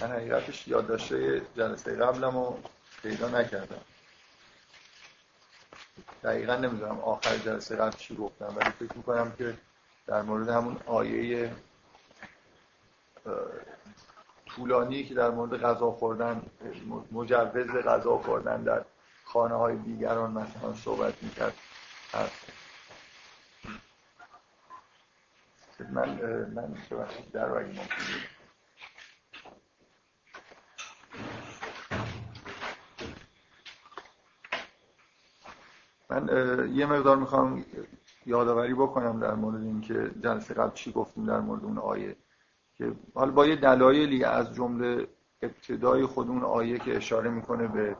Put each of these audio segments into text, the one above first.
من حقیقتش یادداشته جلسه قبلم رو پیدا نکردم. دقیقا نمی‌دونم آخر جلسه قبل چی گفتم ولی فکر می‌کنم که در مورد همون آیه طولانی که در مورد غذا خوردن مجوز غذا خوردن در خانه های دیگران مثلا صحبت می‌کرد. هست من من در وقتی من یه مقدار می‌خوام یادآوری بکنم در مورد اینکه جلسه قبل چی گفتیم در مورد اون آیه که حالا با یه دلایلی از جمله ابتدای خود اون آیه که اشاره می‌کنه به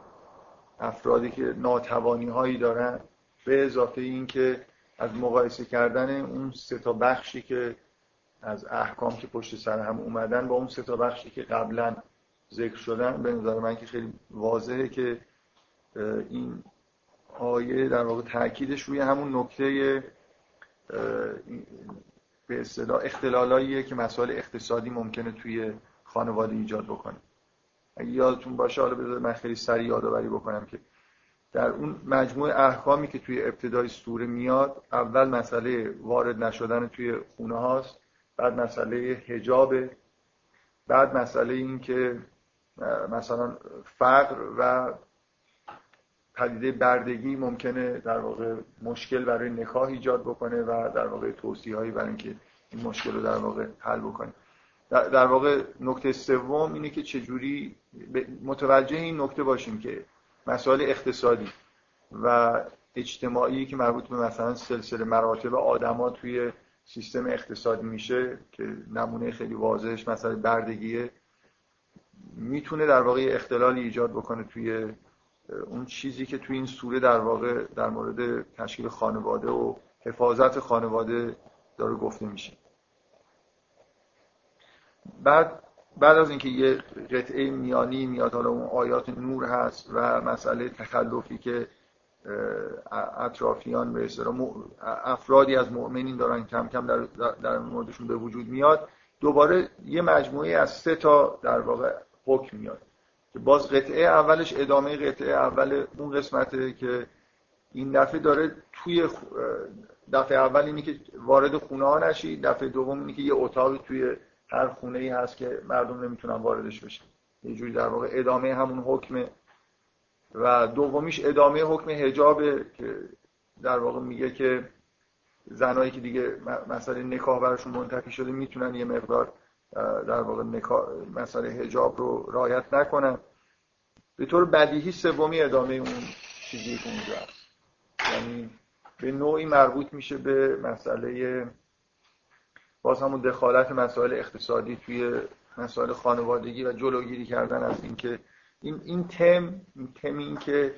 افرادی که ناتوانی هایی دارن به اضافه اینکه از مقایسه کردن اون سه تا بخشی که از احکام که پشت سر هم اومدن با اون سه تا بخشی که قبلا ذکر شدن به نظر من که خیلی واضحه که این آیه در واقع تاکیدش روی همون نکته به اصطلاح اختلالاییه که مسائل اقتصادی ممکنه توی خانواده ایجاد بکنه. اگه یادتون باشه حالا بذار من خیلی سریع یادآوری بکنم که در اون مجموعه احکامی که توی ابتدای سوره میاد اول مسئله وارد نشدن توی خونه هاست بعد مسئله حجاب بعد مسئله این که مثلا فقر و پدیده بردگی ممکنه در واقع مشکل برای نکاح ایجاد بکنه و در واقع توصیه هایی برای اینکه این مشکل رو در واقع حل بکنه. در واقع نکته سوم اینه که چجوری متوجه این نکته باشیم که مسائل اقتصادی و اجتماعی که مربوط به مثلا سلسله مراتب آدما توی سیستم اقتصادی میشه که نمونه خیلی واضحش مثلا بردگیه می‌تونه در واقع اختلالی ایجاد بکنه توی اون چیزی که توی این سوره در واقع در مورد تشکیل خانواده و حفاظت خانواده داره گفته میشه. بعد بعد از اینکه یه قطعه میانی میاد حالا اون آیات نور هست و مسئله تخلفی که اطرافیان به افرادی از مؤمنین دارن کم کم در, در موردشون به وجود میاد دوباره یه مجموعه از سه تا در واقع حکم میاد. که باز قطعه اولش ادامه قطعه اول اون قسمته که این دفعه داره توی دفعه اول اینی که وارد خونه ها نشی دفعه دوم اینی که یه اتاقی توی هر خونه ای هست که مردم نمی‌تونن واردش بشن. یه جوری در واقع ادامه همون حکمه و دومیش ادامه حکم حجابه که در واقع میگه که زنایی که دیگه مسئله نکاح براشون منتفی شده می‌تونن یه مقدار در واقع نکاح مسئله حجاب رو رعایت نکنن. به طور بدیهی سومی ادامه اون چیزی که اونجا هست. یعنی به نوعی مربوط میشه به مسئله باز همون دخالت مسائل اقتصادی توی مسائل خانوادگی و جلوگیری کردن از اینکه این این تم این تم این که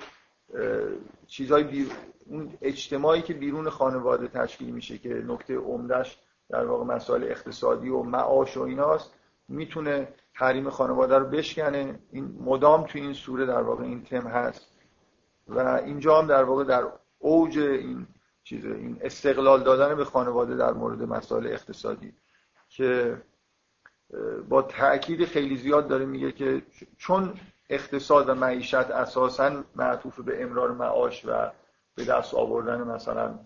چیزای بیر... اون اجتماعی که بیرون خانواده تشکیل میشه که نکته عمدهش در واقع مسائل اقتصادی و معاش و ایناست می‌تونه حریم خانواده رو بشکنه. این مدام توی این سوره در واقع این تم هست. و اینجا هم در واقع در اوج این چیزه این استقلال دادن به خانواده در مورد مسائل اقتصادی که با تاکید خیلی زیاد داره میگه که چون اقتصاد و معیشت اساسا معطوف به امرار معاش و به دست آوردن مثلا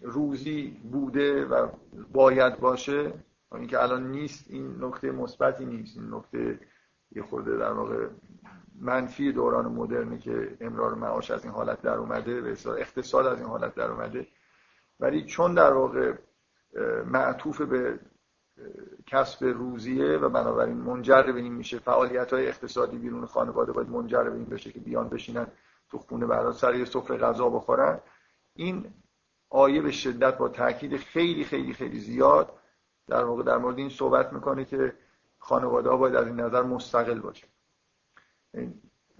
روزی بوده و باید باشه اینکه الان نیست این نکته مثبتی نیست. این نکته یه خورده در واقع منفی دوران مدرنه که امرار معاش از این حالت در اومده به اقتصاد از این حالت در اومده. ولی چون در واقع معطوف به کسب روزیه و بنابراین منجر به این میشه فعالیت های اقتصادی بیرون خانواده باید منجر به این بشه که بیان بشینن تو خونه برای سر یه سفره غذا بخورن. این آیه به شدت با تاکید خیلی خیلی خیلی زیاد در واقع در مورد این صحبت می‌کنه که خانواده ها باید از این نظر مستقل باشه.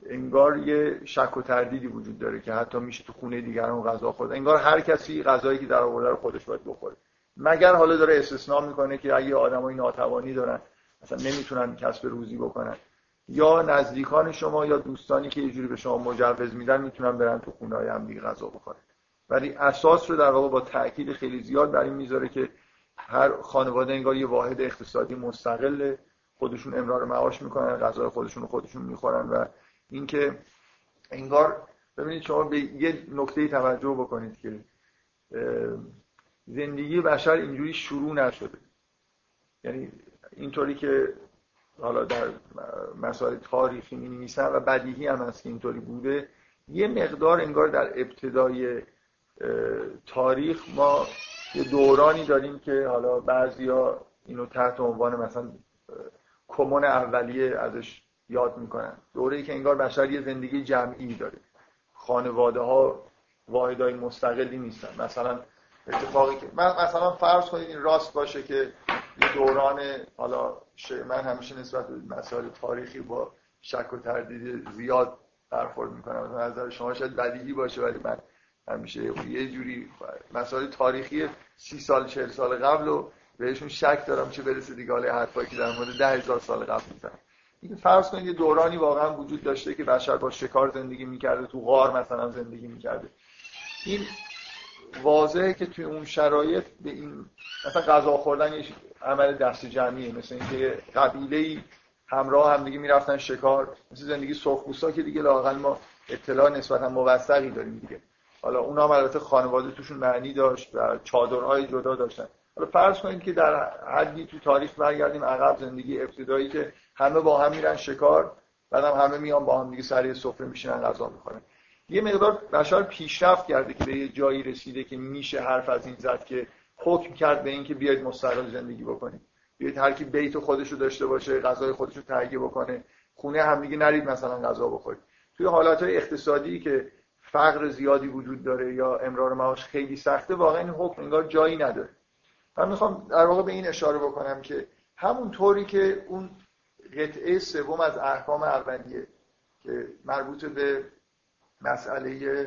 انگار یه شک و تردیدی وجود داره که حتی میشه تو خونه دیگران غذا خورد. انگار هر کسی غذایی که در آورده رو خودش باید بخوره. مگر حالا داره استثناء می‌کنه که اگه آدمای ناتوانی دارن مثلا نمی‌تونن کسب روزی بکنن. یا نزدیکان شما یا دوستانی که یه جوری به شما مجوز میدن می‌تونن برن تو خونه های هم دیگه غذا بخورن. ولی اساس رو در واقع با تاکید خیلی زیاد بر این می‌ذاره که هر خانواده انگار یه واحد اقتصادی مستقله خودشون امرار معاش می‌کنن غذای خودشون رو خودشون می‌خورن و اینکه انگار ببینید شما به یه نکته توجه بکنید که زندگی بشر اینجوری شروع نشده. یعنی اینطوری که حالا در مسائل تاریخی می نویسن و بدیهی هم هست که اینطوری بوده یه مقدار انگار در ابتدای تاریخ ما یه دورانی داریم که حالا بعضیا اینو تحت عنوان مثلا کمون اولیه ازش یاد می‌کنن. دوره ای که انگار بشر یه زندگی جمعی داره. خانواده ها واحدای مستقلی نیستن. مثلا اتفاقی که مثلا فرض کنید این راست باشه که یه دوران حالا من همیشه نسبت به مسائل تاریخی با شک و تردید زیاد برخورد می‌کنم. از نظر شما شاید بدیهی باشه ولی من همیشه یه جوری مسائل تاریخی سی سال چهل سال قبل و بهشون شک دارم چه برسه دیگه. حالا حرفایی که در مورد ده هزار سال قبل می‌زنم. این فرض کنید یه دورانی واقعا وجود داشته که بشر با شکار زندگی می‌کرده تو غار مثلا زندگی می‌کرده. این واضحه که توی اون شرایط به این مثلا غذا خوردن یه عمل دست جمعیه مثل اینکه قبیله ای همراه هم دیگه می‌رفتن شکار مثل زندگی سرخپوستا که دیگه لاقل ما اطلاع نسبتا موثقی داریم دیگه. حالا اونا هم البته خانواده توشون معنی داشت و چادرهای جدا داشتن. حالا فرض کنید که در حدی تو تاریخ برگردیم عقب زندگی ابتدایی که همه با هم میرن شکار بعدم همه میان با هم دیگه سر سفره میشینن غذا می‌خورن. یه مقدار بشر پیشرفت کرده که به یه جایی رسیده که میشه حرف از این زد که حکم کرد به اینکه بیاید مستقل زندگی بکنید. بیاید هر کی بیت خودش رو داشته باشه غذای خودش رو تهیه بکنه. خونه همدیگه نرید مثلا غذا بخورید. توی حالتهای اقتصادی که فقر زیادی وجود داره یا امرار معاش خیلی سخته واقعا این حکم انگار جایی نداره. من می‌خوام در واقع به این اشاره بکنم که همون طوری که اون قطعه سوم از احکام اولیه که مربوط به مسئله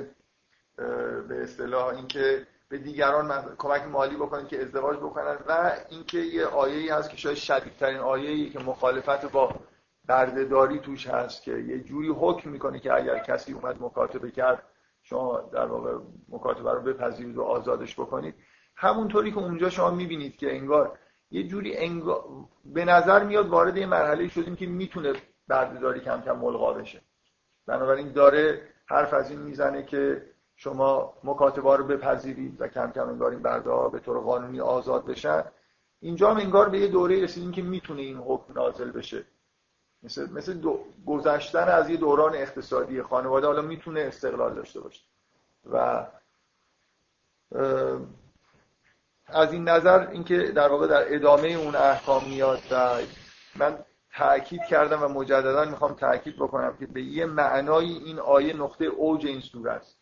به اصطلاح اینکه به دیگران کمک مالی بکنید که ازدواج بکنن و اینکه یه آیه‌ای هست که شاید شدیدترین آیه‌ای که مخالفت با بردهداری توش هست که یه جوری حکم می‌کنه که اگر کسی اومد مکاتبه کرد شما در واقع مکاتبه رو بپذیرید و آزادش بکنید. همونطوری که اونجا شما می‌بینید که انگار یه جوری انگار به نظر میاد وارد یه مرحله شدیم که می‌تونه بردهداری کم کم ملغا بشه. بنابراین داره حرف از این می‌زنه که شما مکاتبه رو بپذیرید و کم کم انگار این برده ها به طور قانونی آزاد بشن. اینجا هم انگار به یه دوره رسیدیم که می‌تونه این حکم نازل بشه. مثل, مثل گذشتن از یه دوران اقتصادی خانواده حالا می‌تونه استقلال داشته باشه. و از این نظر اینکه در واقع در ادامه اون احکام میاد و من تاکید کردم و مجددا می‌خوام تاکید بکنم که به یه معنای این آیه نقطه اوج این سوره است.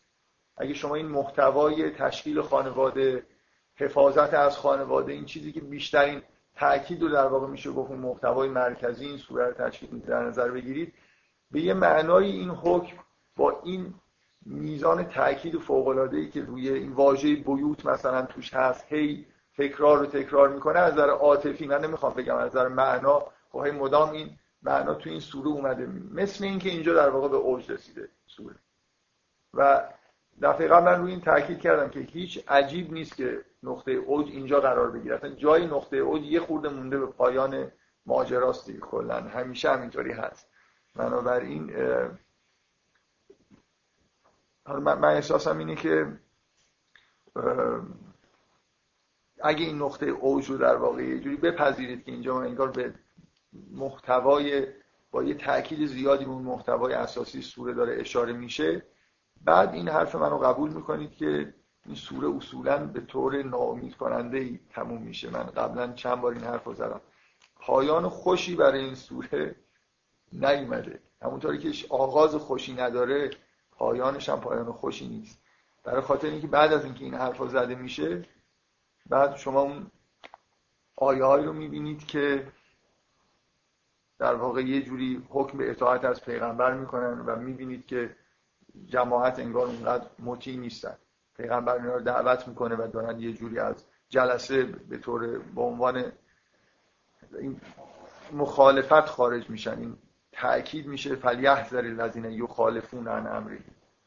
اگه شما این محتوای تشکیل خانواده حفاظت از خانواده این چیزی که بیشترین تاکید رو در واقع میشه گفت محتوای مرکزی این سوره رو تشکیل در نظر بگیرید به یه معنای این حکم با این میزان تاکید فوق العاده ای که روی این واژه بیوت مثلا توش هست هی تکرار رو تکرار می‌کنه از نظر عاطفی من نمی‌خوام بگم از نظر معنا خب مدام این معنا تو این سوره اومده. مثل اینکه اینجا در واقع به اوج رسیده سوره. و دفعه قبل من روی این تاکید کردم که هیچ عجیب نیست که نقطه اوج اینجا قرار بگیره. اصلا جای نقطه اوج یه خورده مونده به پایان ماجراست دیگه. کلا همیشه همینطوری هست. بنابراین حالا من احساسم اینه که اگه این نقطه اوج رو در واقع یه جوری بپذیرید که اینجا انگار به محتوای با یه تاکید زیادی به اون محتوای اساسی سوره داره اشاره میشه بعد این حرف منو قبول می‌کنید که این سوره اصولا به طور ناامید کننده ای تموم میشه. من قبلا چند بار این حرف رو زدم. پایان خوشی برای این سوره نیومده. همونطوری که آغاز خوشی نداره پایانش هم پایان خوشی نیست. برای خاطر اینکه بعد از اینکه این حرفا زده میشه بعد شما اون آیه رو می‌بینید که در واقع یه جوری حکم به اطاعت از پیغمبر می‌کنن و می‌بینید که جماعت انگار اونقدر مطیع نیستن. پیغمبر اینا رو دعوت می‌کنه و دارن یه جوری از جلسه به طور به عنوان این مخالفت خارج میشن. این تأکید میشه فلیحذر الذین یخالفون عن امری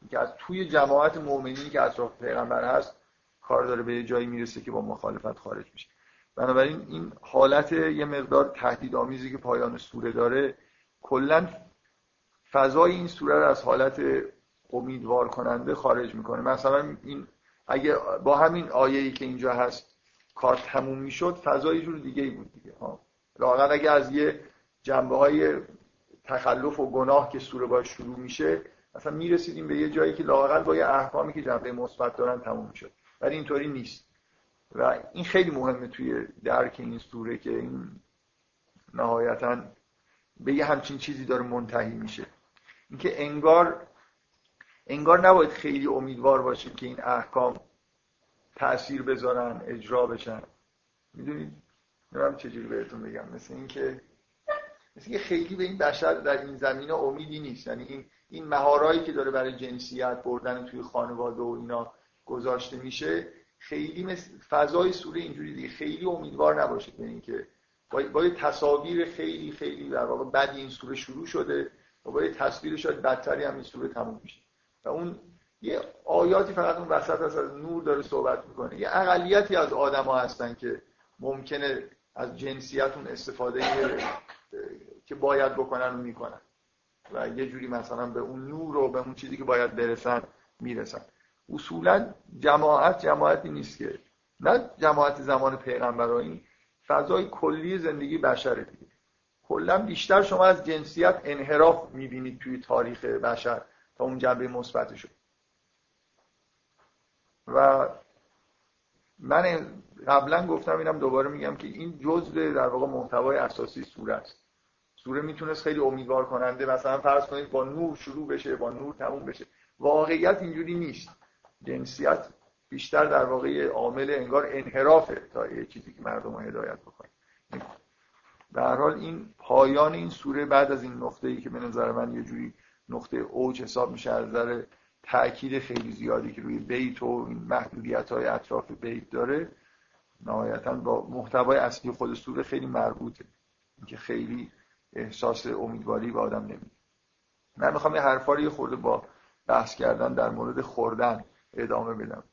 که از توی جماعت مؤمنینی که اطراف پیغمبر هست کار داره به یه جایی می‌رسه که با مخالفت خارج میشه. بنابراین این حالت یه مقدار تهدید آمیزی که پایان سوره داره کلا فضای این سوره رو از حالت امیدوار کننده خارج می‌کنه. مثلا این اگه با همین آیه که اینجا هست کار تموم می‌شد فضای جور دیگه ای بود دیگه ها. اگه از یه جنبه های تخلف و گناه که سوره باید شروع میشه اصلا می‌رسیدیم به یه جایی که لاغر با یه احکامی که جنبه مثبت دارن تموم می‌شد. ولی اینطوری نیست. و این خیلی مهمه توی درک این سوره که این نهایتا به یه همچین چیزی داره منتهی میشه. اینکه انگار انگار نباید خیلی امیدوار باشیم که این احکام تاثیر بذارن اجرا بشن. می‌دونید؟ نمیم چجوری بهتون بگم. مثل اینکه مثل اینکه خیلی به این بشر در این زمینه امیدی نیست. یعنی این این مهارایی که داره برای جنسیت بردن توی خانواده و اینا گذاشته میشه خیلی مثل فضای سوره اینجوری دیگه خیلی امیدوار نباشید به اینکه با, با تصاویر خیلی خیلی در واقع بعد این سوره شروع شده و با یه تصویر شاید بدتری هم این سوره تموم میشه. و اون یه آیاتی فقط اون وسط از نور داره صحبت می‌کنه. یه اقلیتی از آدما هستن که ممکنه از جنسیتون استفاده که باید بکنن و می‌کنن. و یه جوری مثلا به اون نور و به اون چیزی که باید برسن می‌رسن. اصولا جماعت جماعتی نیست که نه جماعت زمان پیغمبر این فضای کلی زندگی بشره دیگه. کلا بیشتر شما از جنسیت انحراف می‌بینید توی تاریخ بشر. تا اون جنبه مثبتشو و من قبلا گفتم اینم دوباره میگم که این جزء در واقع محتوای اساسی سوره است. سوره می‌تونست خیلی امیدوار کننده مثلا فرض کنید با نور شروع بشه با نور تموم بشه. واقعیت اینجوری نیست. جنسیت بیشتر در واقع عامل انگار انحرافه تا یه چیزی که مردم رو هدایت بکنه. در حال این پایان این سوره بعد از این نقطه ای که به نظر من یه جوری نقطه اوج حساب میشه از نظر تاکید خیلی زیادی که روی بیت و محدودیت های اطراف بیت داره نهایتا با محتوای اصلی خود سوره خیلی مربوطه. اینکه خیلی احساس امیدواری به آدم نمیده. من می‌خوام یه حرفا خورده با بحث کردن در مورد خوردن ادامه بدم.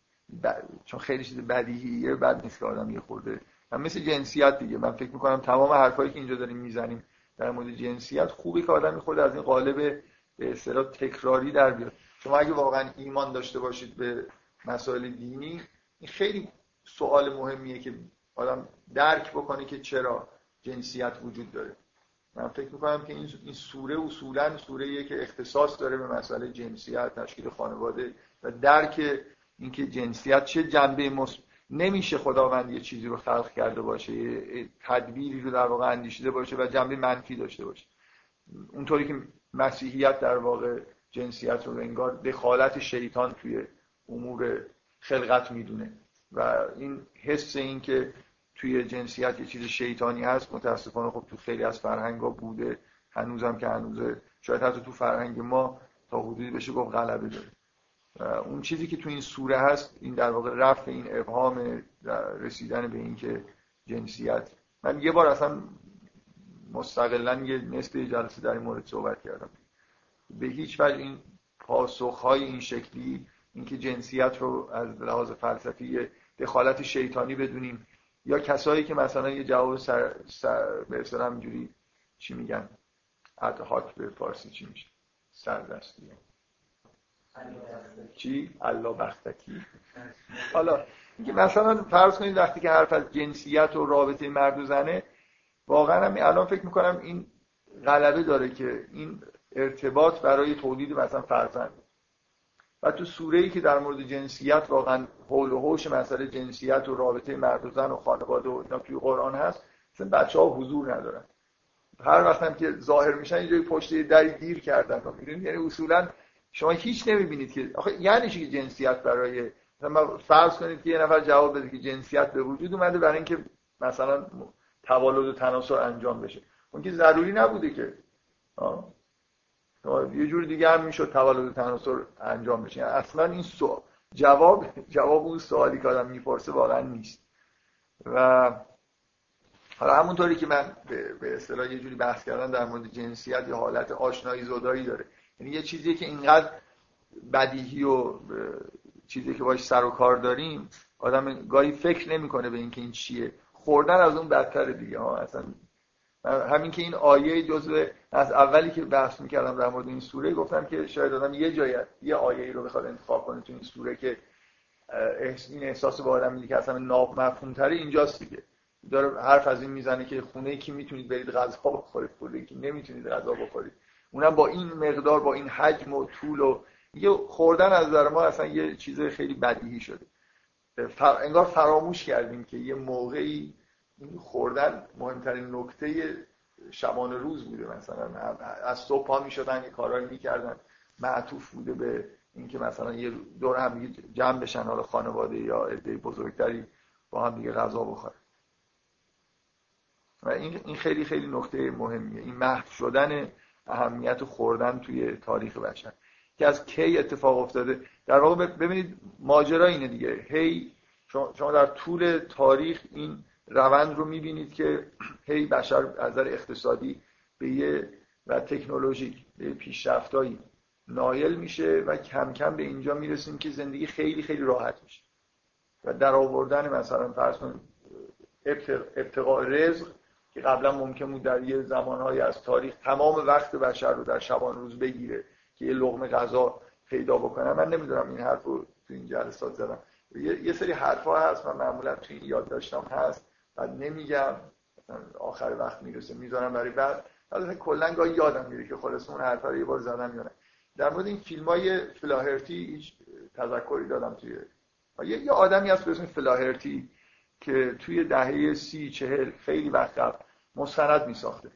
چون خیلی چیز بدیهیه بد نیست که آدم یه خورده من مثل جنسیت دیگه. من فکر می‌کنم تمام حرفایی که اینجا داریم می‌زنیم در مورد جنسیت خوبی که آدم خود از این قالب به اصطلاح تکراری در بیاد. شما اگه واقعا ایمان داشته باشید به مسائل دینی این خیلی سوال مهمیه که آدم درک بکنه که چرا جنسیت وجود داره. من فکر می‌کنم که این سوره اصولا سوره که اختصاص داره به مسئله جنسیت تشکیل خانواده و درک اینکه جنسیت چه جنبه مص... نمیشه خداوند یه چیزی رو خلق کرده باشه یه تدبیری رو در واقع اندیشیده باشه و جنبه منفی داشته باشه. اونطوری که مسیحیت در واقع جنسیت رو انگار دخالت شیطان توی امور خلقت می‌دونه. و این حس این که توی جنسیت یه چیز شیطانی هست متاسفانه خب تو خیلی از فرهنگ ها بوده. هنوزم که هنوزه شاید حتی تو فرهنگ ما تا حدودی بشه گفت غلبه داره. اون چیزی که تو این سوره هست این در واقع رفع این ابهام رسیدن به این که جنسیت. من یه بار اصلا مستقلا یه نصف جلسه در این مورد صحبت کردم. به هیچ وجه این پاسخ های این شکلی اینکه جنسیت رو از لحاظ فلسفی دخالت شیطانی بدونیم یا کسایی که مثلا یه جواب سر, سر به اصطلاح اینجوری چی میگن؟ ادهاک به فارسی چی میشه؟ سردستی. چی؟ الله بختکی حالا اینکه مثلا فرض کنید وقتی که حرف از جنسیت و رابطه مرد و زنه واقعا هم الان فکر می‌کنم این غلبه داره که این ارتباط برای تولید مثلا فرزند. و تو سوره ای که در مورد جنسیت واقعا حول و حوش مسئله جنسیت و رابطه مرد و زن و خانواده و اینا توی قرآن هست مثلا بچه ها حضور ندارن. هر وقت هم که ظاهر میشن اینجا پشت دری دیر کردن. یعنی اصولا شما هیچ نمی‌بینید که آخه یعنی چی جنسیت برای مثلا فرض کنید که یه نفر جواب بده که جنسیت به وجود اومده برای اینکه مثلا تولد و تناسل انجام بشه. اون که ضروری نبوده که. یه جور دیگه هم می‌شد تولد و تناسل انجام بشه. یعنی اصلا این سوال جواب جواب اون سوالی که آدم می‌پرسه واقعا نیست. و حالا همونطوری که من به اصطلاح یه جوری بحث کردن در مورد جنسیت یه حالت آشنایی زدایی داره. یعنی یه چیزی که اینقدر بدیهی و چیزی که باش سر و کار داریم آدم گاهی فکر نمی‌کنه به اینکه این چیه. خوردن از اون بدتر دیگه ها اصلا. همین که این آیه جزء از اولی که بحث می‌کردم در مورد این سوره گفتم که شاید آدم یه جای یه آیه رو بخواد انتخاب کنه تو این سوره که این احساس به آدم که اصلا ناب مفهوم تره اینجاست دیگه. داره حرف از این می‌زنه که خونه کی می‌تونید برید غذا بخورید خونه کی نمی‌تونید غذا بخورید. اونم با این مقدار با این حجم و طول و یه خوردن از نظر ما اصلا یه چیز خیلی بدیهی شده. انگار فراموش کردیم که یه موقعی این خوردن مهمترین نکته شبان روز بوده مثلا. از صبح پا می‌شدن یه کارهایی می‌کردن. معطوف بوده به اینکه مثلا یه دور هم جمع بشن حالا خانواده یا عده بزرگتری با هم دیگه غذا بخورن. و این خیلی خیلی نکته مهمیه. این محو شدن اهمیت خوردن توی تاریخ بشر. که از کی اتفاق افتاده؟ در واقع ببینید ماجرا اینه دیگه. هی شما در طول تاریخ این روند رو می‌بینید که هی بشر از نظر اقتصادی به یه و تکنولوژیک به پیشرفتایی نایل میشه و کم کم به اینجا می‌رسیم که زندگی خیلی خیلی راحت میشه. و در آوردن مثلا فرض کنید ابتقاء رزق که قبلا ممکن بود در یه زمانهایی از تاریخ تمام وقت بشر رو در شبان روز بگیره که یه لغمه غذا پیدا بکنه من نمی‌دونم این حرف رو تو این جلسات زدم. یه, سری حرفا هست من معمولا تو این یاد داشتم هست. بعد نمیگم. آخر وقت می‌رسه می‌ذارم برای بعد. البته کلا گاهی یادم میره که خلاص اون حرفا رو یه بار زدم یا در مورد این فیلم های فلاهرتی هیچ تذکری دادم توی یه آدمی هست به اسم فلاهرتی که توی دهه سی چهل خیلی وقت قبل مستند می ساخته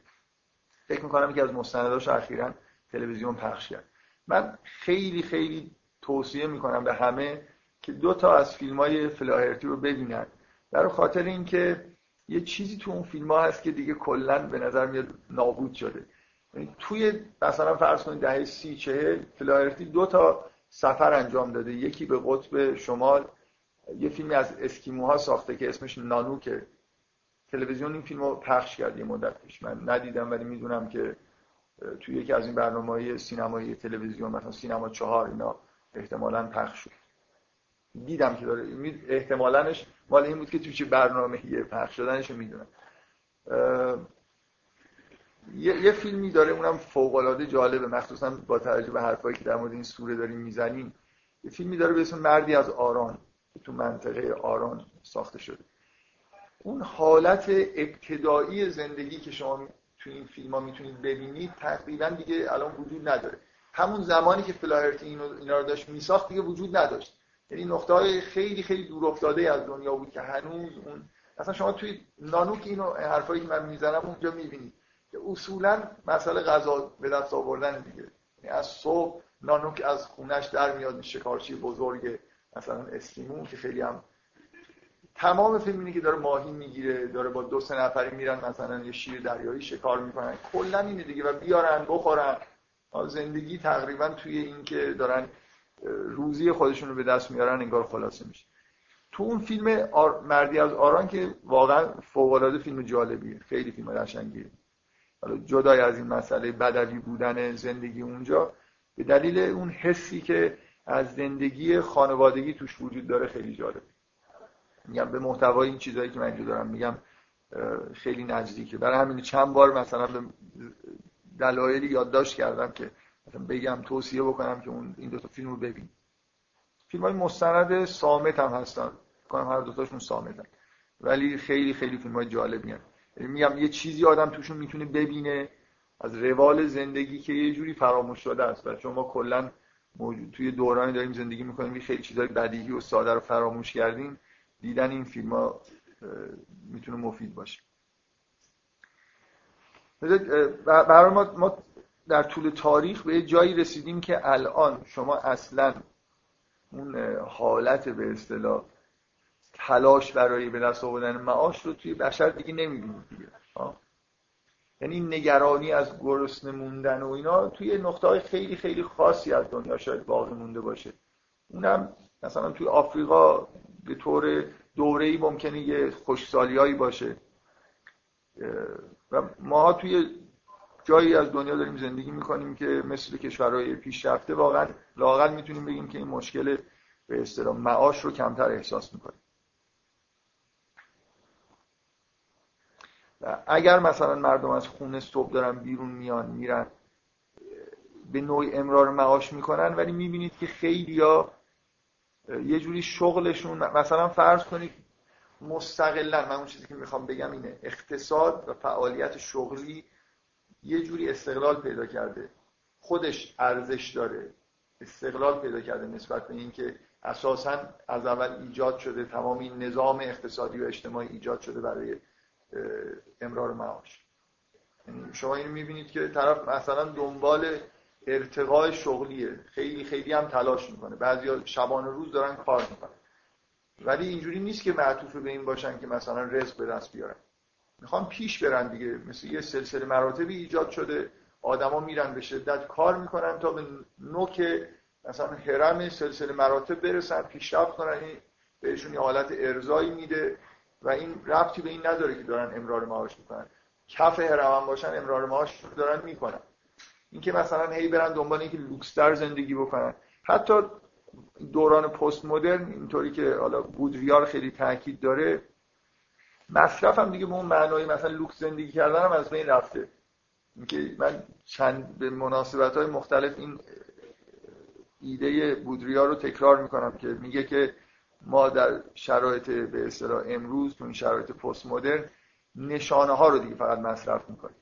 فکر می‌کنم که از مستنداش اخیرا تلویزیون پخش کرد. من خیلی خیلی توصیه می‌کنم به همه که دو تا از فیلم های فلاهرتی رو ببینن. در خاطر اینکه یه چیزی تو اون فیلم ها هست که دیگه کلا به نظر میاد نابود شده. یعنی توی مثلا فرض کنید دهه سی چهل فلاهرتی دو تا سفر انجام داده. یکی به قطب شمال یه فیلمی از اسکیموها ساخته که اسمش نانوکه. تلویزیون این فیلم رو پخش کرد یه مدت پیش من ندیدم ولی می‌دونم که توی یکی از این برنامه های سینمایی تلویزیون مثلا سینما چهار اینا احتمالا پخش شد. دیدم که داره احتمالانش مال این بود که توی چه برنامه یه پخش شدنش می‌دونم. یه،, یه فیلمی داره اونم فوق العاده جالبه. مخصوصا با توجه به حرفایی که در مورد این سوره داریم می‌زنیم. یه فیلمی داره به اسم مردی از آران که تو منطقه آران ساخته شده. اون حالت ابتدایی زندگی که شما تو این فیلم ها می‌تونید ببینید تقریبا دیگه الان وجود نداره. همون زمانی که فلاهرتی اینا رو داشت میساخت دیگه وجود نداشت. یعنی نقطه های خیلی خیلی دور افتاده از دنیا بود که هنوز اون اصلا شما توی نانوک اینو حرفایی که من می‌زنم اونجا می‌بینید که اصولا مسئله غذا به دست آوردن دیگه. یعنی از صبح نانوک از خونش در میاد شکارچی بزرگ مثلا اسکیمو که خیلی هم تمام فیلم اینه که داره ماهی می‌گیره داره با دو سه نفری میرن مثلا یه شیر دریایی شکار می‌کنن. کلا اینه دیگه و بیارن بخورن. زندگی تقریبا توی این که دارن روزی خودشون رو به دست میارن انگار خلاصه میشه. تو اون فیلم مردی از آران که واقعا فوق العاده فیلم جالبیه. خیلی فیلم قشنگیه. حالا جدای از این مسئله بدوی بودن زندگی اونجا به دلیل اون حسی که از زندگی خانوادگی توش وجود داره خیلی جالب میگم به محتوای این چیزهایی که من اینجا دارم میگم خیلی نزدیکه. برای همین چند بار مثلا به دلایلی یادداشت کردم که مثلا بگم توصیه بکنم که اون این دو تا فیلم رو ببین. فیلم های مستند سامت هم هستن. کنم هر دو تاشون سامتن ولی خیلی خیلی فیلم های جالبی هم. یعنی میگم یه چیزی آدم توشون می‌تونه ببینه از روال زندگی که یه جوری فراموش شده است. و چون ما کلا موجود توی دورانی داریم زندگی می‌کنیم که خیلی چیزای بدیهی و ساده رو فراموش کردیم. دیدن این فیلم ها می‌تونه مفید باشه. برای ما, ما در طول تاریخ به جایی رسیدیم که الان شما اصلا اون حالت به اصطلاح تلاش برای به دست آوردن معاش رو توی بشر دیگه نمی‌بینید دیگه. یعنی نگرانی از گرسنه موندن و اینا توی نقطه های خیلی خیلی خاصی از دنیا شاید باقی مونده باشه. اونم مثلا توی آفریقا به طور دوره‌ای ممکنه یه خوشسالیایی باشه. و ما توی جایی از دنیا داریم زندگی می‌کنیم که مثل کشورهای پیشرفته واقعا لاقل می‌تونیم بگیم که این مشکل به اصطلاح معاش رو کمتر احساس می‌کنیم. اگر مثلا مردم از خونه صبح دارن بیرون میان میرن به نوعی امرار معاش می‌کنن ولی می‌بینید که خیلی یا یه جوری شغلشون مثلا فرض کنید مستقلا من اون چیزی که می‌خوام بگم اینه اقتصاد و فعالیت شغلی یه جوری استقلال پیدا کرده. خودش ارزش داره استقلال پیدا کرده نسبت به اینکه اساسا از اول ایجاد شده تمام این نظام اقتصادی و اجتماعی ایجاد شده برای امرار معاش. یعنی شما اینو می‌بینید که طرف مثلا دنبال ارتقای شغلیه. خیلی خیلی هم تلاش می‌کنه. بعضیا شبانه روز دارن کار می‌کنن. ولی اینجوری نیست که معطوف به این باشن که مثلا رزق به دست بیارن. می‌خوان پیش برن دیگه. مثل یه سلسله مراتبی ایجاد شده. آدما میرن به شدت کار می‌کنن تا به نوک مثلا هرم سلسله مراتب برسن پیشرفت کنن. این بهشون یه حالت ارزایی میده و این ربطی به این نداره که دارن امرار معاش می‌کنن. کف هرم باشن امرار معاش دارن می‌کنن. اینکه مثلا هی برن دنبال اینکه لوکستر زندگی بکنن. حتی دوران پست مدرن اینطوری که حالا بودریار خیلی تاکید داره مصرف هم دیگه به اون معنای مثلا لوکس زندگی کردن هم از بین رفته. اینکه من چند به مناسبت های مختلف این ایده بودریا رو تکرار می‌کنم که میگه که ما در شرایط به اصطلاح امروز تو این شرایط پست مدرن نشانه ها رو دیگه فقط مصرف می‌کنیم.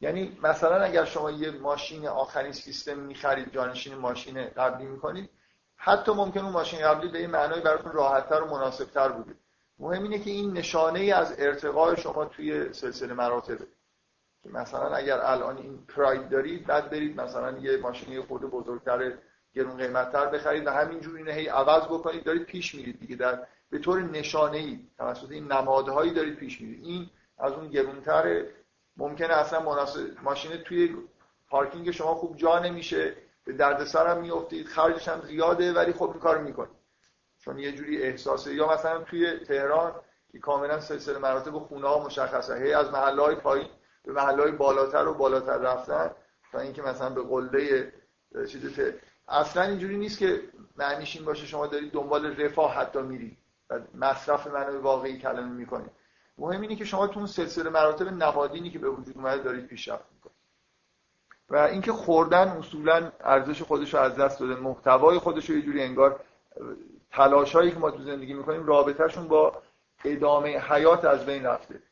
یعنی مثلا اگر شما یه ماشین آخرین سیستم می‌خرید جانشین ماشین قبلی می‌کنید حتی ممکن اون ماشین قبلی به این معنای براتون راحتتر و مناسبتر بوده. مهم اینه که این نشانه ای از ارتقای شما توی سلسله مراتبه. که مثلا اگر الان این پراید دارید بعد برید مثلا یه ماشین خود بزرگتر گرون قیمتتر بخرید و همینجور اینو هی عوض بکنید دارید پیش میرید دیگه. در به طور نشانه ای توسط این نمادهایی دارید پیش میرید. این از اون گرونتر ممکنه اصلا مناسب ماشین توی پارکینگ شما خوب جا نمیشه به دردسر هم میافتید خرجش هم زیاده ولی خب این کارو می‌کنه چون یه جوری احساسه. یا مثلا توی تهران که کاملا سلسله مراتب خونه ها مشخصه. هی از محله های پایین به محله های بالاتر و بالاتر رفتن تا اینکه مثلا به قله چیز اصلا اینجوری نیست که معنیش این باشه شما دارید دنبال رفاه حتی میرید. مصرف معنای واقعی کلمه می‌کنید. مهم اینه که شما تو اون سلسله مراتب نهادینی که به وجود اومده دارید پیشرفت می‌کنید. و اینکه خوردن اصولا ارزش خودش رو از دست داده محتوای خودش رو یه جوری انگار تلاشایی که ما تو زندگی می‌کنیم رابطهشون با ادامه حیات از بین رفته.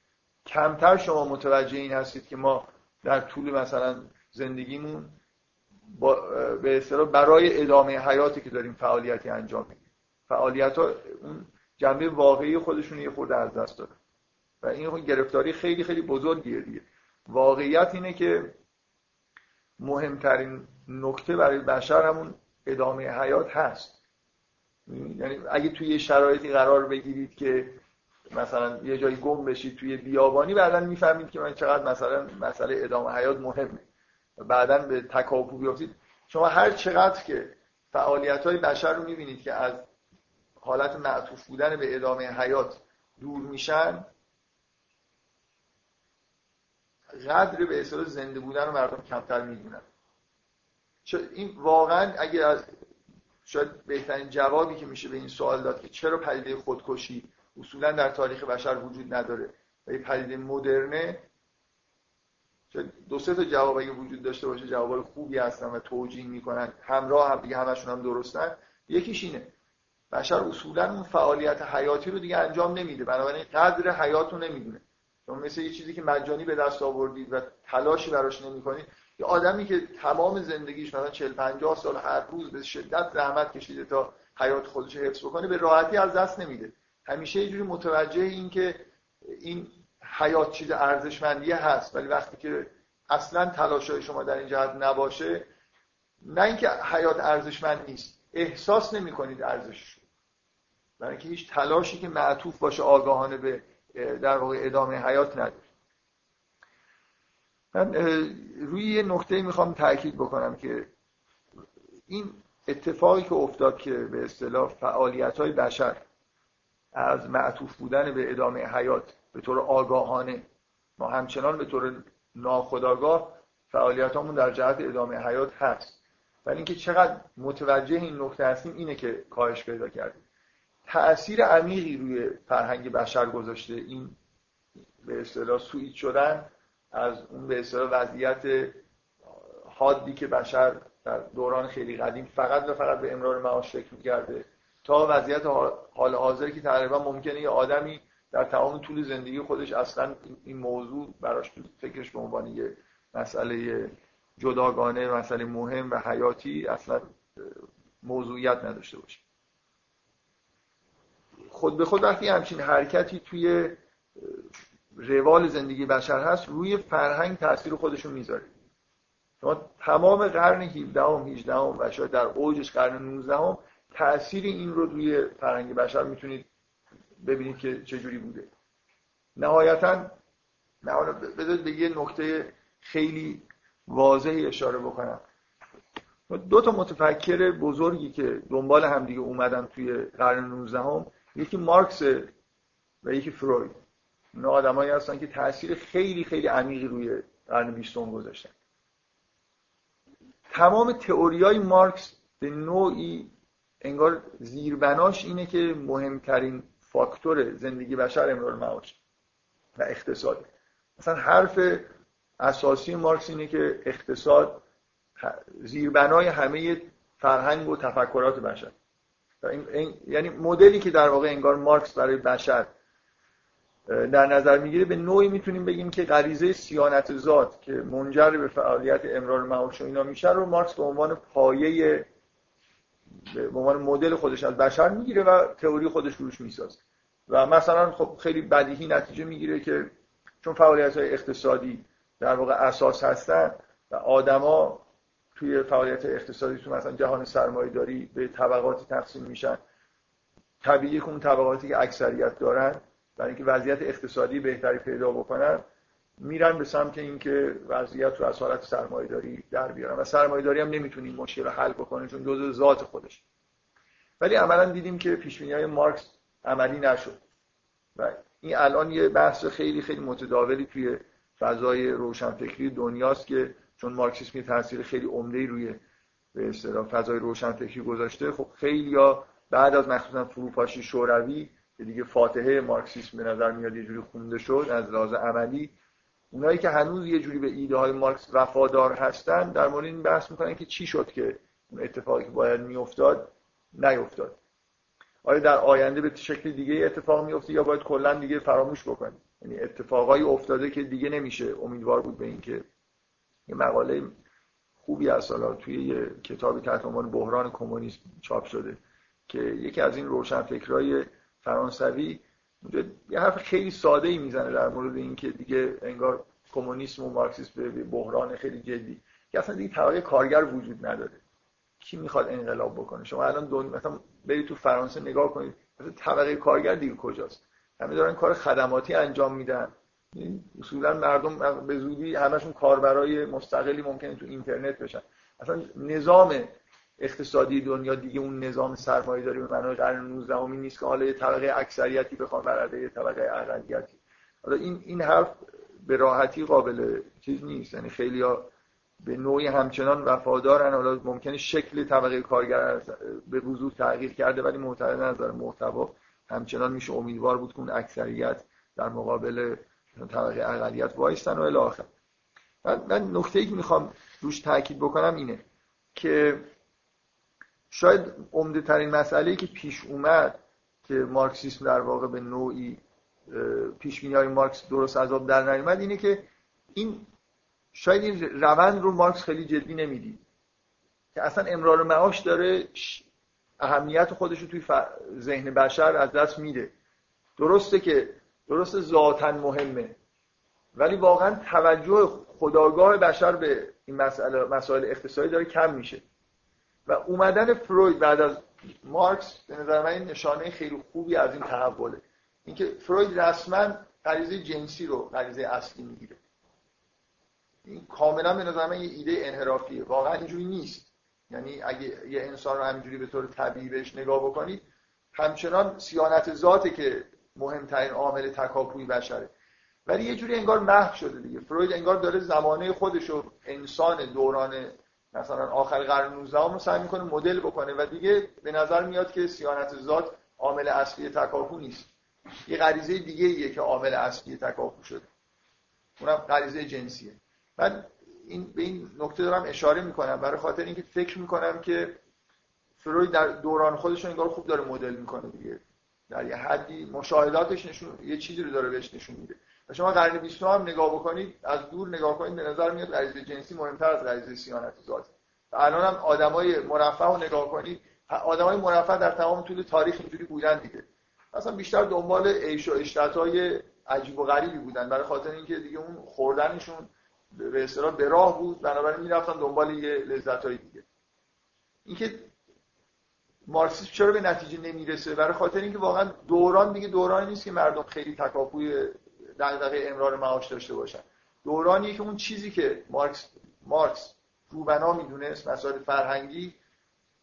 کمتر شما متوجه این هستید که ما در طول مثلا زندگیمون با به اصطلاح برای ادامه حیاتی که داریم فعالیتی انجام میدیم. فعالیت ها اون جنبه واقعی خودشون یه خورده از دست داره و این گرفتاری خیلی خیلی بزرگیه دیگه. واقعیت اینه که مهمترین نکته برای بشر همون ادامه حیات هست. یعنی اگه توی شرایطی قرار بگیرید که مثلا یه جایی گم بشید توی بیابانی بعدا می‌فهمید که من چقدر مثلا مسئله ادامه حیات مهمه. بعدا به تکاپو بیافتید شما هر چقدر که فعالیت های بشر رو می‌بینید که از حالت معطوف بودن به ادامه حیات دور میشن قدر به اصطلاح زنده بودن رو مردم کمتر می‌دونن. این واقعا اگر از شاید بهترین جوابی که میشه به این سوال داد که چرا پدیده خودکشی اصولا در تاریخ بشر وجود نداره و یه پدیده مدرنه دو سه تا جواب اگه وجود داشته باشه جواب خوبی هستن و توجیه می‌کنن. همراه هم دیگه همشون هم درستن. یکیش اینه. بشر اصولا اون فعالیت حیاتی رو دیگه انجام نمیده. بنابراین قدر حیات رو نمی‌دونه. شما مثل یه چیزی که مجانی به دست آوردید و تلاشی براش نمی‌کنید یه آدمی که تمام زندگیش مثلا 40 50 سال هر روز به شدت زحمت کشیده تا حیات خودش حفظ بکنه به راحتی از دست نمیده. همیشه یه جوری متوجه این که این حیات چیز ارزشمندی هست ولی وقتی که اصلا تلاشای شما در این جهت نباشه نه اینکه حیات ارزشمند نیست احساس نمی کنید ارزشش برای اینکه هیچ تلاشی که معطوف باشه آگاهانه به در واقع ادامه حیات نداره من روی یه نکته می‌خوام تاکید بکنم که این اتفاقی که افتاد که به اصطلاح فعالیت های بشر از معطوف بودن به ادامه حیات به طور آگاهانه ما همچنان به طور ناخداگاه فعالیتامون در جهت ادامه حیات هست. ولی اینکه چقدر متوجه این نکته هستیم اینه که کاهش پیدا کردیم. تأثیر عمیقی روی فرهنگ بشر گذاشته. این به اصطلاح سویت شدن از اون به اصطلاح وضعیت حادی که بشر در دوران خیلی قدیم فقط و فقط به امرار معاش فکر می‌کرده. تا وضعیت حال حاضر که تقریبا ممکنه یه آدمی در تمام طول زندگی خودش اصلا این موضوع براش فکرش به عنوان یه مسئله جداگانه مسئله مهم و حیاتی اصلا موضوعیت نداشته باشه. خود به خود وقتی همچین حرکتی توی روال زندگی بشر هست روی فرهنگ تاثیر خودشون می‌ذاره. شما تمام قرن 17 هم 18 هم و شاید در اوجش قرن 19 هم تاثیر این رو روی فرهنگ بشر می‌تونید ببینید که چجوری بوده. نهایتا بذارید به یه نکته خیلی واضحی اشاره بکنم. دو تا متفکر بزرگی که دنبال همدیگه اومدن توی قرن 19 هم یکی مارکس و یکی فروید. اینا آدمایی هستن که تاثیر خیلی خیلی عمیقی روی قرن 20 گذاشتن. تمام تئوریای مارکس به نوعی انگار زیربناش اینه که مهمترین فاکتور زندگی بشر امرار معاش و اقتصاد. مثلا حرف اساسی مارکس اینه که اقتصاد زیربنای همه فرهنگ و تفکرات بشر. این یعنی مدلی که در واقع انگار مارکس برای بشر در نظر می‌گیره به نوعی می‌تونیم بگیم که غریزه سیانت ذات که منجر به فعالیت امرار معاش اینا میشه رو مارکس به عنوان پایه به عنوان مدل خودش از بشر می‌گیره و تئوری خودش روش می‌سازه. و مثلا خب خیلی بدیهی نتیجه می‌گیره که چون فعالیت های اقتصادی در واقع اساس هستن و آدما توی فعالیت اقتصادی تو مثلا جهان سرمایه داری به طبقاتی تقسیم میشن. طبیعی که اون طبقاتی که اکثریت دارن برای اینکه وضعیت اقتصادی بهتری پیدا بکنن میرن به سمت اینکه وضعیت رو از حالت سرمایه داری در بیارن. و سرمایه داری هم نمی‌تونه مشکل رو حل بکنه چون جزء ذات خودش. ولی عملا دیدیم که پیش های مارکس عملی نشد. و این الان یه بحث خیلی خیلی متداولی توی فضای روشنفکری دنیاست که چون مارکسیسم یه تاثیر خیلی عمده روی به اصطلاح فضای روشنفکری گذاشته خب خیلی یا بعد از مخصوصا فروپاشی شوروی که دیگه فاتحه مارکسیسم به نظر میاد یه جوری خونده شد از لحاظ عملی اونایی که هنوز یه جوری به ایده های مارکس وفادار هستن در مورد این بحث می‌کنن که چی شد که اون اتفاقی که باید میافتاد نیفتاد. آیا در آینده به شکل دیگه اتفاق میفته یا باید کلا دیگه فراموش بکنیم؟ یعنی اتفاقایی افتاده که دیگه نمیشه امیدوار بود به اینکه یه مقاله خوبی از سالا توی یه کتابی تحت عنوان بحران کمونیسم چاپ شده که یکی از این روشنفکرای فرانسوی یه حرف خیلی ساده ای می‌زنه در مورد اینکه دیگه انگار کمونیسم و مارکسیسم به بحران خیلی جدی. که اصلا دیگه طبقه کارگر وجود نداره. کی می‌خواد انقلاب بکنه؟ شما الان دون مثلا برید تو فرانسه نگاه کنید مثلا طبقه کارگر دیگه کجاست؟ همه دارن کار خدماتی انجام میدن. اصولا مردم به زودی همشون کاربرای مستقلی ممکنه تو اینترنت بشن. اصلا نظام اقتصادی دنیا دیگه اون نظام سرمایه داری به معنای قرن 19 امی نیست که حالا یه طبقه اکثریتی بخوان برده یه طبقه اقلیتی. حالا این این حرف به راحتی قابل چیز نیست. یعنی خیلی ها به نوعی همچنان وفادارن. حالا ممکنه شکل طبقه کارگر به وضوح تغییر کرده ولی معتقد نظر محتوا همچنان میشه امیدوار بود که اون اکثریت در مقابل طبقه اقلیت وایستن و الی آخر. من نکته ای که می‌خوام روش تاکید بکنم اینه که شاید عمده ترین مسئله که پیش اومد که مارکسیسم در واقع به نوعی پیش های مارکس درست از آب در نیومد اینه که این شاید این روند رو مارکس خیلی جدی نمی‌دید که اصلا امرار معاش داره اهمیت خودش رو توی ذهن بشر از دست میده. درسته که درست ذاتا مهمه. ولی واقعا توجه خداگاه بشر به این مسئله مسائل اقتصادی داره کم میشه. و اومدن فروید بعد از مارکس به نظر من این نشانه خیلی خوبی از این تحوله. اینکه فروید رسما غریزه جنسی رو غریزه اصلی می‌گیره. این کاملا به نظر من یه ایده انحرافیه. واقعا اینجوری نیست. یعنی اگه یه انسان رو همینجوری به طور طبیعی بهش نگاه بکنید همچنان سیانت ذاته که مهمترین عامل تکاپوی بشره. ولی یه جوری انگار محو شده دیگه. فروید انگار داره زمانه خودش رو انسان دوران مثلا آخر قرن 19 رو سعی می‌کنه مدل بکنه و دیگه به نظر میاد که سیانت ذات عامل اصلی تکاپو نیست. یه غریزه دیگه ایه که عامل اصلی تکاپو شده. اونم غریزه جنسیه. من این به این نکته دارم اشاره می‌کنم. برای خاطر اینکه فکر می‌کنم که فروید در دوران خودش انگار خوب داره مدل می‌کنه دیگه. در یه حدی مشاهداتش نشون یه چیزی رو داره بهش نشون میده. و شما قرن 20 هم نگاه بکنید از دور نگاه کنید به نظر میاد غریزه جنسی مهمتر از غریزه سیانت ذاتی الان هم آدمای مرفه رو نگاه کنید آدمای مرفه در تمام طول تاریخ اینجوری بودن دیگه. اصلا بیشتر دنبال عیش و اشتهای عجیب و غریبی بودن برای خاطر اینکه دیگه اون خوردنشون به اصطلاح به راه بود بنابراین می‌رفتن دنبال یه لذت‌های دیگه. اینکه مارکسیسم چرا به نتیجه نمی‌رسه؟ برای خاطر اینکه واقعا دوران دیگه دورانی نیست که مردم خیلی تکاپوی دغدغه امرار معاش داشته باشن. دورانیه که اون چیزی که مارکس مارکس روبنا می‌دونست مسائل فرهنگی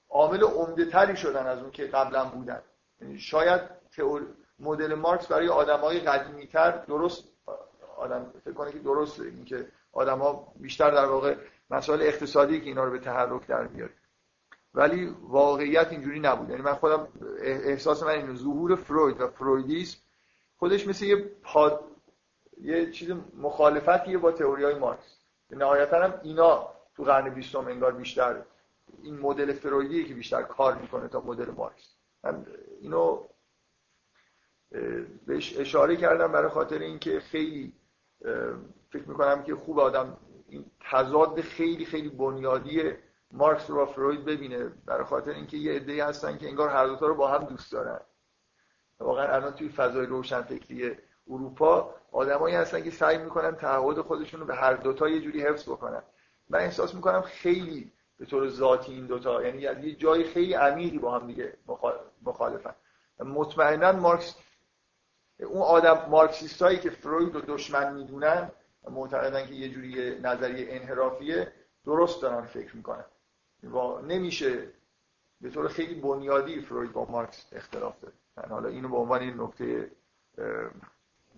عامل عمده تری شدن از اون که قبلا بودن. یعنی شاید مدل مارکس برای آدمای قدیمی تر درست آدم فکر کنه که درسته اینکه آدما بیشتر در واقع مسائل اقتصادی که اینا رو به تحرک در میاره. ولی واقعیت اینجوری نبود. یعنی من خودم احساس من اینه ظهور فروید و فرویدیسم خودش مثل یه پاد یه چیز مخالفتیه با تئوری های مارکس نهایتا هم اینا تو قرن بیستم انگار بیشتر این مدل فرویدی که بیشتر کار می‌کنه تا مدل مارکس. من اینو بهش اشاره کردم برای خاطر اینکه خیلی فکر می‌کنم که خوب آدم این تضاد خیلی خیلی بنیادی مارکس رو با فروید ببینه برای خاطر اینکه یه عده‌ای هستن که انگار هر دوتا رو با هم دوست دارن. واقعا الان توی فضای روشنفکری اروپا آدمایی هستن که سعی می‌کنن تعهد خودشون رو به هر دوتا یه جوری حفظ بکنن. من احساس می‌کنم خیلی به طور ذاتی این دوتا یعنی یه جای خیلی عمیقی با هم دیگه مخالفن. مطمئنا مارکس اون آدم مارکسیست هایی که فروید رو دشمن می‌دونن معتقدن که یه جوری نظریه انحرافیه درست دارن فکر می‌کنن. نمیشه به طور خیلی بنیادی فروید با مارکس اختلاف داره. من حالا اینو به عنوان این نکته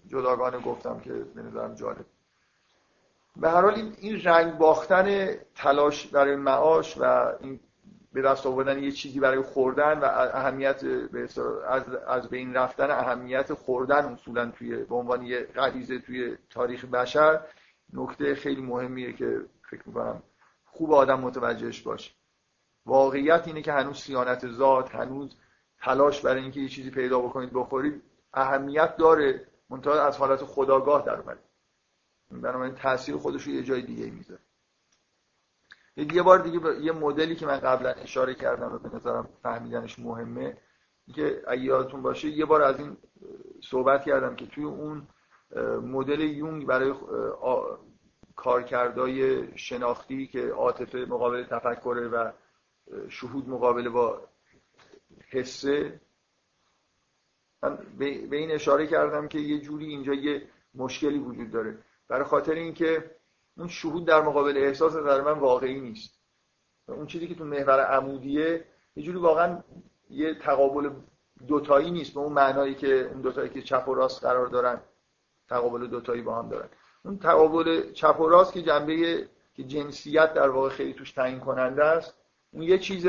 جداگانه گفتم که به نظرم جالب. به هر حال این رنگ باختن تلاش برای معاش و این به دست آوردن یه چیزی برای خوردن و اهمیت از از بین رفتن اهمیت خوردن اصولا توی به عنوان یه غریزه توی تاریخ بشر نکته خیلی مهمیه که فکر می‌کنم خوب آدم متوجهش باشه. واقعیت اینه که هنوز سیانت ذات هنوز تلاش برای اینکه یه چیزی پیدا بکنید بخورید اهمیت داره. منتها از حالت خداگاه در اومده. بنابراین تاثیر خودش رو یه جای دیگه می‌ذاره. یه بار دیگه یه مدلی که من قبلا اشاره کردم و به نظرم فهمیدنش مهمه که اگه یادتون باشه یه بار از این صحبت کردم که توی اون مدل یونگ برای کارکردهای شناختی که عاطفه مقابل تفکره و شهود مقابله با حسه من به این اشاره کردم که یه جوری اینجا یه مشکلی وجود داره. برای خاطر اینکه اون شهود در مقابل احساس نظر من واقعی نیست. اون چیزی که تو محور عمودیه یه جوری واقعا یه تقابل دوتایی نیست به اون معنایی که اون دوتایی که چپ و راست قرار دارن تقابل دوتایی با هم دارن. اون تقابل چپ و راست که جنبه که جنسیت در واقع خیلی توش تعیین کننده است اون یه چیز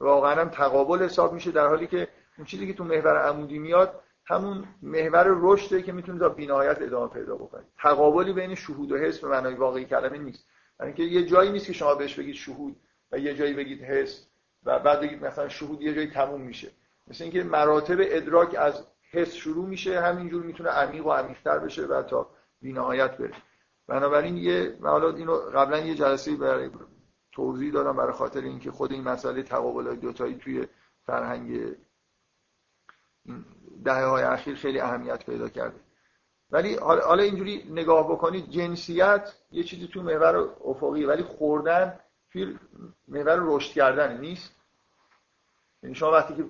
واقعا هم تقابل حساب میشه در حالی که اون چیزی که تو محور عمودی میاد همون محور رشده که می‌تونه تا بینهایت ادامه پیدا بکنه. تقابلی بین شهود و حس به معنای واقعی کلمه نیست. یعنی که یه جایی نیست که شما بهش بگید شهود و یه جایی بگید حس و بعد بگید مثلا شهود یه جایی تموم میشه. مثل اینکه مراتب ادراک از حس شروع میشه همینجور می‌تونه عمیق و عمیق‌تر بشه و تا بینهایت بره بنابراین یه حالا اینو قبلا یه جلسه برای توضیح دادم برای خاطر اینکه خود این مسئله تقابل های دوتایی توی فرهنگ دهه های اخیر خیلی اهمیت پیدا کرده. ولی حالا اینجوری نگاه بکنید جنسیت یه چیزی تو محور افقی ولی خوردن توی محور رشد کردن نیست. یعنی شما وقتی که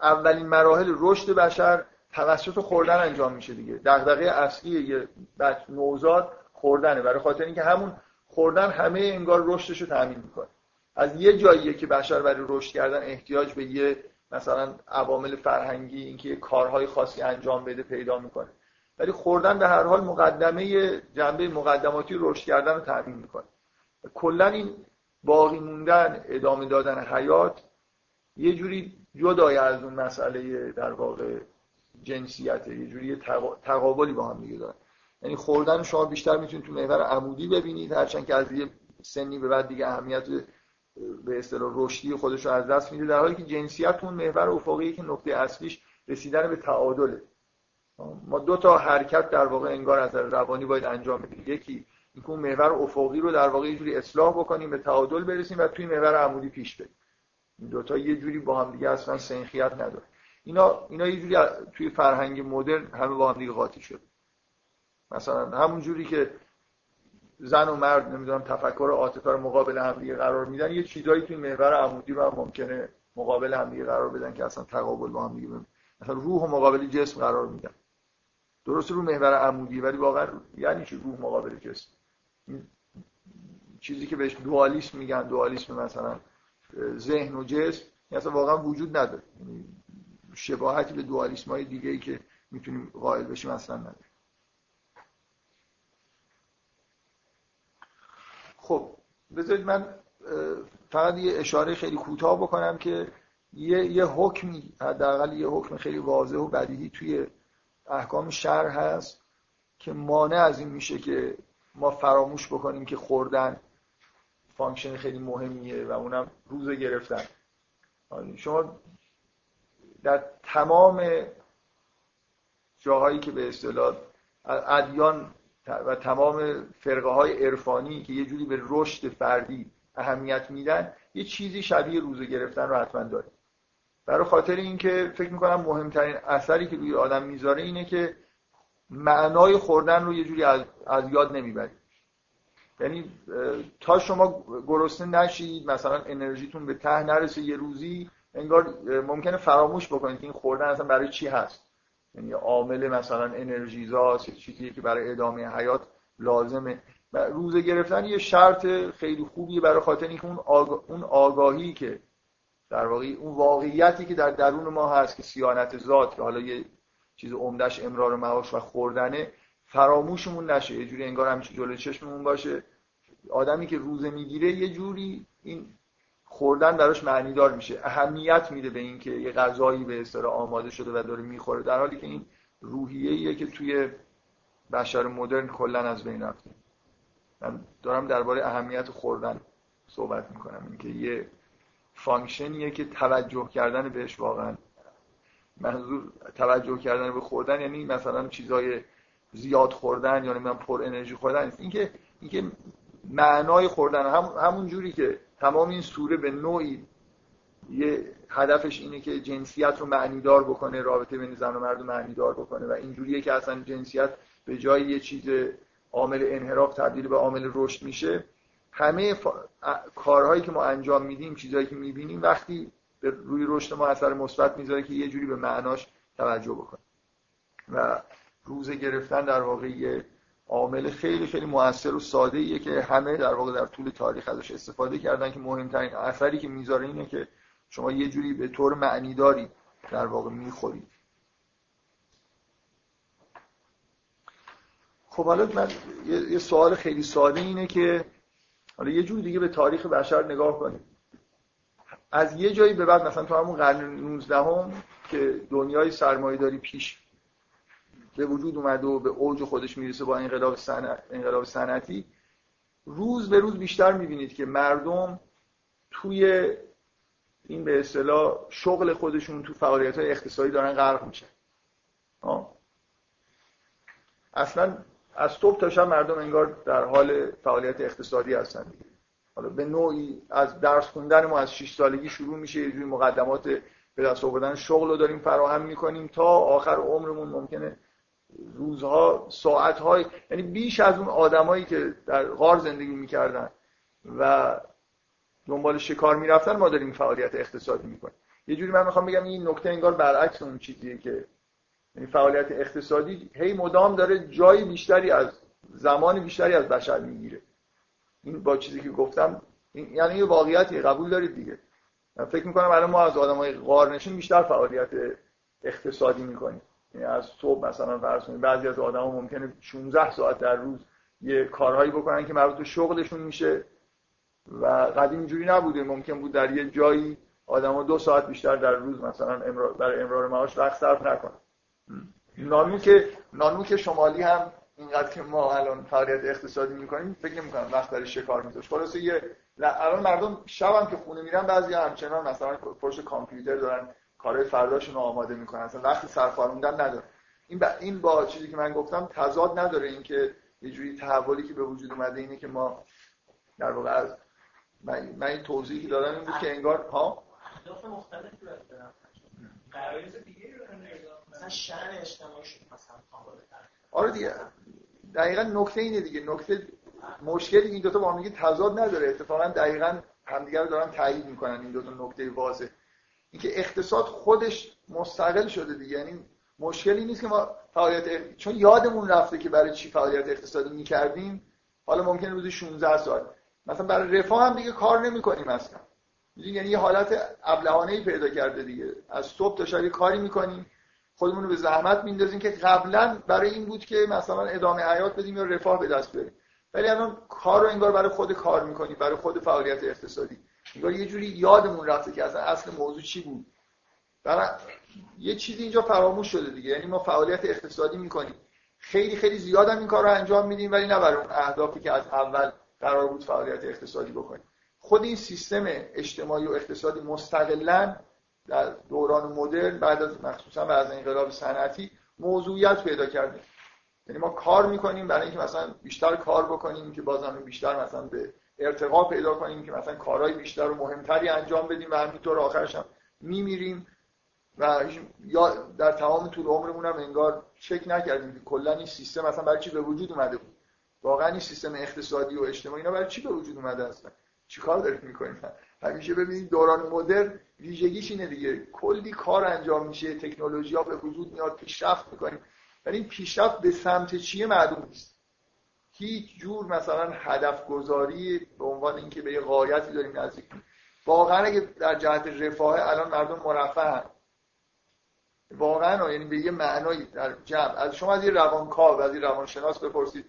اولین مراحل رشد بشر توسط خوردن انجام میشه دیگه. دغدغه اصلی یه نوزاد خوردنه. برای خاطر اینکه همون خوردن همه انگار رشدش رو تامین می‌کنه. از یه جاییه که بشر برای رشد کردن احتیاج به یه مثلا عوامل فرهنگی اینکه کارهای خاصی انجام بده پیدا می‌کنه. ولی خوردن به هر حال مقدمه جنبه مقدماتی رشد کردن رو تامین می‌کنه. کلا این باقی موندن ادامه دادن حیات یه جوری جدای از اون مسئله در واقع جنسیت یه جوری تقابلی با هم دیگه دارن. یعنی خوردن شما بیشتر می‌تونید تو محور عمودی ببینید هرچند که از یه سنی به بعد دیگه اهمیت به اصطلاح رشدی خودش رو از دست میده در حالی که جنسیت اون محور افقی که نقطه اصلیش رسیدن به تعادله. ما دو تا حرکت در واقع انگار از روانی باید انجام بدیم. یکی اینکه اون محور افقی رو در واقع یه جوری اصلاح بکنیم به تعادل برسیم و توی محور عمودی پیش بریم. این دو تا یه جوری با هم دیگه اصلا سنخیت نداره. اینا اینا یه جوری توی فرهنگ مدرن همه با هم دیگه قاطی شده مثلا همون جوری که زن و مرد نمی‌دونم تفکر عاطفه رو مقابل هم دیگه قرار میدن یه چیزایی توی محور عمودی رو هم ممکنه مقابل هم دیگه قرار بدن که اصلا تقابل با هم دیگه مثلا روح و مقابل جسم قرار میدن. درست رو محور عمودی ولی واقعا یعنی چی روح مقابل جسم؟ چیزی که بهش دوالیسم میگن دوالیسم مثلا ذهن و جسم اصلا واقعا وجود نداره. یعنی شباهتی به دوالیسم های دیگه ای که می‌تونیم قائل بشیم اصلا نداره خب بذارید من فقط یه اشاره خیلی کوتاه بکنم که یه یه حکمی حداقل یه حکم خیلی واضح و بدیهی توی احکام شرع هست که مانع از این میشه که ما فراموش بکنیم که خوردن function خیلی مهمیه و اونم روزه گرفتن. شما در تمام جاهایی که به اصطلاح ادیان و تمام فرقه های عرفانی که یه جوری به رشد فردی اهمیت میدن یه چیزی شبیه روزه گرفتن رو حتما داره برای خاطر اینکه فکر می‌کنم مهمترین اثری که روی آدم می‌ذاره اینه که معنای خوردن رو یه جوری از, از یاد نمی‌برید یعنی تا شما گرسنه نشید مثلا انرژیتون به ته نرسه یه روزی انگار ممکنه فراموش بکنید که این خوردن اصلا برای چی هست. یعنی عامل مثلا انرژیزا چیزی که برای ادامه حیات لازمه. روزه گرفتن یه شرط خیلی خوبیه برای خاطر اینکه اون, اون آگاهی که در واقع اون واقعیتی که در درون ما هست که سیانت ذات که حالا یه چیز عمدش امرار معاش و خوردنه فراموشمون نشه. یه جوری انگار همیشه جلوی چشممون باشه. آدمی که روزه می‌گیره یه جوری این خوردن براش معنیدار میشه. اهمیت میده به اینکه یه غذایی به اصطلاح آماده شده و داره می‌خوره در حالی که این روحیه که توی بشر مدرن کلا از بین رفته. من دارم درباره اهمیت خوردن صحبت می‌کنم. اینکه یه فانکشنیه که توجه کردن بهش واقعا منظور توجه کردن به خوردن یعنی مثلا چیزای زیاد خوردن یا نمی‌دونم پر انرژی خوردن اینکه اینکه معنای خوردن هم همون جوری که تمام این سوره به نوعی یه هدفش اینه که جنسیت رو معنیدار بکنه رابطه بین زن و مرد رو معنیدار بکنه و اینجوریه که اصلا جنسیت به جای یه چیز عامل انحراف تبدیل به عامل رشد میشه. همه کارهایی که ما انجام میدیم چیزهایی که می‌بینیم وقتی به روی رشد ما اثر مثبت می‌ذاره که یه جوری به معناش توجه بکنه و روزه گرفتن در واقع یه عامل خیلی خیلی موثر و ساده ایه که همه در واقع در طول تاریخ ازش استفاده کردن که مهمترین اثری که می‌ذاره اینه که شما یه جوری به طور معنیداری در واقع می‌خورید. خب حالا من یه سوال خیلی ساده اینه که حالا یه جوری دیگه به تاریخ بشر نگاه کنیم. از یه جایی به بعد مثلا تو همون قرن 19 هم که دنیای سرمایه‌داری پیش به وجود اومده و به اوج خودش می‌رسه با انقلاب انقلاب صنعتی روز به روز بیشتر می‌بینید که مردم توی این به اصطلاح شغل خودشون تو فعالیت های اقتصادی دارن غرق میشن. اصلا از صبح تا شب مردم انگار در حال فعالیت اقتصادی هستن حالا به نوعی از درس خوندن ما از 6 سالگی شروع میشه یه مقدمات به دست آوردن شغل رو داریم فراهم می‌کنیم تا آخر عمرمون ممکنه روزها ساعتهای یعنی بیش از اون آدمایی که در غار زندگی می‌کردن و دنبال شکار می‌رفتن ما داریم فعالیت اقتصادی می‌کنیم. یه جوری من می‌خوام بگم این نکته انگار برعکس اون چیزیه که یعنی فعالیت اقتصادی هی مدام داره جای بیشتری از زمان بیشتری از بشر می‌گیره. این با چیزی که گفتم یعنی یه واقعیتی قبول دارید دیگه. فکر می‌کنم الان ما از آدمای غارنشین بیشتر فعالیت اقتصادی می‌کنیم. از صبح مثلا فرض کنید بعضی از آدما ممکنه 16 ساعت در روز یه کارهایی بکنن که مربوط به شغلشون میشه و قدیم اینجوری نبوده. ممکن بود در یه جایی آدما دو ساعت بیشتر در روز مثلا برای امرار معاش وقت صرف نکنن. نانوک نانوک شمالی هم اینقدر که ما الان فعالیت اقتصادی می‌کنیم فکر نمی‌کنم وقت برای شکار میذاشت. خلاصه یه الان مردم شب هم که خونه میرن بعضی همچنان مثلا پشت کامپیوتر دارن. کارهای فرداشون رو آماده می‌کنن. اصلا وقتی سرفاروندن نداره. این با این با چیزی که من گفتم تضاد نداره اینکه یه جوری تحولی که به وجود اومده اینه که ما در واقع از من, من این توضیحی که دادم این بود که انگار ها؟ اهداف مختلفی قرارز دیگه مثلا شأن اجتماعی شد مثلا آره دیگه. دقیقا نکته اینه دیگه. نکته مشکلی این دوتا با هم تضاد نداره. اتفاقا دقیقا همدیگه رو دارن تایید می‌کنن. این دوتا نکته واضح. اینکه اقتصاد خودش مستقل شده دیگه. یعنی مشکلی نیست که ما فعالیت چون یادمون رفته که برای چی فعالیت اقتصادی می‌کردیم. حالا ممکنه روزی 16 سال. مثلا برای رفاه هم دیگه کار نمی‌کنیم اصلا. یعنی یه حالت ابلهانه ای پیدا کرده دیگه. از صبح تا شب کاری می‌کنیم. خودمون رو به زحمت میندازیم که قبلا برای این بود که مثلا ادامه حیات بدیم یا رفاه به دست بریم. ولی الان کار رو انگار برای خود کار می‌کنیم برای خود فعالیت اقتصادی. انگار یه جوری یادمون رفته که اصلا اصل موضوع چی بود. برای یه چیزی اینجا فراموش شده دیگه. یعنی ما فعالیت اقتصادی می‌کنیم. خیلی خیلی زیاد هم این کار رو انجام میدیم ولی نه برای اون اهدافی که از اول قرار بود فعالیت اقتصادی بکنیم. خود این سیستم اجتماعی و اقتصادی مستقلا در دوران مدرن بعد از مخصوصا بعد از انقلاب صنعتی موضوعیت پیدا کرده. یعنی ما کار می‌کنیم برای اینکه مثلا بیشتر کار بکنیم که بازم بیشتر مثلا به ارتقا پیدا کنیم که مثلا کارهای بیشتر و مهمتری انجام بدیم و همینطور آخرش هم میمیریم و یا در تمام طول عمرمون هم انگار چک نکردیم که کلا این سیستم مثلا برای چی به وجود اومده بود. واقعا این سیستم اقتصادی و اجتماعی اینا برای چی به وجود اومده اصلا چیکار دارید می‌کنید؟ همیشه ببینید دوران مدرن ویژگیش اینه دیگه. کلی کار انجام میشه تکنولوژی ها به وجود میاد پیشرفت می‌کنیم. ولی این پیشرفت به سمت چیه معلوم نیست. هیچ جور مثلا هدف گذاری به عنوان اینکه به یه غایتی داریم نزدیک واقعا اگه در جهت رفاه الان مردم مرفه واقعا یعنی به یه معنایی در جمع. از شما از یه روانکاو از یه روانشناس بپرسید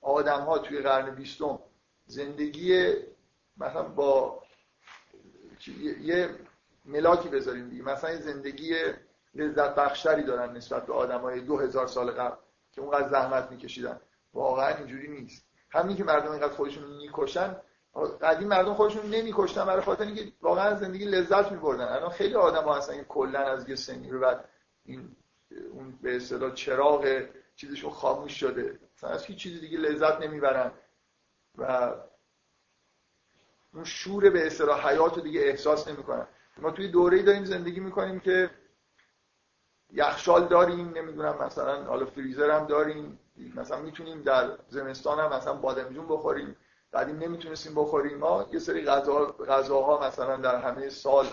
آدم ها توی قرن بیستم زندگی مثلا با یه ملاکی بذاریم دیگه. مثلا زندگی لذت بخشتری دارن نسبت به آدمای دو هزار سال قبل که اونقدر زحمت میکشیدن. واقعا اینجوری نیست. همین که مردم اینقدر خودشون می‌کشن قدیم مردم خودشون نمیکشتن برای خاطر اینکه واقعا زندگی لذت میبردن. الان خیلی آدم ها هستن که کلا از یه سنی رو بعد این اون به اصطلاح چراغ چیزشون خاموش شده. مثلا از هیچ چیزی دیگه لذت نمی‌برن. و اون شور به اصطلاح حیات رو دیگه احساس نمی‌کنن. ما توی دوره‌ای داریم زندگی می‌کنیم که یخشال داریم نمی‌دونم مثلا حالا فریزر هم داریم. مثلا می‌تونیم در زمستان هم مثلا بادمجون بخوریم بعدیم نمی‌تونستیم بخوریم. ما یه سری غذا غذاها مثلا در همه سال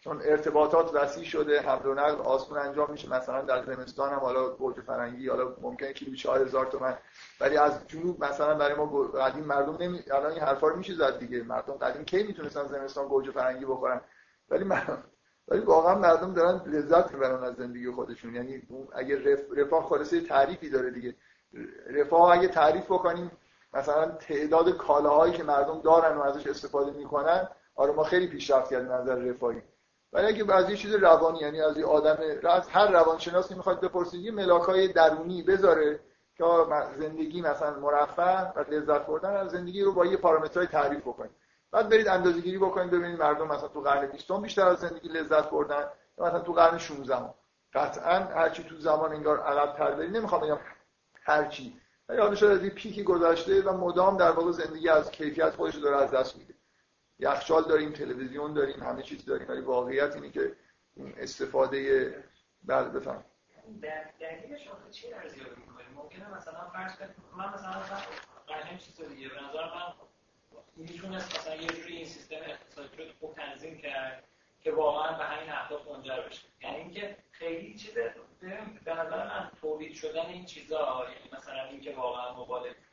چون ارتباطات وسیع شده حمل و نقل آسون انجام میشه. مثلا در زمستان هم حالا گوجه فرنگی حالا ممکنه کیلو 4000 تومان ولی از جنوب مثلا برای ما قدیم مردم نمی الان این حرفا رو میشه زد دیگه. مردم قدیم کی می‌تونستن زمستان گوجه فرنگی بخورن؟ ولی من ولی واقعا مردم دارن لذت می‌برن از زندگی خودشون. یعنی اگه رف... رفاه خالصه تعریفی داره دیگه. رفاه اگه تعریف بکنیم مثلا تعداد کالاهایی که مردم دارن و ازش استفاده می‌کنن آره ما خیلی پیشرفت کردیم نظر رفاهی. ولی اگه از یه چیز روانی یعنی از یه آدم از هر روانشناسی می‌خواد بپرسید یه ملاکای درونی بذاره که زندگی مثلا مرفه و لذت بردن از زندگی رو با یه پارامترهای تعریف بکنید. بعد برید اندازه‌گیری بکنید ببینید مردم مثلا تو قرن 20 بیشتر از زندگی لذت بردن یا مثلا تو قرن 16 قطعا هرچی تو زمان انگار عقب تر بری نمی‌خوام بگم هرچی. ولی حالا شاید از پیکی گذشته و مدام در واقع زندگی از کیفیت خودش داره از دست میده. یخچال داریم تلویزیون داریم همه چیز داریم ولی واقعیت اینه که اون استفاده بله بفهم دلیلش آخه چی ارزیابی می‌کنیم ممکنه مثلا فرض کنید من مثلا قشنگ چیز دیگه به نظر من می‌تونست مثلا یه جوری این سیستم اقتصادی رو خوب تنظیم کرد. که واقعا به همین اهداف منجر بشه. یعنی اینکه خیلی چیز به نظر من تولید شدن این چیزا یعنی مثلا اینکه واقعا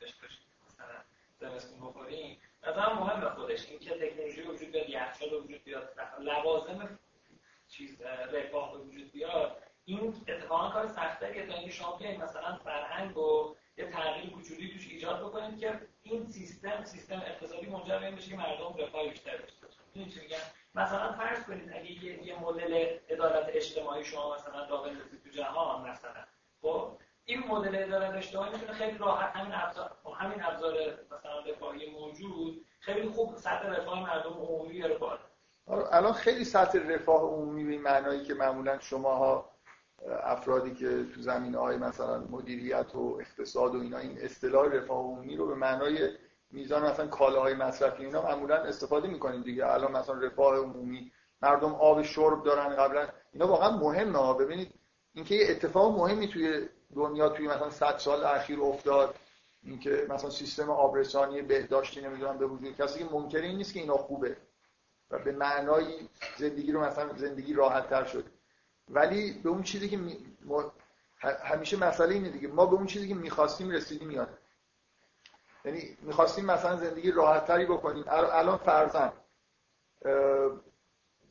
داشته باشیم مثلا زمستون بخوریم مثلا مهم خودش. اینکه تکنولوژی وجود بیاد یخچال وجود بیاد لوازم چیز رفاه وجود بیاد این اتفاقا کار سختیه تا اینکه شما بیاید مثلا فرهنگ و یه تغییر کوچولی توش ایجاد بکنید که این سیستم سیستم اقتصادی منجر به بشه که مردم رفاه بیشتر داشته باشن. میگم؟ مثلا فرض کنید اگه یه, یه مدل عدالت اجتماعی شما مثلا بندازید تو جهان مثلا خب این مدل اداره اجتماعی می‌تونه خیلی راحت همین ابزار همین ابزار مثلا رفاهی موجود خیلی خوب سطح رفاه مردم عمومی بیاره بالا. آره، الان خیلی سطح رفاه عمومی به معنایی که معمولا شماها افرادی که تو زمینه های مثلا مدیریت و اقتصاد و اینا این اصطلاح رفاه عمومی رو به معنای میزان مثلا کالاهای مصرفی اینا معمولا استفاده می‌کنیم دیگه. الان مثلا رفاه عمومی مردم آب شرب دارن قبلا. اینا واقعا مهمه ببینید اینکه یه اتفاق مهمی توی دنیا توی مثلا 100 سال اخیر افتاد اینکه مثلا سیستم آبرسانی بهداشتی نمی‌دونم به وجود کسی که ممکنه این نیست که اینا خوبه و به معنای زندگی رو مثلا زندگی راحت تر شد ولی به اون چیزی که همیشه مسئله اینه دیگه. ما به اون چیزی که می‌خواستیم رسیدیم یاد یعنی می‌خواستیم مثلا زندگی راحت تری بکنیم الان فرزن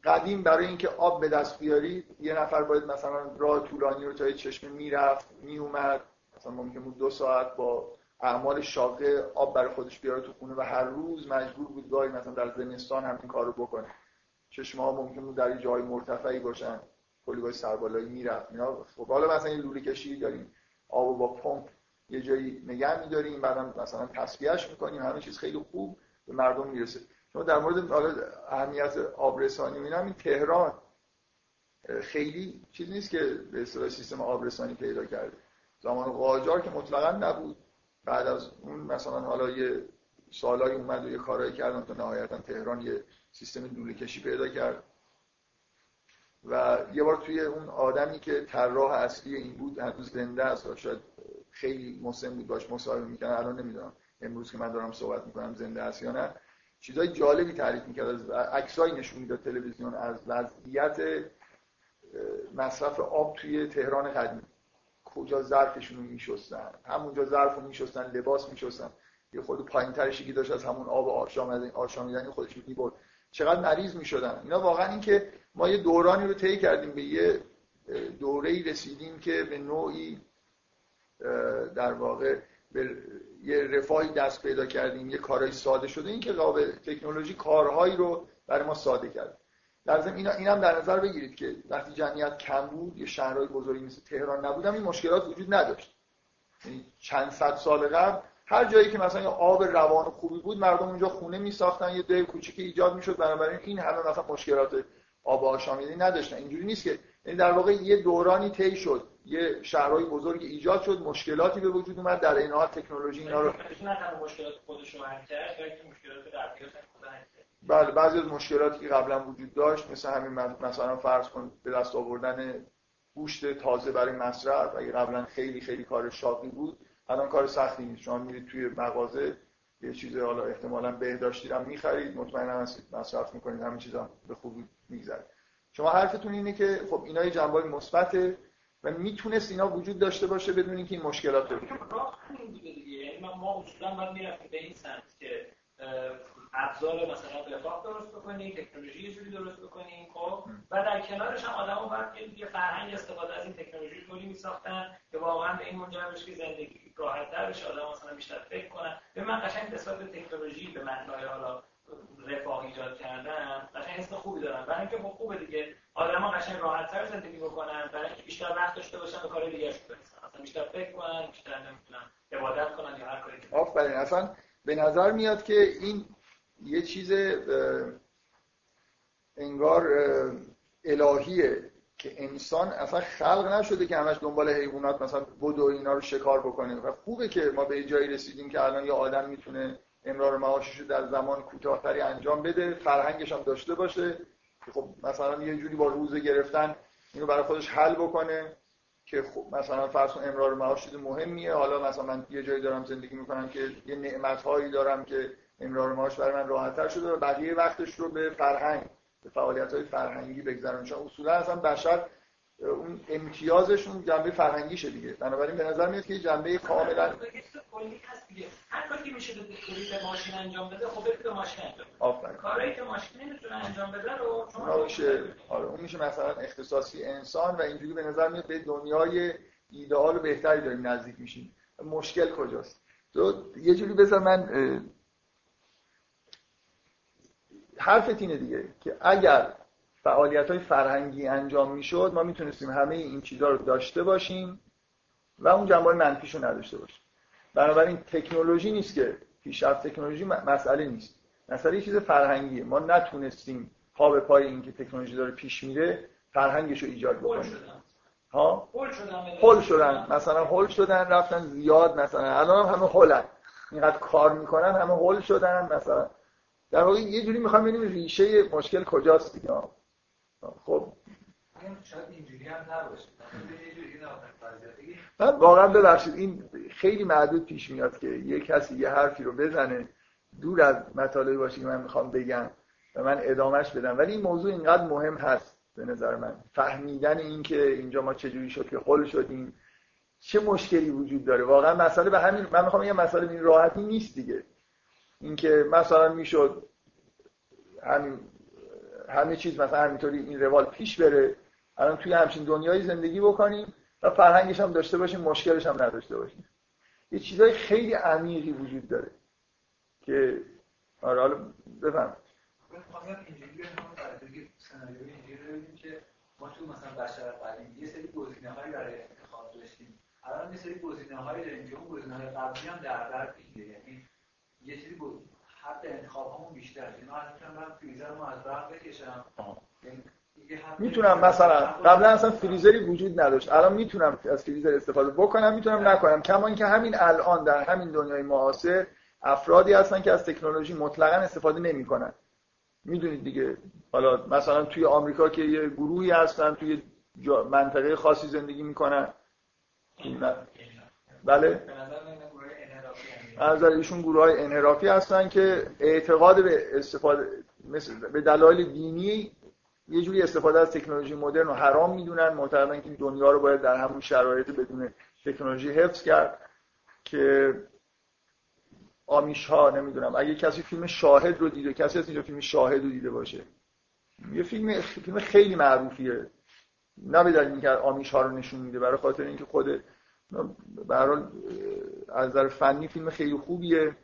قدیم برای اینکه آب به دست بیاری یه نفر باید مثلا راه طولانی رو تا چشمه می‌رفت میومد مثلا ممکن بود دو ساعت با اعمال شاقه آب برای خودش بیاره تو خونه و هر روز مجبور بود گاهی مثلا در زمستان همین کارو بکنه. چشمه ها ممکن بود در جای مرتفعی باشن. کلی باید سربالایی می‌رفت. اینا خب حالا مثلا این لوله کشی داریم. آب با پمپ یه جایی نگه میداریم بعدم مثلا تصفیهش می‌کنیم همه چیز خیلی خوب به مردم می‌رسه. شما در مورد اهمیت آبرسانی می‌بینم این تهران خیلی چیز نیست که به اصطلاح سیستم آبرسانی پیدا کرده. زمان قاجار که مطلقا نبود. بعد از اون مثلا حالا یه سالای اومد و یه کارایی کردن تا نهایتا تهران یه سیستم دوله کشی پیدا کرد. و یه بار توی اون آدمی که طراح اصلی این بود هنوز زنده است شاید خیلی مسن بود باش مصاحبه می‌کنن الان نمی‌دونم. امروز که من دارم صحبت می‌کنم زنده است یا نه. چیزای جالبی تعریف می‌کرد. از عکسایی نشون می‌داد تلویزیون از وضعیت مصرف آب توی تهران قدیم کجا ظرفشون رو میشستن. همونجا ظرف رو میشستن لباس میشستن. یه خود پایین ترشی که داشت از همون آب آشام آشامیدنی خودش می‌برد. چقدر مریض می‌شدن. اینا واقعا این که ما یه دورانی رو طی کردیم به یه دوره رسیدیم که به نوعی در واقع یه رفاهی دست پیدا کردیم یه کارهای ساده شده. این که قابل تکنولوژی کارهایی رو برای ما ساده کرد. در ضمن اینا اینم در نظر بگیرید که وقتی جمعیت کم بود یه شهرهای بزرگی مثل تهران نبودم این مشکلات وجود نداشت. یعنی چند صد سال قبل هر جایی که مثلا آب روان و خوبی بود مردم اونجا خونه می ساختن یه دوی کوچیک ایجاد می‌شد. بنابراین این همه مثلا مشکلات آب آشامیدنی نداشتن. اینجوری نیست که یعنی در واقع یه دورانی طی شد. یه شهرهای بزرگ ایجاد شد مشکلاتی به وجود اومد در این حال تکنولوژی اینا رو مشکلات خودش رو کرد بله بعضی از مشکلاتی که قبلا وجود داشت مثل همین مثلا فرض کن به دست آوردن گوشت تازه برای مصرف اگه قبلا خیلی خیلی کار شاقی بود الان کار سختی نیست. شما میرید توی مغازه یه چیز حالا احتمالا بهداشتی هم می‌خرید مطمئنا هستید مصرف می‌کنید همین چیزا به خوبی میگذره. شما حرفتون اینه که خب اینا یه جنبه مثبته و می‌تونست اینا وجود داشته باشه بدون اینکه این مشکلات رو یعنی ما اصولا باید می‌رفتیم به این سمت که ابزار مثلا رفاه درست بکنیم تکنولوژی یه جوری درست بکنیم خب؟ و در کنارش هم آدمو باید یه فرهنگ استفاده از این تکنولوژی طوری میساختن که واقعا به این منجر بشه که زندگی راحت تر بشه آدم مثلا بیشتر فکر کنن. به من قشنگ نسبت به تکنولوژی به معنای حالا رفاه ایجاد کردن قشنگ حس خوبی دارن. برای اینکه خب خوبه دیگه. آدما قشنگ راحت تر زندگی بکنن برای اینکه بیشتر وقت داشته باشن به کار دیگه برسن بیشتر فکر کنن بیشتر نمی‌تونن عبادت کنن یا هر کاری آفرین. اصلا به نظر میاد که این یه چیز انگار الهیه که انسان اصلا خلق نشده که همش دنبال حیوانات مثلا بدو اینا رو شکار بکنه. و خوبه که ما به جایی رسیدیم که الان یه آدم می‌تونه امرار معاشش رو در زمان کوتاهتری انجام بده فرهنگش هم داشته باشه که خب مثلا یه جوری با روزه گرفتن اینو برای خودش حل بکنه که خب مثلا فرض کن امرار معاش چیز مهمیه. حالا مثلا من یه جایی دارم زندگی می‌کنم که یه نعمت هایی دارم که امرار معاش برای من راحتتر شده و بقیه وقتش رو به فرهنگ به فعالیت های فرهنگی بگذارن چون اصولا اصلا بشر اون امتیازشون جنبه فرهنگیشه دیگه. بنابراین به نظر میاد که جنبه کاملا هر کاری که میشه به ماشین انجام بده خب به ماشین انجام آفرین. کاری که ماشین نمی‌تونه انجام بده رو شما میشه آره اون میشه مثلا اختصاصی انسان و اینجوری به نظر میاد به دنیای ایدئال و بهتری داریم نزدیک میشیم. مشکل کجاست؟ تو یه جوری بذار من حرفت اینه دیگه که اگر فعالیت های فرهنگی انجام می‌شد ما می‌تونستیم همه این چیزها رو داشته باشیم و اون جنبه منفیشو نداشته باشه بنابراین تکنولوژی نیست که پیشرفت تکنولوژی مسئله نیست. مسئله یه چیز فرهنگیه. ما نتونستیم پا به پای اینکه تکنولوژی داره پیش میره فرهنگش رو ایجاد بکنیم. ها؟ هول شدن مثلا هول شدن رفتن زیاد مثلا الان هم همه هولن. اینقدر کار می‌کنن همه هول شدن مثلا. در واقع یه جوری می‌خوام ببینیم ریشه مشکل کجاست دیگه. خب. من واقعا ببخشید این خیلی معدود پیش میاد که یه کسی یه حرفی رو بزنه دور از مطالبی باشه که من می‌خوام بگم و من ادامهش بدم. ولی این موضوع اینقدر مهم هست به نظر من. فهمیدن این که اینجا ما چجوری شد که خل شدیم چه مشکلی وجود داره. واقعا مسئله به همین من می‌خوام یه مسئله این راحتی نیست دیگه. اینکه مثلا می‌شد همین همه چیز مثلا همینطوری این روال پیش بره الان توی همچین دنیایی زندگی بکنیم و فرهنگش هم داشته باشیم مشکلش هم نداشته باشیم. یه چیزای خیلی عمیقی وجود داره که آره حالا بفهم. که ما تو مثلا بشر قدیم یه سری گزینه‌هایی برای انتخاب داشتیم. الان یه سری گزینه‌هایی داریم که اون گزینه‌های قبلی هم در پیش یعنی یه سری حتی انتخاب همون بیشتر من می‌تونم فریزر از برق بکشم. یعنی می‌تونم مثلا قبلا اصلا فریزری وجود نداشت. الان می‌تونم از فریزر استفاده بکنم می‌تونم نکنم. کما اینکه همین الان در همین دنیای معاصر افرادی هستن که از تکنولوژی مطلقا استفاده نمی‌کنن. می‌دونید دیگه. حالا مثلا توی آمریکا که یه گروهی هستن توی منطقه خاصی زندگی می‌کنن. بله؟ از ایشون گروه های انحرافی هستن که اعتقاد به استفاده به دلایل دینی یه جوری استفاده از تکنولوژی مدرن رو حرام می‌دونن. معتقدن که دنیا رو باید در همون شرایط بدون تکنولوژی حفظ کرد که آمیش ها نمی‌دونم. اگه کسی فیلم شاهد رو دیده کسی از اینجا فیلم شاهد رو دیده باشه یه فیلم فیلم خیلی معروفیه. نه به دلیل اینکه آمیش ها رو نشون میده برای خاطر اینکه خود به از نظر فنی فیلم خیلی خوبیه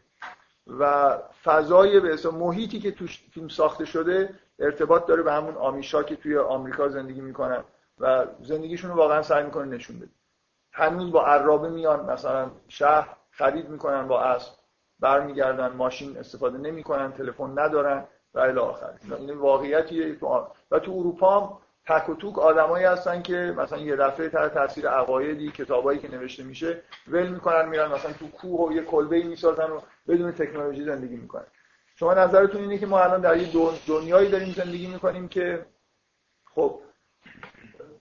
و فضای به محیطی که توش فیلم ساخته شده ارتباط داره به همون آمیشا که توی آمریکا زندگی می‌کنن و زندگیشون رو واقعا سعی می‌کنه نشون بده همین با عرابه میان مثلا شهر خرید می‌کنن با اسب برمیگردن ماشین استفاده نمی‌کنن تلفن ندارن و الی آخر. این واقعیتیه. و تو اروپا هم تک و توک آدمایی هستن که مثلا یه دفعه تحت تاثیر عقایدی کتابایی که نوشته میشه ول می‌کنن میرن مثلا تو کوه و یه کلبه می‌سازن و بدون تکنولوژی زندگی می‌کنن. شما نظرتون اینه که ما الان در یه دنیایی داریم زندگی می‌کنیم که خب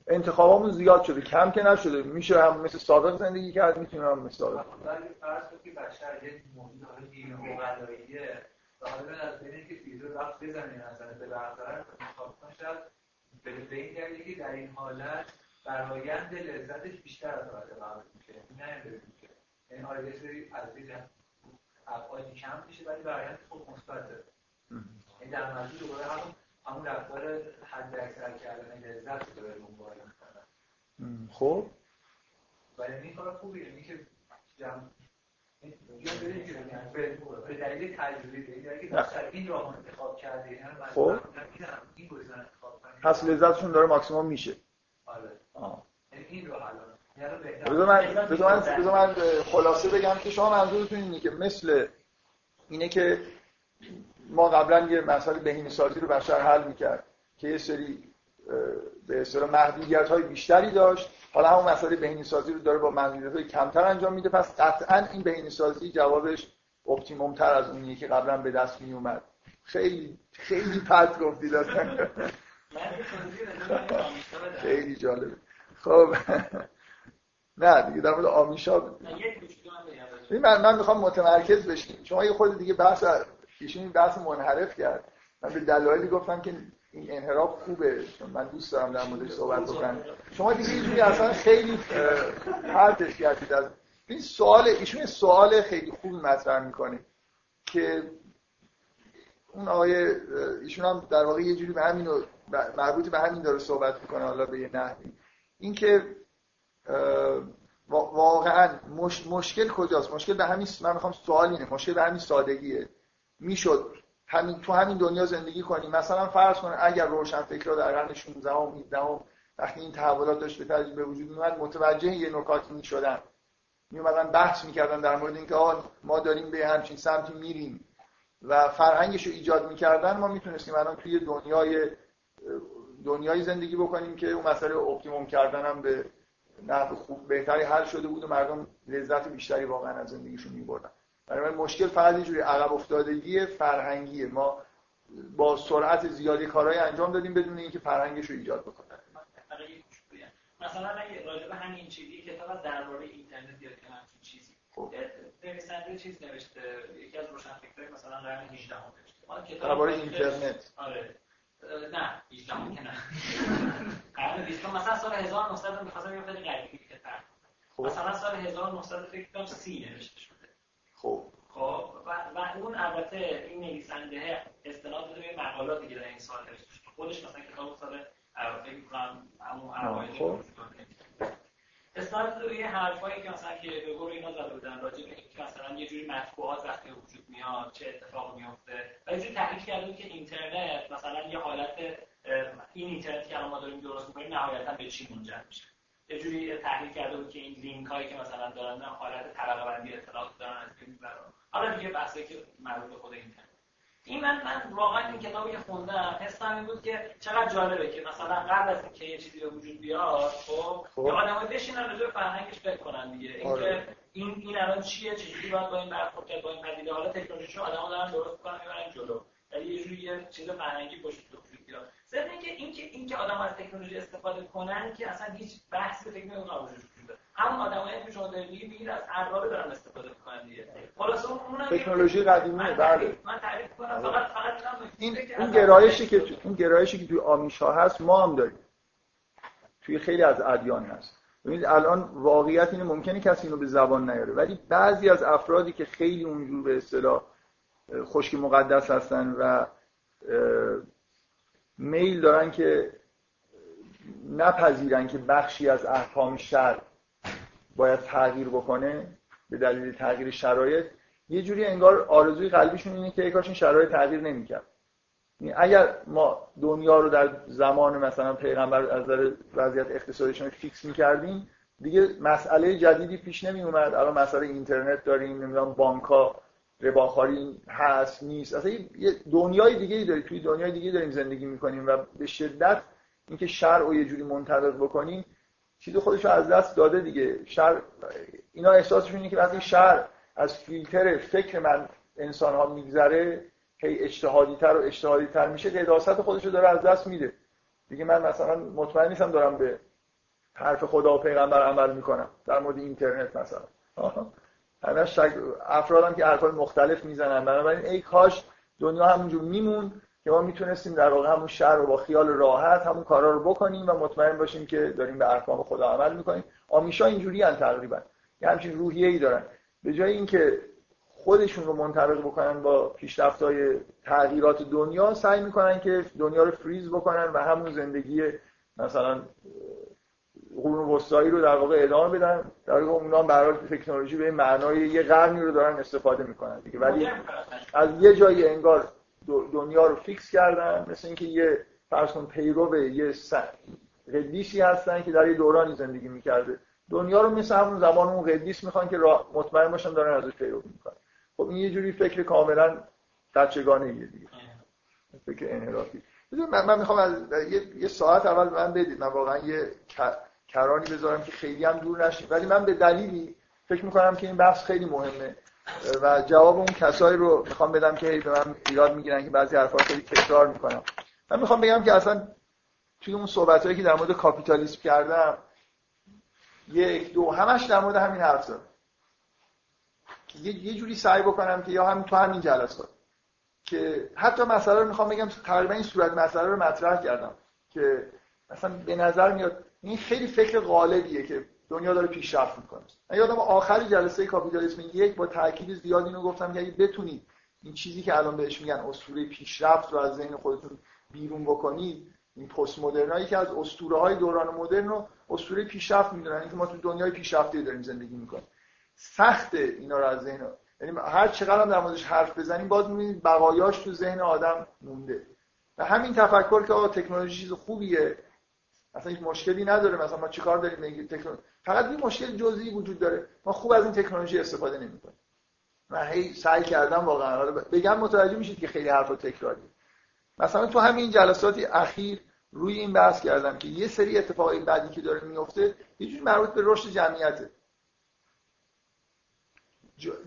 انتخابامون زیاد شده کم که نشده. میشه هم مثل سابق زندگی کرد می‌تونیم هم مثل سابق. ولی فرض که بشر یه که به این دلیلی که در این حالت فرایند لذتش بیشتر از حالت قبل میشه. نه میشه یعنی حالا یه سری از افعالی کم میشه ولی برایند خب مثبته این در نتیجه دوباره همون همون رفتار حد اکثر کردن لذت داره دنبال می‌کنن خب؟ و این کار خوبیه. اینی که جمع به دلیل تجربه که این راه انتخاب کرده خب. این گزینه انتخاب پس لذتشون داره ماکسیموم میشه. آره. این رو الان من, بذار من, خلاصه بگم که شما منظورتون اینه که مثل اینه که ما قبلا یه مسئله بهینه سازی رو بشر حل می‌کرد که یه سری به اصطلاح محدودیت های بیشتری داشت. حالا همون مسئله بهینه سازی رو داره با های کمتر انجام میده. پس قطعا این بهینه سازی جوابش اپتیموم تر از اونیه که قبلا به دست می اومد خیلی خیلی پد گفتی داشتن خیلی جالبه. خب. نه دیگه در مورد آمیشا من من می‌خوام متمرکز بشیم. شما یه خود دیگه بحث ایشون این بحث منحرف کرد. من به دلایلی گفتم که این انحراف خوبه. من دوست دارم در موردش صحبت بکنم. شما دیگه اینجوری اصلا خیلی پرتش کردید از این سوال ایشون سوال خیلی خوبی مطرح می‌کنه که اون آقای ایشون هم در واقع یه جوری به همین مربوط به همین داره صحبت می‌کنه حالا به یه نحوی. اینکه واقعا مش... مشکل کجاست؟ مشکل به همین من می‌خوام سوال اینه. مشکل به همین سادگیه. می‌شد همین تو همین دنیا زندگی کنیم مثلا فرض کنید اگر روشن فکرها در قرن 16 و 17 وقتی این تحولات داشت به تدریج به وجود میومد متوجه یه نکاتی می‌شدن. میومدن بحث می‌کردن در مورد اینکه آقا ما داریم به همچین سمتی میریم و فرهنگش رو ایجاد می‌کردن. ما می‌تونستیم الان توی دنیای دنیای زندگی بکنیم که اون مسئله اپتیموم کردن هم به نحو خوب بهتری حل شده بود و مردم لذت بیشتری واقعا از زندگیشون میبردن. برای مشکل فقط یه جوری عقب افتادگی فرهنگیه ما با سرعت زیادی کارهای انجام دادیم بدون اینکه فرهنگش رو ایجاد بکنن مثلا اگه راجع به همین چیزی کتاب درباره اینترنت یا همچین چیزی. خب. نویسنده چیز نوشته یکی از روشنفکرای مثلا قرن 18 هم نوشته درباره اینترنت. آره. نه 18 هم که نه. قرن 20 مثلا سال 1900 می‌خواستم یه خیلی غریبی که خب. مثلا سال 1900 فکر کنم 30 نوشته خب. خب و, و اون البته این نویسنده استناد داده به مقالاتی که در این سال نوشته خودش مثلا کتاب سال فکر کنم همون اوایل خب. استاد روی حرفایی که مثلا که به گور اینا زده بودن راجع به اینکه مثلا یه جوری مطبوعات وقتی وجود میاد چه اتفاق میفته و یه جوری تحلیل کرده که اینترنت مثلا یه حالت این اینترنت که ما داریم درست می‌کنیم نهایتا به چی منجر میشه. یه جوری تحلیل کرده بود که این لینک هایی که مثلا دارن حالت طبقه بندی اطلاعات دارن از بین می‌برن حالا دیگه بحثی که مربوط به خود اینترنت. این من من واقعا این کتابی که خوندم حسم این بود که چقدر جالبه که مثلا قبل از اینکه یه چیزی به وجود بیاد خب, خب. یه آدم‌ها بشینن راجع به فرهنگش فکر کنن دیگه. اینکه آره. این این الان چیه چجوری باید با این برخورد کرد با این پدیده. حالا تکنولوژیشو آدم‌ها دارن درست می‌کنن می‌برن جلو. ولی یه جوری یه چیز فرهنگی پشت وجود ضمن اینکه اینکه اینکه آدم از تکنولوژی استفاده کنن که اصلا هیچ بحثی به تکنولوژی همون آدمایی که شما دارید میگید از ارباب دارن استفاده می‌کنن دیگه. خلاص اون تکنولوژی قدیمی بله. من تعریف کنم فقط فقط این اون گرایشی که تو اون گرایشی که توی آمیشا هست ما هم داریم. توی خیلی از ادیان هست. ببینید الان واقعیت اینه ممکنه کسی اینو به زبان نیاره. ولی بعضی از افرادی که خیلی اونجور به اصطلاح خشک مقدس هستن و میل دارن که نپذیرن که بخشی از احکام شر باید تغییر بکنه به دلیل تغییر شرایط. یه جوری انگار آرزوی قلبیشون اینه که کاش این شرایط تغییر نمی‌کرد. یعنی اگر ما دنیا رو در زمان مثلا پیغمبر از نظر وضعیت اقتصادیشون فیکس می‌کردیم دیگه مسئله جدیدی پیش نمی اومد الان مسئله اینترنت داریم نمی‌دونم بانک ها رباخاری هست نیست. اصلا یه دنیای دیگه داریم توی دنیای دیگه داریم زندگی می‌کنیم و به شدت اینکه شرع رو یه جوری منطبق بکنیم چیز خودش رو از دست داده دیگه. شر اینا احساسشون اینه که وقتی شر از فیلتر فکر من انسان ها میگذره هی اجتهادی و اجتهادی تر میشه قداست خودش رو داره از دست میده. دیگه من مثلا مطمئن نیستم دارم به حرف خدا و پیغمبر عمل می‌کنم در مورد اینترنت مثلا. همه شک افرادم که حرفای مختلف می‌زنن. بنابراین ای کاش دنیا همونجور میمون که ما می‌تونستیم در واقع همون شهر رو با خیال راحت همون کارا رو بکنیم و مطمئن باشیم که داریم به احکام خدا عمل می‌کنیم. آمیشا اینجوری ان تقریبا. یه همچین روحیه ای دارن. به جای اینکه خودشون رو منطبق بکنن با پیشرفت‌های تغییرات دنیا سعی می‌کنن که دنیا رو فریز بکنن و همون زندگی مثلا قرون وسطایی رو در واقع ادامه بدن. در واقع اونا برای تکنولوژی به معنای یه قرنی رو دارن استفاده می‌کنن دیگه. ولی از یه جایی انگار دنیا رو فیکس کردن. مثل اینکه یه فرض کن پیرو یه قدیسی هستن که در یه دورانی زندگی می‌کرده. دنیا رو مثل همون زمان اون قدیس می‌خوان که مطمئن باشن دارن ازش پیرو می‌کنن. خب این یه جوری فکر کاملا بچگانه یه دیگه. فکر انحرافی. من, من می‌خوام از یه،, یه ساعت اول من بدید. من واقعا یه کرانی بذارم که خیلی هم دور نشید ولی من به دلیلی فکر می‌کنم که این بحث خیلی مهمه. و جواب اون کسایی رو می‌خوام بدم که به من ایراد می‌گیرن که بعضی حرفا خیلی تکرار می‌کنم. من می‌خوام بگم که اصلا توی اون صحبت هایی که در مورد کاپیتالیسم کردم یک دو همش در مورد همین حرف زدم. یه،, یه جوری سعی بکنم که یا همین تو همین جلسات. که حتی مسئله رو می‌خوام بگم تقریبا این صورت مسئله رو مطرح کردم که مثلا به نظر میاد این خیلی فکر غالبیه که دنیا داره پیشرفت می‌کنه. من یادم آخری جلسه کاپیتالیسم یک با تاکید زیاد اینو گفتم که اگه بتونید این چیزی که الان بهش میگن اسطوره پیشرفت رو از ذهن خودتون بیرون بکنید این پست مدرنایی که از اسطوره های دوران مدرن رو اسطوره پیشرفت می‌دونن اینکه ما تو دنیای پیشرفته داریم زندگی می‌کنیم. سخت اینا رو از ذهن یعنی هر چقدر در موردش حرف بزنیم باز می‌بینید بقایاش تو ذهن آدم مونده. و همین تفکر که آقا تکنولوژی چیز خوبیه اصلا هیچ مشکلی نداره. مثلا ما چیکار داریم؟ بگیم تکنولوژی فقط یه مشکل جزئی وجود داره. ما خوب از این تکنولوژی استفاده نمی‌کنیم. من هی سعی کردم واقعا. بگم متوجه میشید که خیلی حرف تکراری مثلا تو همین جلسات اخیر روی این بحث کردم که یه سری اتفاقای بعدی که داره میفته یه جوری مربوط به رشد جمعیته.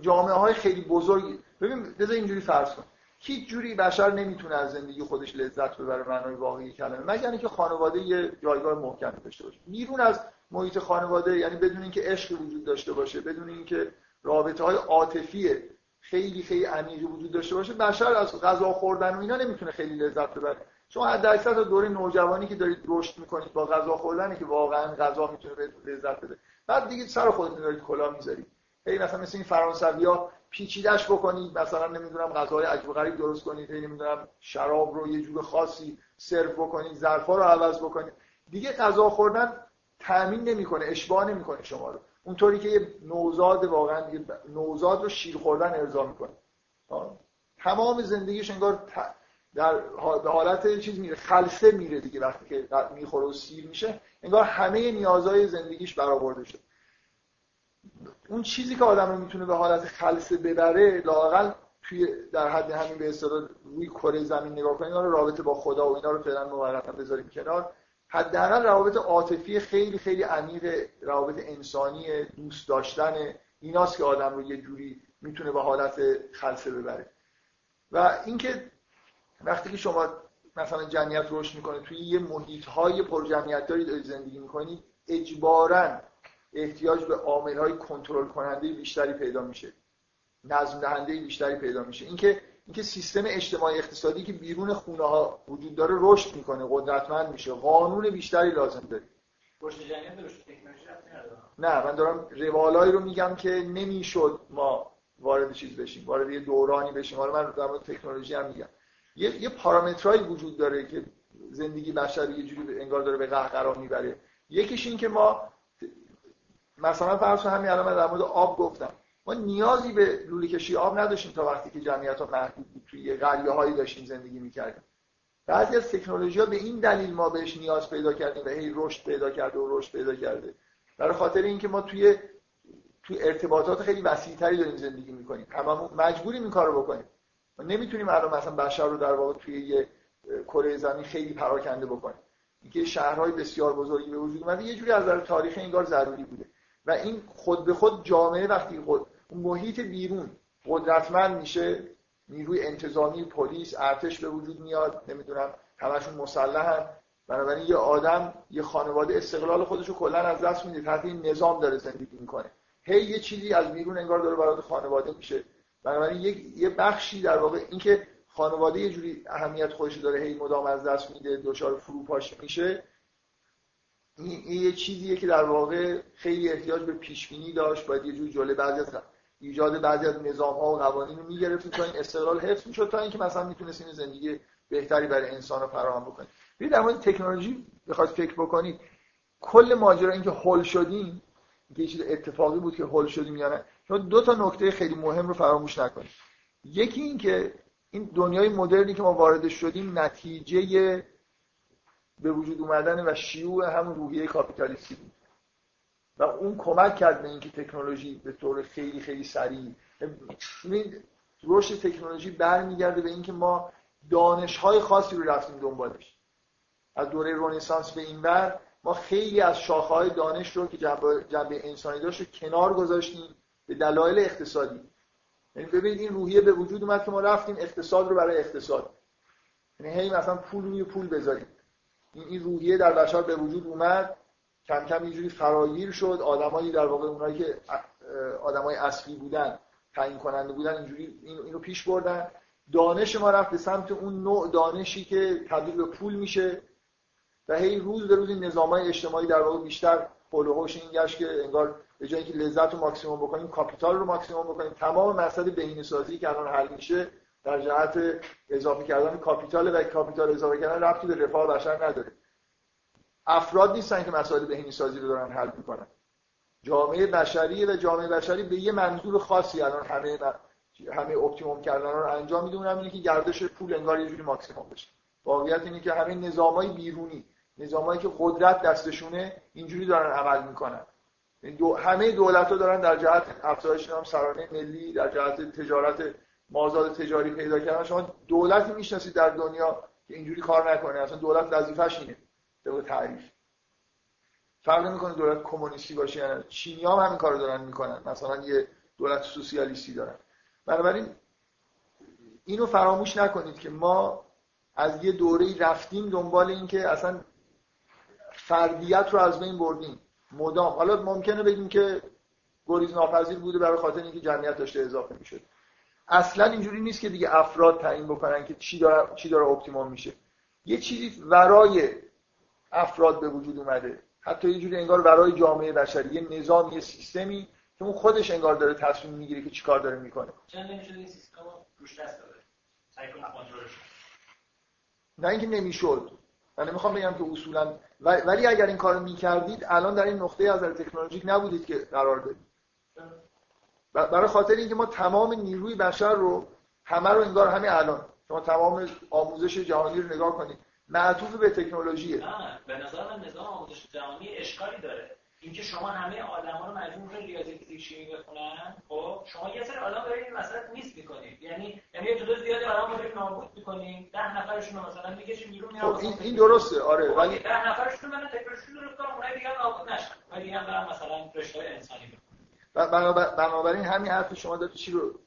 جامعه های خیلی بزرگی. ببین بذار اینجوری فرض کن هیچ جوری بشر نمی‌تونه از زندگی خودش لذت ببره معنای واقعی کلمه مگر اینکه خانواده یه جایگاه محکم داشته باشه. بیرون از محیط خانواده یعنی بدون اینکه عشق وجود داشته باشه بدون اینکه رابطه های عاطفی خیلی خیلی عمیقی وجود داشته باشه بشر از غذا خوردن و اینا نمی‌تونه خیلی لذت ببره. شما حد اکثر دوره نوجوانی که دارید رشد می‌کنید با غذا خوردنی که واقعا غذا می‌تونه لذت بده. بعد دیگه سر خودتون دارید کلا می‌ذارید. هی مثلا مثل این فرانسویا پیچیدش بکنید مثلا نمی‌دونم غذاهای عجیب غریب درست کنید نمی‌دونم شراب رو یه جور خاصی سرو بکنید ظرفا رو عوض بکنید دیگه غذا خوردن تامین نمی‌کنه اشباع نمی‌کنه شما رو. اونطوری که یه نوزاد واقعا نوزاد رو شیر خوردن ارضا می‌کنه. تمام زندگیش انگار در حالت چیز میره خلصه میره دیگه وقتی که می‌خوره و سیر میشه. انگار همه نیازهای زندگیش برآورده شد اون چیزی که آدم رو می‌تونه به حالت خلصه ببره لاقل توی در حد همین به اصطلاح روی کره زمین نگاه کنید رو رابطه با خدا و اینا رو فعلا موقتا بذاریم کنار. حداقل روابط عاطفی خیلی خیلی عمیق روابط انسانی دوست داشتن ایناست که آدم رو یه جوری می‌تونه به حالت خلصه ببره. و اینکه وقتی که شما مثلا جمعیت رشد می‌کنه توی یه محیط های پر جمعیت دارید زندگی می‌کنید اجبارا احتیاج به عامل های کنترل کننده بیشتری پیدا میشه. نظم دهنده بیشتری پیدا میشه. اینکه اینکه سیستم اجتماعی اقتصادی که بیرون خونه ها وجود داره رشد می‌کنه قدرتمند میشه. قانون بیشتری لازم داره. نه من دارم روالایی رو میگم که نمی‌شد ما وارد چیز بشیم وارد یه دورانی بشیم. حالا من در مورد تکنولوژی هم میگم. یه یه پارامترایی وجود داره که زندگی بشر یه جوری انگار داره به قهقرا می‌بره. یکیش این که ما مثلا فرض همین الان در مورد آب گفتم. ما نیازی به لوله کشی آب نداشتیم تا وقتی که جمعیت ها محدود بود. توی قریه هایی داشتیم زندگی می‌کردیم. بعضی از تکنولوژی ها به این دلیل ما بهش نیاز پیدا کردیم و هی رشد پیدا کرده و رشد پیدا کرده. برای خاطر اینکه ما توی توی ارتباطات خیلی وسیعتری داریم زندگی می‌کنیم. هممون مجبوریم این کارو بکنیم. ما نمی‌تونیم الان مثلا بشر رو در واقع توی یه کره زمین خیلی پراکنده بکنیم. اینکه شهرهای بسیار بزرگی به وجود اومده یه جوری از نظر تاریخی انگار ضروری بوده. و این خود به خود جامعه وقتی خود محیط بیرون قدرتمند میشه نیروی انتظامی پلیس ارتش به وجود میاد نمی‌دونم همشون مسلحن. بنابراین یه آدم یه خانواده استقلال خودش رو کلا از دست میده تحت این نظام داره زندگی می‌کنه. هی یه چیزی از بیرون انگار داره برای خانواده میشه. بنابراین یه یه بخشی در واقع اینکه خانواده یه جوری اهمیت خودش داره هی مدام از دست میده دچار فروپاشی میشه این, یه چیزیه که در واقع خیلی احتیاج به پیش بینی داشت باید یه جور جلوی بعضی از ایجاد بعضی از نظام ها و قوانین رو می‌گرفتیم تا این استقلال حفظ می‌شد تا اینکه مثلا می‌تونستیم زندگی بهتری برای انسان رو فراهم بکنیم ببینید در مورد تکنولوژی بخواد فکر بکنید کل ماجرا اینکه هول شدیم یه چیز اتفاقی بود که هول شدیم یا نه شما دو تا نکته خیلی مهم رو فراموش نکنید. یکی این که این دنیای مدرنی که ما وارد شدیم نتیجه به وجود اومدن و شیوع همون روحیه کاپیتالیستی بود. و اون کمک کرد به اینکه تکنولوژی به طور خیلی خیلی سریع ببینید رشد تکنولوژی برمیگرده به اینکه ما دانش های خاصی رو رفتیم دنبالش. از دوره رنسانس به این بر ما خیلی از شاخه های دانش رو که جنبه انسانی داشت رو کنار گذاشتیم به دلایل اقتصادی. یعنی ببینید این روحیه به وجود اومد که ما رفتیم اقتصاد رو برای اقتصاد. یعنی هی مثلا پول روی پول بذاریم. این روحیه در بشر به وجود اومد کم کم اینجوری فراگیر شد آدمایی در واقع اونایی که آدمای اصلی بودن تعیین کننده بودن اینجوری اینو پیش بردن. دانش ما رفت به سمت اون نوع دانشی که تبدیل به پول میشه و هی روز به روز این نظامای اجتماعی در واقع بیشتر حول این گشت که انگار به جایی که لذت رو ماکسیموم بکنیم capital رو ماکسیموم بکنیم. تمام مسئله بهینه‌سازی که الان حل میشه در جهت اضافه کردن capital و capital اضافه کردن ربطی به رفاه بشر نداره. افراد نیستن که مسائل بهینه سازی رو دارن حل می‌کنن. جامعه بشری و جامعه بشری به یه منظور خاصی الان همه همه optimum کردن رو انجام میده. اونم اینه که گردش پول انگار یه جوری ماکسیموم بشه. واقعیت اینه که همه نظامای بیرونی نظامایی که قدرت دستشونه اینجوری دارن عمل می‌کنن. یعنی دو همه دولت ها دارن در جهت افزایش درآمد سرانه ملی در جهت تجارت مازاد تجاری پیدا کردن. شما دولتی می‌شناسید در دنیا که اینجوری کار نکنه. اصلا دولت وظیفش اینه به تعریف. فرق نمی‌کنه دولت کمونیستی باشه یا چینی هم همین کارو دارن می‌کنن. مثلا یه دولت سوسیالیستی دارن. بنابراین اینو فراموش نکنید که ما از یه دوره رفتیم دنبال این که اصلا فردیت رو از بین بردیم. مدام. حالا ممکنه بگیم که گریز ناپذیر بوده برای خاطر اینکه جمعیت داشته اضافه می‌شد. اصلا اینجوری نیست که دیگه افراد تعیین بکنن که چی داره چی داره optimum میشه. یه چیزی ورای افراد به وجود اومده. حتی یه جوری انگار برای جامعه بشری. یه نظام یه سیستمی که اون خودش انگار داره تصمیم می‌گیره که چیکار داره می‌کنه. چند نمیشه این سیستم روش دست داره نه اینکه نمی‌شد. من نمی‌خوام بگم که اصولا. ولی اگر این کارو می‌کردید الان در این نقطه از تکنولوژیک نبودید که قرار دارید برای خاطر اینکه ما تمام نیروی بشر رو همه رو انگار همین الان. شما تمام آموزش جهانی رو نگاه کنید. معطوف به تکنولوژیه. نه به نظر من نظام آموزش جهانی اشکالی داره. اینکه شما همه آدما رو مجبور کنید ریاضی فیزیک شیمی بخونن خب شما یه سری آدم دارید این مسئله نیست می‌کنید یعنی یعنی یه تعداد زیادی آدم رو نابود می‌کنید ده نفرشون رو مثلا می‌کشید بیرون میاد خب این, این درسته. آره خب، ولی ده نفرشون رو من تکنولوژی درست کنم اونای دیگه نابود نشن. ولی برن مثلا رشته انسانی بنابراین همین حرف شما داره چی رو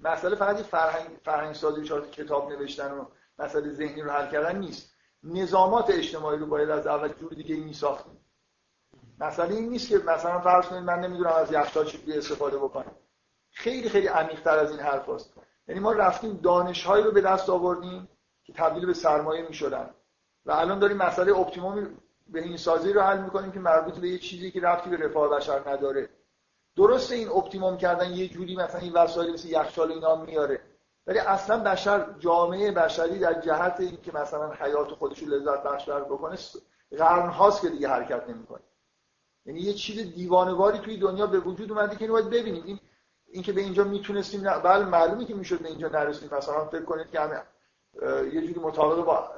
مسئله فقط فرهنگ فرهنگ سازی چهار کتاب نوشتن و مسئله ذهنی رو حل کردن نیست. نظامات اجتماعی رو باید از اول جور دیگه می ساختیم مسئله این نیست که مثلا فرض کنید من نمی‌دونم از یخچال چجوری استفاده بکنم. خیلی خیلی عمیق‌تر از این حرف هست. یعنی ما رفتیم دانشهایی رو به دست آوردیم که تبدیل به سرمایه می‌شدن. و الان داریم مسئله اپتیموم به این سازی رو حل می‌کنیم که مربوط به یه چیزی که رفتی به رفاه بشر نداره. درسته این اپتیموم کردن یه جوری مثلا این وسایل مثل یخچال اینا میاره. ولی اصلا بشر جامعه بشری در جهت اینکه مثلا حیات خودش رو لذت بخش بکنه قرن هاست که دیگه حرکت نمی‌کنه. یعنی یه چیز دیوانواری توی دنیا به وجود اومده که باید ببینیم. این اینکه به اینجا می‌تونستیم بله معلومه که می‌شد به اینجا نرسیم. مثلا فکر کنید که همه یه جوری مطابق با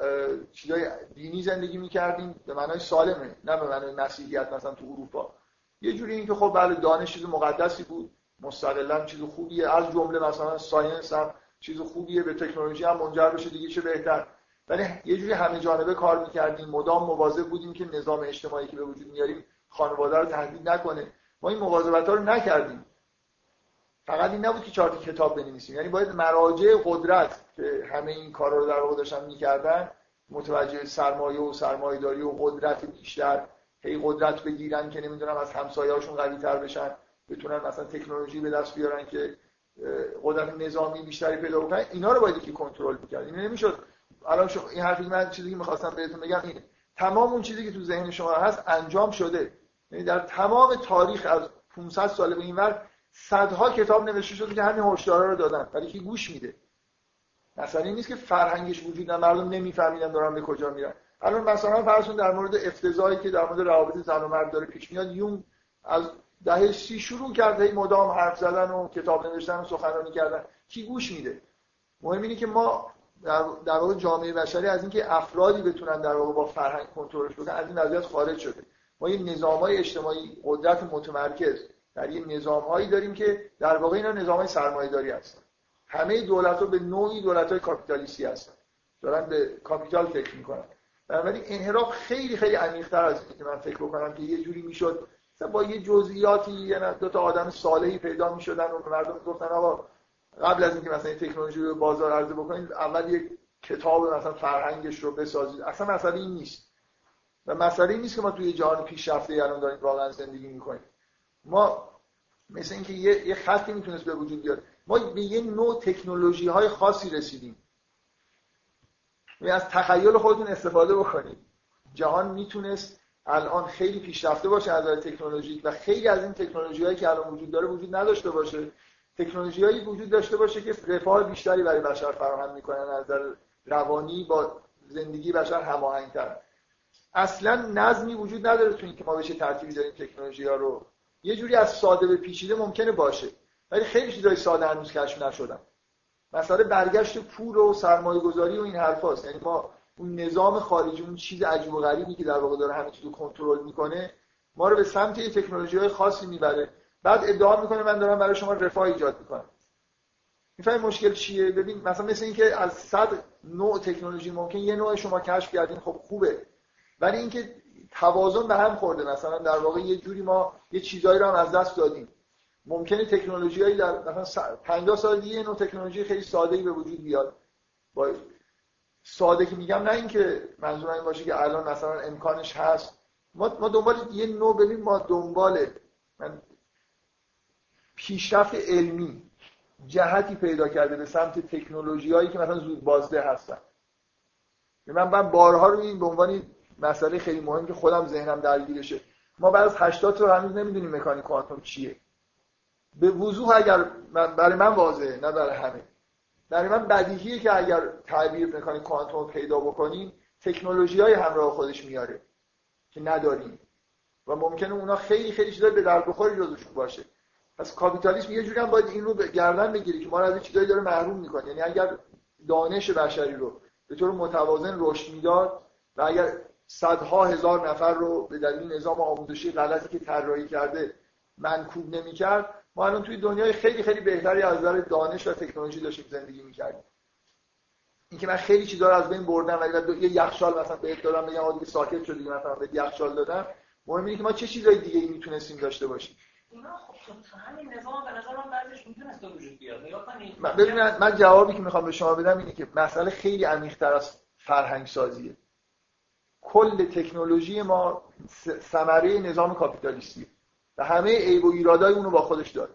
چیزای دینی زندگی می‌کردیم. به معنای سالمه نه به معنای مسیحیت مثلا تو اروپا. یه جوری اینکه خب بله دانش چیز مقدسی بود مستقلا چیز خوبیه. از جمله مثلا ساینس هم چیز خوبیه به تکنولوژی هم منجر بشه دیگه چه بهتر. ولی یه جوری همه جانبه کار می‌کردیم مدام مواظب بودیم که نظام اجتماعی که به وجود میاریم خانواده رو تهدید نکنه. ما این مواظبت ها رو نکردیم. فقط این نبود که چهار کتاب بنویسیم. یعنی باید مراجع قدرت که همه این کارا رو در واقع داشتن می‌کردن متوجه سرمایه و سرمایه‌داری و قدرت بیشتر هی قدرت بگیرن که نمی‌دونم از همسایه‌هاشون قوی تر بشن بتونن مثلا تکنولوژی به دست بیارن که قدرت نظامی بیشتری پیدا بکنن. اینا رو باید که کنترل می‌کرد. این نمی‌شد. الان شما این حرفی من چیزی که می‌خواستم بهتون بگم اینه. تمام اون چیزی که تو ذهن شما هست انجام شده. یعنی در تمام تاریخ از 500 سال به اینور صدها کتاب نوشته شده که همین هشدارا رو دادن. ولی که گوش میده. مثلا این نیست که فرهنگش وجود نداره. مردم نمیفهمیدن دارن به کجا میرن. الان مثلا فرض در مورد افتضاحی که در مورد روابط زن و مرد داره پیش میاد یون از دهه سی شروع کرده این مدام حرف زدن و کتاب نوشتن و سخنرانی کردن. کی گوش میده؟ مهم اینه که ما در واقع جامعه بشری از اینکه افرادی بتونن در واقع با فرهنگ کنترلش بکنن از این وضعیت خارج شده. ما یه نظام‌های اجتماعی قدرت متمرکز در یه نظام‌هایی داریم که در واقع اینا نظام‌های سرمایه‌داری هستن. همه دولت‌ها به نوعی دولت‌های کاپیتالیستی هستن. دارن به کاپیتال فکر می‌کنن. بنابراین انحراف خیلی خیلی عمیق‌تر از اینه که من فکر بکنم که یه جوری می‌شد. با یه جزئیاتی یه دو تا آدم صالحی پیدا می‌شدن و مردم گفتن آقا قبل از اینکه مثلا این تکنولوژی رو بازار عرضه بکنید اول یک کتاب مثلا فرهنگش رو بسازید. اصلا مسئله این نیست. و مسئله این نیست که ما توی جهان پیشرفته الان داریم واقعا زندگی می‌کنیم. ما مثل اینکه یه, یه خطی می‌تونست به وجود بیاد. ما به یه نوع تکنولوژی های خاصی رسیدیم. از تخیل خودتون استفاده بکنید. جهان می‌تونست الان خیلی پیشرفته باشه از نظر تکنولوژیک و خیلی از این تکنولوژی هایی که الان وجود داره وجود نداشته باشه. تکنولوژی هایی وجود داشته باشه که رفاه بیشتری برای بشر فراهم می‌کنن از نظر روانی با زندگی بشر هماهنگتر. اصلا نظمی وجود نداره تو اینکه ما بشه ترتیبی داریم تکنولوژی ها رو. یه جوری از ساده به پیچیده ممکنه باشه. ولی خیلی چیزای ساده هنوز کشف نشدن. مثلا برگشت پول و سرمایه گذاری و این حرفاست. یعنی ما اون نظام خارجی اون چیز عجیب و غریبی که در واقع داره همه چیز رو کنترل می‌کنه ما رو به سمت یه تکنولوژی های خاصی می‌بره. بعد ادعا می‌کنه من دارم برای شما رفاه ایجاد می‌کنم. می‌فهمید مشکل چیه؟ ببین مثلا مثل اینکه از صد نوع تکنولوژی ممکن یه نوع شما کشف کردین خب خوبه. ولی اینکه توازن به هم خورده مثلا در واقع یه جوری ما یه چیزایی رو هم از دست دادیم. ممکنه تکنولوژیایی در مثلا 50 سال دیگه نوع تکنولوژی خیلی ساده ای به وجود بیاد. با ساده که میگم نه اینکه منظورم این باشه که الان مثلا امکانش هست. ما ما دنبال یه نوع ببین ما دنبال من پیشرفت علمی جهتی پیدا کرده به سمت تکنولوژی هایی که مثلا زود بازده هستن. من من بارها رو این به عنوان مسئله خیلی مهم که خودم ذهنم درگیرشه. ما بعد از 80 تا هنوز نمی‌دونیم مکانیک کوانتوم چیه. به وضوح اگر برای من واضحه نه برای همه. برای من بدیهیه که اگر تعبیر مکانیک کوانتوم پیدا بکنیم تکنولوژی های همراه خودش میاره که نداریم. و ممکنه اونا خیلی خیلی چیزای به در بخوری جزوشون باشه. پس کاپیتالیسم یه جوری هم باید این رو به گردن بگیری که ما رو از این چیزایی داره محروم می‌کنه. یعنی اگر دانش بشری رو به طور متوازن رشد می‌داد و اگر صدها هزار نفر رو به دلیل نظام آموزشی غلطی که طراحی کرده منکوب نمی‌کرد ما الان توی دنیای خیلی خیلی بهتری از نظر دانش و تکنولوژی داشتیم زندگی می‌کردیم. اینکه من خیلی چیزا رو از بین بردم ولی یه یخچال مثلا بهت دادم بگم آدمی ساکت شدی مثلا به یخچال دادم. مهم اینه که ما چه چیزای دیگه ای می‌تونستیم داشته باشیم. اینا خب همین نظام به نظر من بعضیش می‌تونست وجود بیاد. من جوابی که می‌خوام به شما بدم اینه که مسئله خیلی عمیق‌تر از فرهنگ سازیه کل تکنولوژی ما ثمره نظام کاپیتالیستی و همه عیب و ایرادای اونو با خودش داره.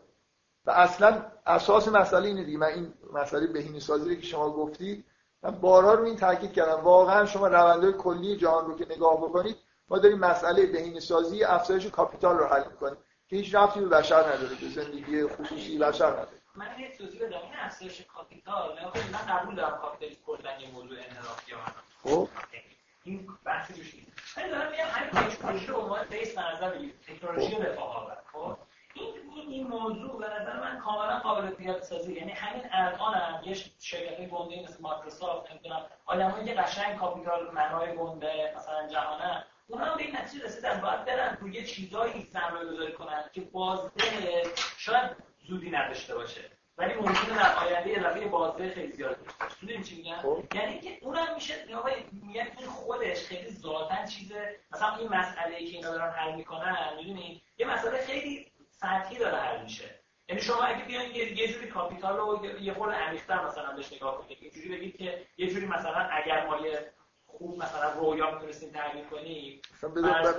و اصلا اساس مسئله اینه دیگه. من این مسئله بهینه سازی که شما گفتید من بارها رو این تاکید کردم. واقعا شما روندهای کلی جهان رو که نگاه بکنید ما داریم مسئله بهینه سازی افزایش capital رو حل می‌کنیم که هیچ ربطی به بشر نداره به زندگی خصوصی بشر نداره. من یه توضیح بدم. این افزایش capital من قبول دارم کاپیتالیسم کلا یه موضوع انحرافی خب. این بحثی روش نیست. من دارم میگم همین تکنولوژی رو عنوان base بگیرید تکنولوژی خب؟ این این موضوع به نظر من کاملا قابل پیاده سازی. یعنی همین الان هم یه شرکت گنده مثل مایکروسافت نمی‌دونم آدمایی که قشنگ کاپیتال منای گنده مثلا جهانه اونا هم به این نتیجه رسیدن. باید برن روی چیزایی سرمایه گذاری کنن که بازده شاید زودی نداشته باشه. ولی ممکنه در آینده یه دفعه بازده خیلی زیاد داشته باشه چی میگن خب. یعنی که اونم میشه میگن این خودش خیلی ذاتا چیزه. مثلا این مسئله ای که اینا دارن حل می‌کنن می‌دونید یه مسئله خیلی سطحی داره حل میشه. یعنی شما اگه بیاین یه جوری کاپیتال رو یه خورده عمیق‌تر مثلا بهش نگاه کنید. یه جوری بگید که یه جوری مثلا اگر ما یه خوب مثلا رویا می‌تونستیم تعریف کنیم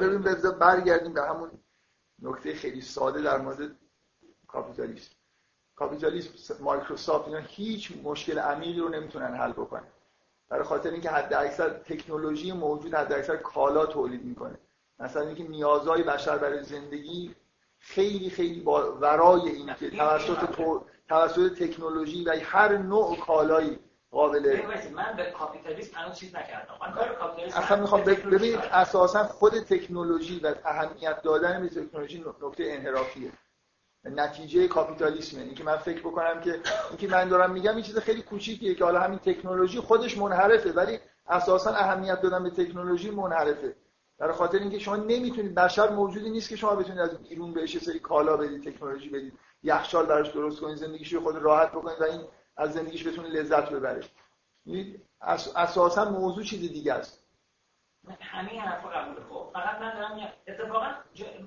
ببین ببین برگردیم به همون نکته خیلی ساده در مورد کاپیتالیسم. کاپیتالیسم مایکروسافت اینا هیچ مشکل عمیقی رو نمی‌تونن حل بکنن. برای خاطر اینکه حد اکثر تکنولوژی موجود حد اکثر کالا تولید می‌کنه. مثلا اینکه نیازهای بشر برای زندگی خیلی خیلی با ورای این که توسط توسط تکنولوژی و هر نوع کالایی قابل من به کاپیتالیسم الان چیز نکردم. من کار کاپیتالیسم اصلا می‌خوام ببینید اساسا خود تکنولوژی و اهمیت دادن به تکنولوژی نکته انحرافیه. نتیجه کاپیتالیسمه. اینکه که من فکر بکنم که اینکه من دارم میگم این چیز خیلی کوچیکیه که حالا همین تکنولوژی خودش منحرفه ولی اساسا اهمیت دادن به تکنولوژی منحرفه. در خاطر اینکه شما نمی‌تونید بشر موجودی نیست که شما بتونید از بیرون بهش سری کالا بدید تکنولوژی بدید یخچال براش درست کنید زندگیش خود راحت بکنید و این از زندگیش بتونه لذت ببره. اساسا موضوع چیز دیگه است. همین حرفا قبول خب فقط من دارم اتفاقا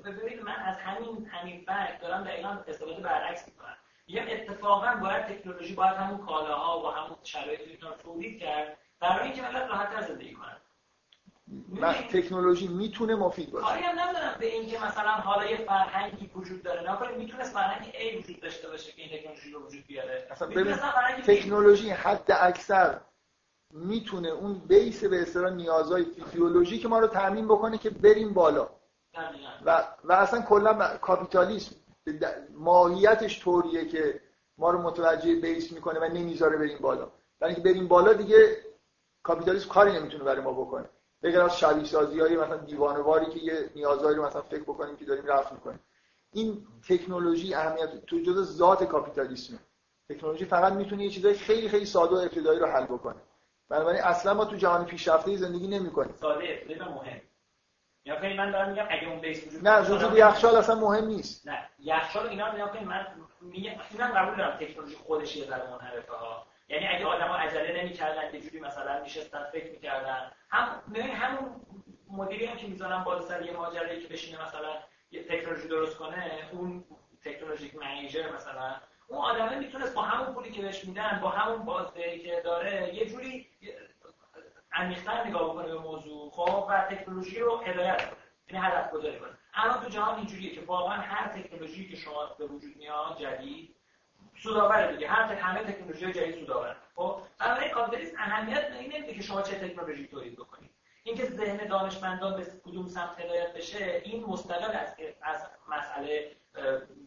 ببینید من از همین همین فرق دارم دقیقا استفاده برعکس می‌کنم. میگم اتفاقا باید تکنولوژی باید همون کالاها و همون شرایط رو تولید کرد برای اینکه ملت راحت‌تر زندگی کنن تکنولوژی می‌تونه مفید باشه. کاری هم ندارم به اینکه مثلا حالا یه فرهنگی وجود داره. نه می‌تونست فرهنگی ای وجود داشته باشه که این تکنولوژی رو وجود بیاره. اصلا تکنولوژی حد اکثر می‌تونه اون بیس به اصطلاح نیازهای فیزیولوژیک ما رو تامین بکنه که بریم بالا. و و اصلا کلا کاپیتالیسم ماهیتش طوریه که ما رو متوجه بیس می‌کنه و نمی‌ذاره بریم بالا. برای اینکه بریم بالا دیگه کاپیتالیسم کاری نمی‌تونه برای ما بکنه. بغیر از شبیه سازی های مثلا دیوانواری که یه نیازهایی رو مثلا فکر بکنیم که داریم رفع می‌کنیم. این تکنولوژی اهمیت تو جزء ذات کاپیتالیسمه. تکنولوژی فقط می‌تونه یه چیزای خیلی خیلی ساده و ابتدایی رو حل بکنه. بنابراین اصلا ما تو جهان پیشرفته زندگی نمی‌کنیم. ساده مهم. یا من دارم میگم اگه اون بیس وجود نه وجود یخچال اصلا مهم نیست. نه یخچال اینا رو نگاه من میگم اینم قبول دارم تکنولوژی خودش یه ذره منحرفه ها یعنی اگه آدما عجله نمی‌کردن یه جوری مثلا میشستن فکر می‌کردن. هم ببین همون مدیری هم که می‌ذارن بالا سر یه ماجرایی که بشینه مثلا یه تکنولوژی درست کنه اون تکنولوژیک منیجر مثلا اون آدمه می‌تونست با همون پولی که بهش میدن با همون بازدهی که داره یه جوری عمیق‌تر نگاه بکنه به موضوع. خب و تکنولوژی رو هدایت کنه. یعنی هدف گذاری کنه. الان تو جهان اینجوریه که واقعا هر تکنولوژی که شما به وجود میاد جدید سودآور دیگه. هر همه تکنولوژی جدید سودآور خب برای کاپیتالیسم اهمیت نمیده که شما چه تکنولوژی تولید بکنید. اینکه ذهن دانشمندان به کدوم سمت هدایت بشه این مستقل از از مسئله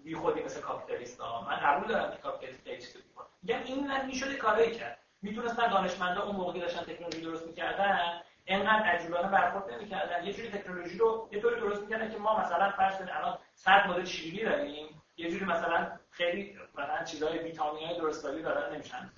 بیخودی مثل کاپیتالیست ها من قبول دارم که کاپیتالیست خیلی چیز میگم این می‌شده کاری کرد. می‌تونستن دانشمندا اون موقع داشتن تکنولوژی درست می‌کردن انقدر عجولانه برخورد نمی‌کردن. یه جوری تکنولوژی رو یه طوری درست می‌کردن که ما مثلا فرض کنید الان 100 مدل شیرینی داریم. یه جوری مثلا خیلی مثلا چیزای ویتامینای درستابی دارن نمیشن.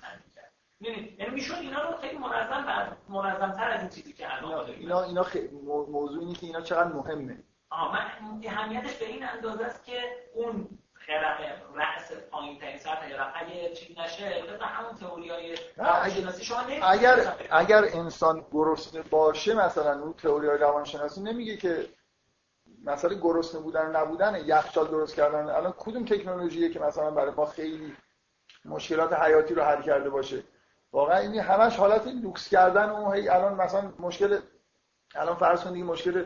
یعنی می‌شد اینا رو خیلی منظم بعد منظم تر از این چیزی که الان اینا اینا خیلی موضوع اینه که اینا چقدر مهمه. آه من اهمیتش به این اندازه است که اون خرم رأس پایین ترین سطح یا اگه چیز نشه طبق همون تئوریای روانشناسی شما اگر اگر انسان گرسنه باشه مثلا اون تئوریای روانشناسی نمیگه که مثلا گرسنه بودن نبودن یخچال درست کردن. الان کدوم تکنولوژیه که مثلا برای ما خیلی مشکلات حیاتی رو حل کرده باشه؟ واقعا این همش حالت لوکس کردن و هی الان مثلا مشکل الان فرض کنید مشکل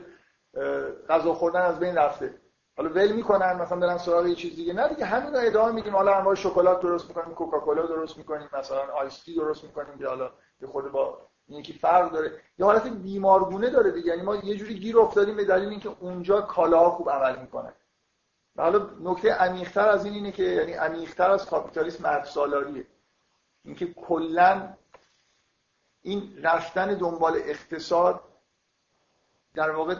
غذا خوردن از بین رفته. حالا ول می‌کنن مثلا برن سراغ یه چیز دیگه. نه دیگه همین رو ادامه میدیم. حالا انواع شکلات درست می‌کنیم کوکاکولا درست می‌کنیم مثلا آیس درست می‌کنیم که حالا به خود با یکی فرق داره. یه حالت بیمارگونه داره دیگه. یعنی ما یه جوری گیر افتادیم به دلیل اینکه اونجا کالاها خوب عمل می‌کنن. حالا نکته عمیق‌تر از این اینه که یعنی عمیق‌تر از کاپیتالیسم مرد سالاریه اینکه کلا این رفتن دنبال اقتصاد در واقع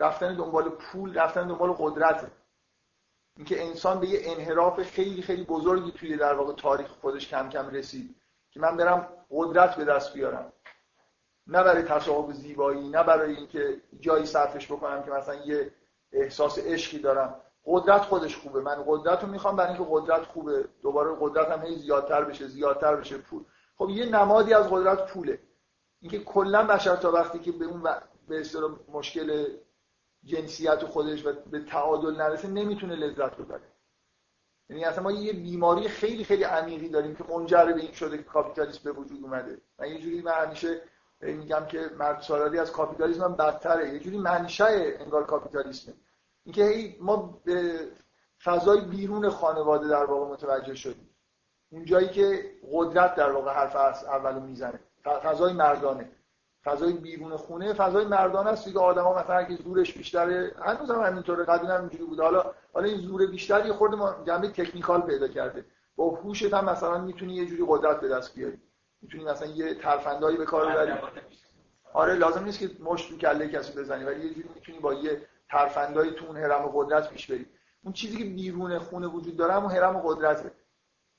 رفتن دنبال پول رفتن دنبال قدرته. اینکه انسان به یه انحراف خیلی خیلی بزرگی توی در واقع تاریخ خودش کم کم رسید که من برم قدرت به دست بیارم. نه برای تصاحب زیبایی نه برای اینکه جایی صرفش بکنم که مثلا یه احساس عشقی دارم. قدرت خودش خوبه. من قدرت رو می‌خوام برای اینکه قدرت خوبه. دوباره قدرت هم هی زیادتر بشه زیادتر بشه پول. خب یه نمادی از قدرت پوله. اینکه کلا بشر تا وقتی که به اون به اصطلاح مشکل جنسیت خودش و به تعادل نرسه نمی‌تونه لذت ببره. یعنی اصلا ما یه بیماری خیلی خیلی عمیقی داریم که منجر به این شده که کاپیتالیسم به وجود اومده. من یه جوری من همیشه میگم که مرد سالاری از کاپیتالیسم هم بدتره. یه جوری منشأ انگار کاپیتالیسمه. اینکه ما به فضای بیرون خانواده در واقع متوجه شدیم. اون جایی که قدرت در واقع حرف اولو می‌زنه. فضای مردانه. فضای بیرون خونه فضای مردانه است دیگه آدما مثلا اگه زورش بیشتره. هنوز هم همینطوره. قدیم هم اینجوری بود. حالا حالا این زور بیشتر یه خورده ما جنبه تکنیکال پیدا کرده. با هوشت هم مثلا می‌تونی یه جوری قدرت به دست بیاری. می‌تونی مثلا یه ترفندایی به کار ببری. آره لازم نیست که مشت کله کسی بزنی ولی یه جوری می‌تونی با یه ترفندایی تو اون هرم قدرت پیش بری اون چیزی که بیرون خونه وجود داره همون هرم قدرته.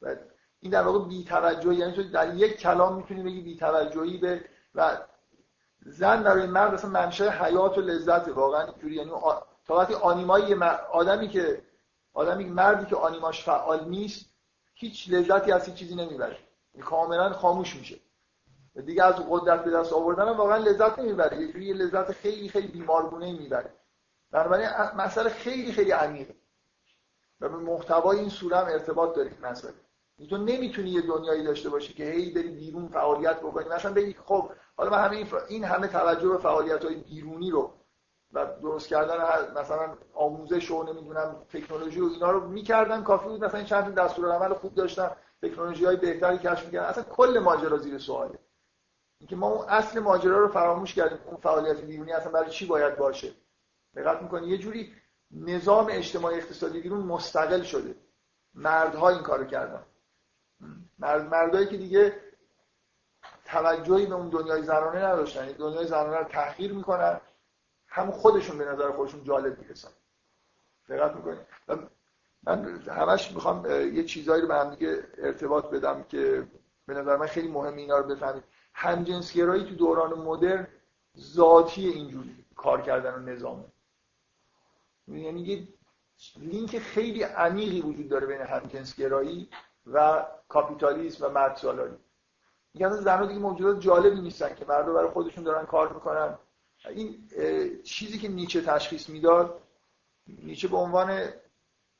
و این در واقع بی‌توجهی یعنی تو در یک کلام می‌تونی بگی بی‌توجهی به و زن برای مرد مثلا منشأ حیات و لذت واقعا اینجوری. یعنی تا وقتی آنیمای آدمی که آدمی مردی که آنیماش فعال نیست هیچ لذتی از چیزی نمی‌بره. یعنی کاملا خاموش میشه. دیگه از قدرت به دست آوردن واقعا لذت نمی‌بره. یه لذت خیلی خیلی بیمارگونه می‌بره. بنابراین مسئله خیلی خیلی عمیقه. و به محتوای این سوره هم ارتباط داره این مسئله تو نمی‌تونی یه دنیایی داشته باشی که هی بری بیرون فعالیت بکنی. مثلا بگی خب حالا من همه این, همه توجه به فعالیت های بیرونی رو و درست کردن مثلا آموزش و نمی‌دونم تکنولوژی و اینا رو می‌کردن. کافی بود مثلا چند دستور عمل خوب داشتن. تکنولوژی های بهتری کشف می‌کردن. اصلا کل ماجرا زیر سواله. اینکه ما اون اصل ماجرا رو فراموش کردیم اون فعالیت بیرونی اصلا برای چی باید باشه؟ دقت می‌کنی؟ یه جوری نظام اجتماعی اقتصادی بیرون مستقل شده. مردها این کارو کردن. مرد مردایی که دیگه توجهی به اون دنیای زنانه نداشتن. یعنی دنیای زنانه رو تحقیر می‌کنن. هم خودشون به نظر خودشون جالب می‌رسن. دقت می‌کنید من همش می‌خوام یه چیزایی رو به هم دیگه ارتباط بدم که به نظر من خیلی مهم اینا رو بفهمید همجنسگرایی تو دوران مدرن ذاتی اینجوری کار کردن و نظامه. یعنی یه لینک خیلی عمیقی وجود داره بین همجنسگرایی و کاپیتالیسم و مرد سالاری. میگن زنها دیگه موجودات جالبی نیستن که مردم برای خودشون دارن کار می‌کنن. این چیزی که نیچه تشخیص می‌داد نیچه به عنوان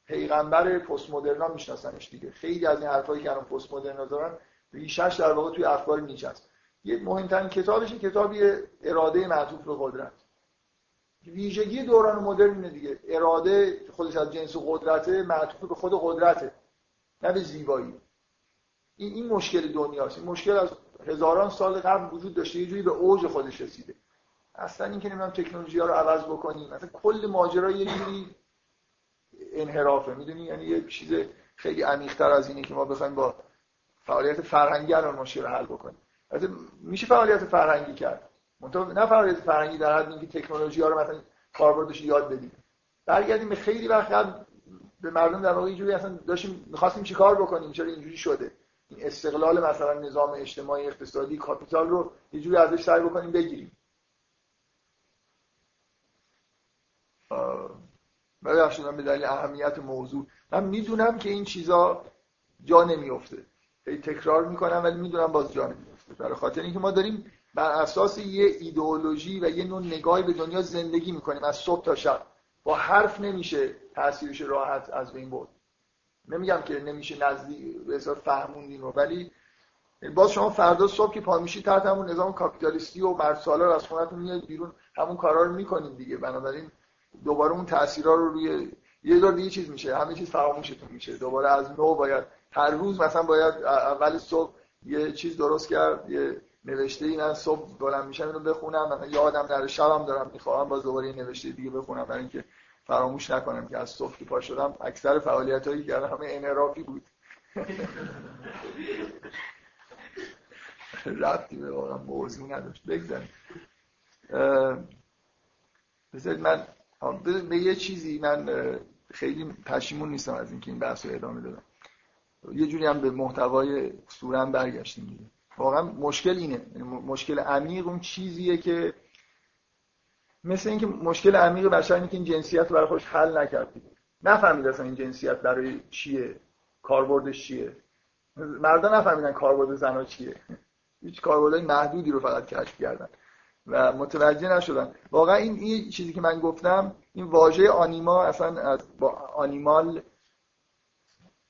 پیغمبر پست مدرنا میشناسنش دیگه. خیلی از این حرفایی که الان پست مدرنا دارن ریشش در واقع توی افکار نیچه است یه مهمترین کتابش کتابی اراده معطوف به قدرت. ویژگی دوران مدرن اینه دیگه. اراده خودش از جنس قدرته معطوف به خود قدرته نه به زیبایی. این این مشکل دنیاست. این مشکل از هزاران سال قبل وجود داشته. یه جوری به اوج خودش رسیده. اصلا اینکه نمی‌دونم تکنولوژی ها رو عوض بکنیم. مثلا کل ماجرا یه جوری انحرافه. می‌دونی؟ یعنی یه چیز خیلی عمیق‌تر از اینه که ما بخوایم با فعالیت فرهنگی الان مشکل حل بکنیم. میشه فعالیت فرهنگی کرد. نه فعالیت فرهنگی در حد اینکه تکنولوژی ها رو مثلا کاربردش یاد بدیم. برگردیم به خیلی وقت قبل به مردم در واقع اینجوری اصلا داشتیم می‌خواستیم چیکار بکنیم چرا اینجوری شده؟ این استقلال مثلا نظام اجتماعی اقتصادی کاپیتال رو یه جوری ازش سعی بکنیم بگیریم. ببخشید به دلیل اهمیت موضوع من می‌دونم که این چیزا جا نمیفته تکرار می‌کنم ولی می‌دونم باز جا نمیفته برای خاطر اینکه ما داریم بر اساس یه ایدئولوژی و یه نوع نگاهی به دنیا زندگی می‌کنیم از صبح تا شب. با حرف نمیشه تاثیرش راحت از بین برد. نمیگم که نمیشه نزدیک به فهموندین رو ولی باز شما فردا صبح که پا میشید تحت همون نظام کاپیتالیستی و مرد سالار از خونتون میاد بیرون همون کارا رو می‌کنید دیگه. بنابراین دوباره اون تاثیرها رو روی یه دور دیگه چیز میشه همه چیز فراموشتون میشه. دوباره از نو باید هر روز مثلا باید اول صبح یه چیز درست کرد یه نوشته ای من صبح بلند میشم اینو بخونم مثلا یادم در شبم دارم می‌خوام باز دوباره یه نوشته دیگه بخونم برای اینکه فراموش نکنم که از صبح که پا شدم اکثر فعالیت هایی که همه انحرافی بود. رفتی به واقعا موضوع نداشت. بگذاریم. بذارید من به یه چیزی من خیلی پشیمون نیستم از اینکه این بحث رو ادامه دادم یه جوری هم به محتوای سورم برگشتیم دیگه. واقعا مشکل اینه. مشکل عمیق اون چیزیه که مثل اینکه مشکل عمیق بشر اینه که این جنسیت رو برای خودش حل نکرد. نفهمید اصلا این جنسیت برای چیه کاربردش چیه. مردا نفهمیدن کاربرد زنا چیه. هیچ کاربردهای محدودی رو فقط کشف کردن و متوجه نشدن. واقعا این, این چیزی که من گفتم این واژه آنیما اصلا از با آنیمال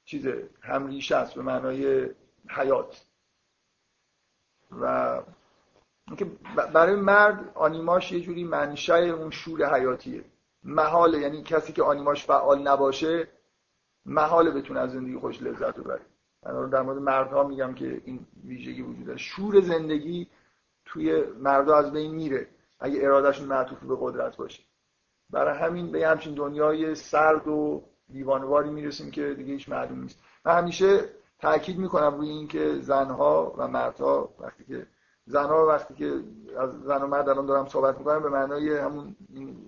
چیز همریشه است به معنای حیات. و اینکه برای مرد آنیماش یه جوری منشأ اون شور حیاتیه. محاله یعنی کسی که آنیماش فعال نباشه محاله بتونه از زندگی خوش لذت ببره. من در مورد مردها میگم که این ویژگی وجود داره. شور زندگی توی مردا از بین میره اگه ارادهشون معطوف به قدرت باشه. برای همین به همچین دنیای سرد و دیوانواری می‌رسیم که دیگه هیچ معلوم نیست. من همیشه تاکید می‌کنم روی اینکه زنها و مردها وقتی که زنها وقتی که از زن و مرد الان دارم صحبت می‌کنم به معنای همون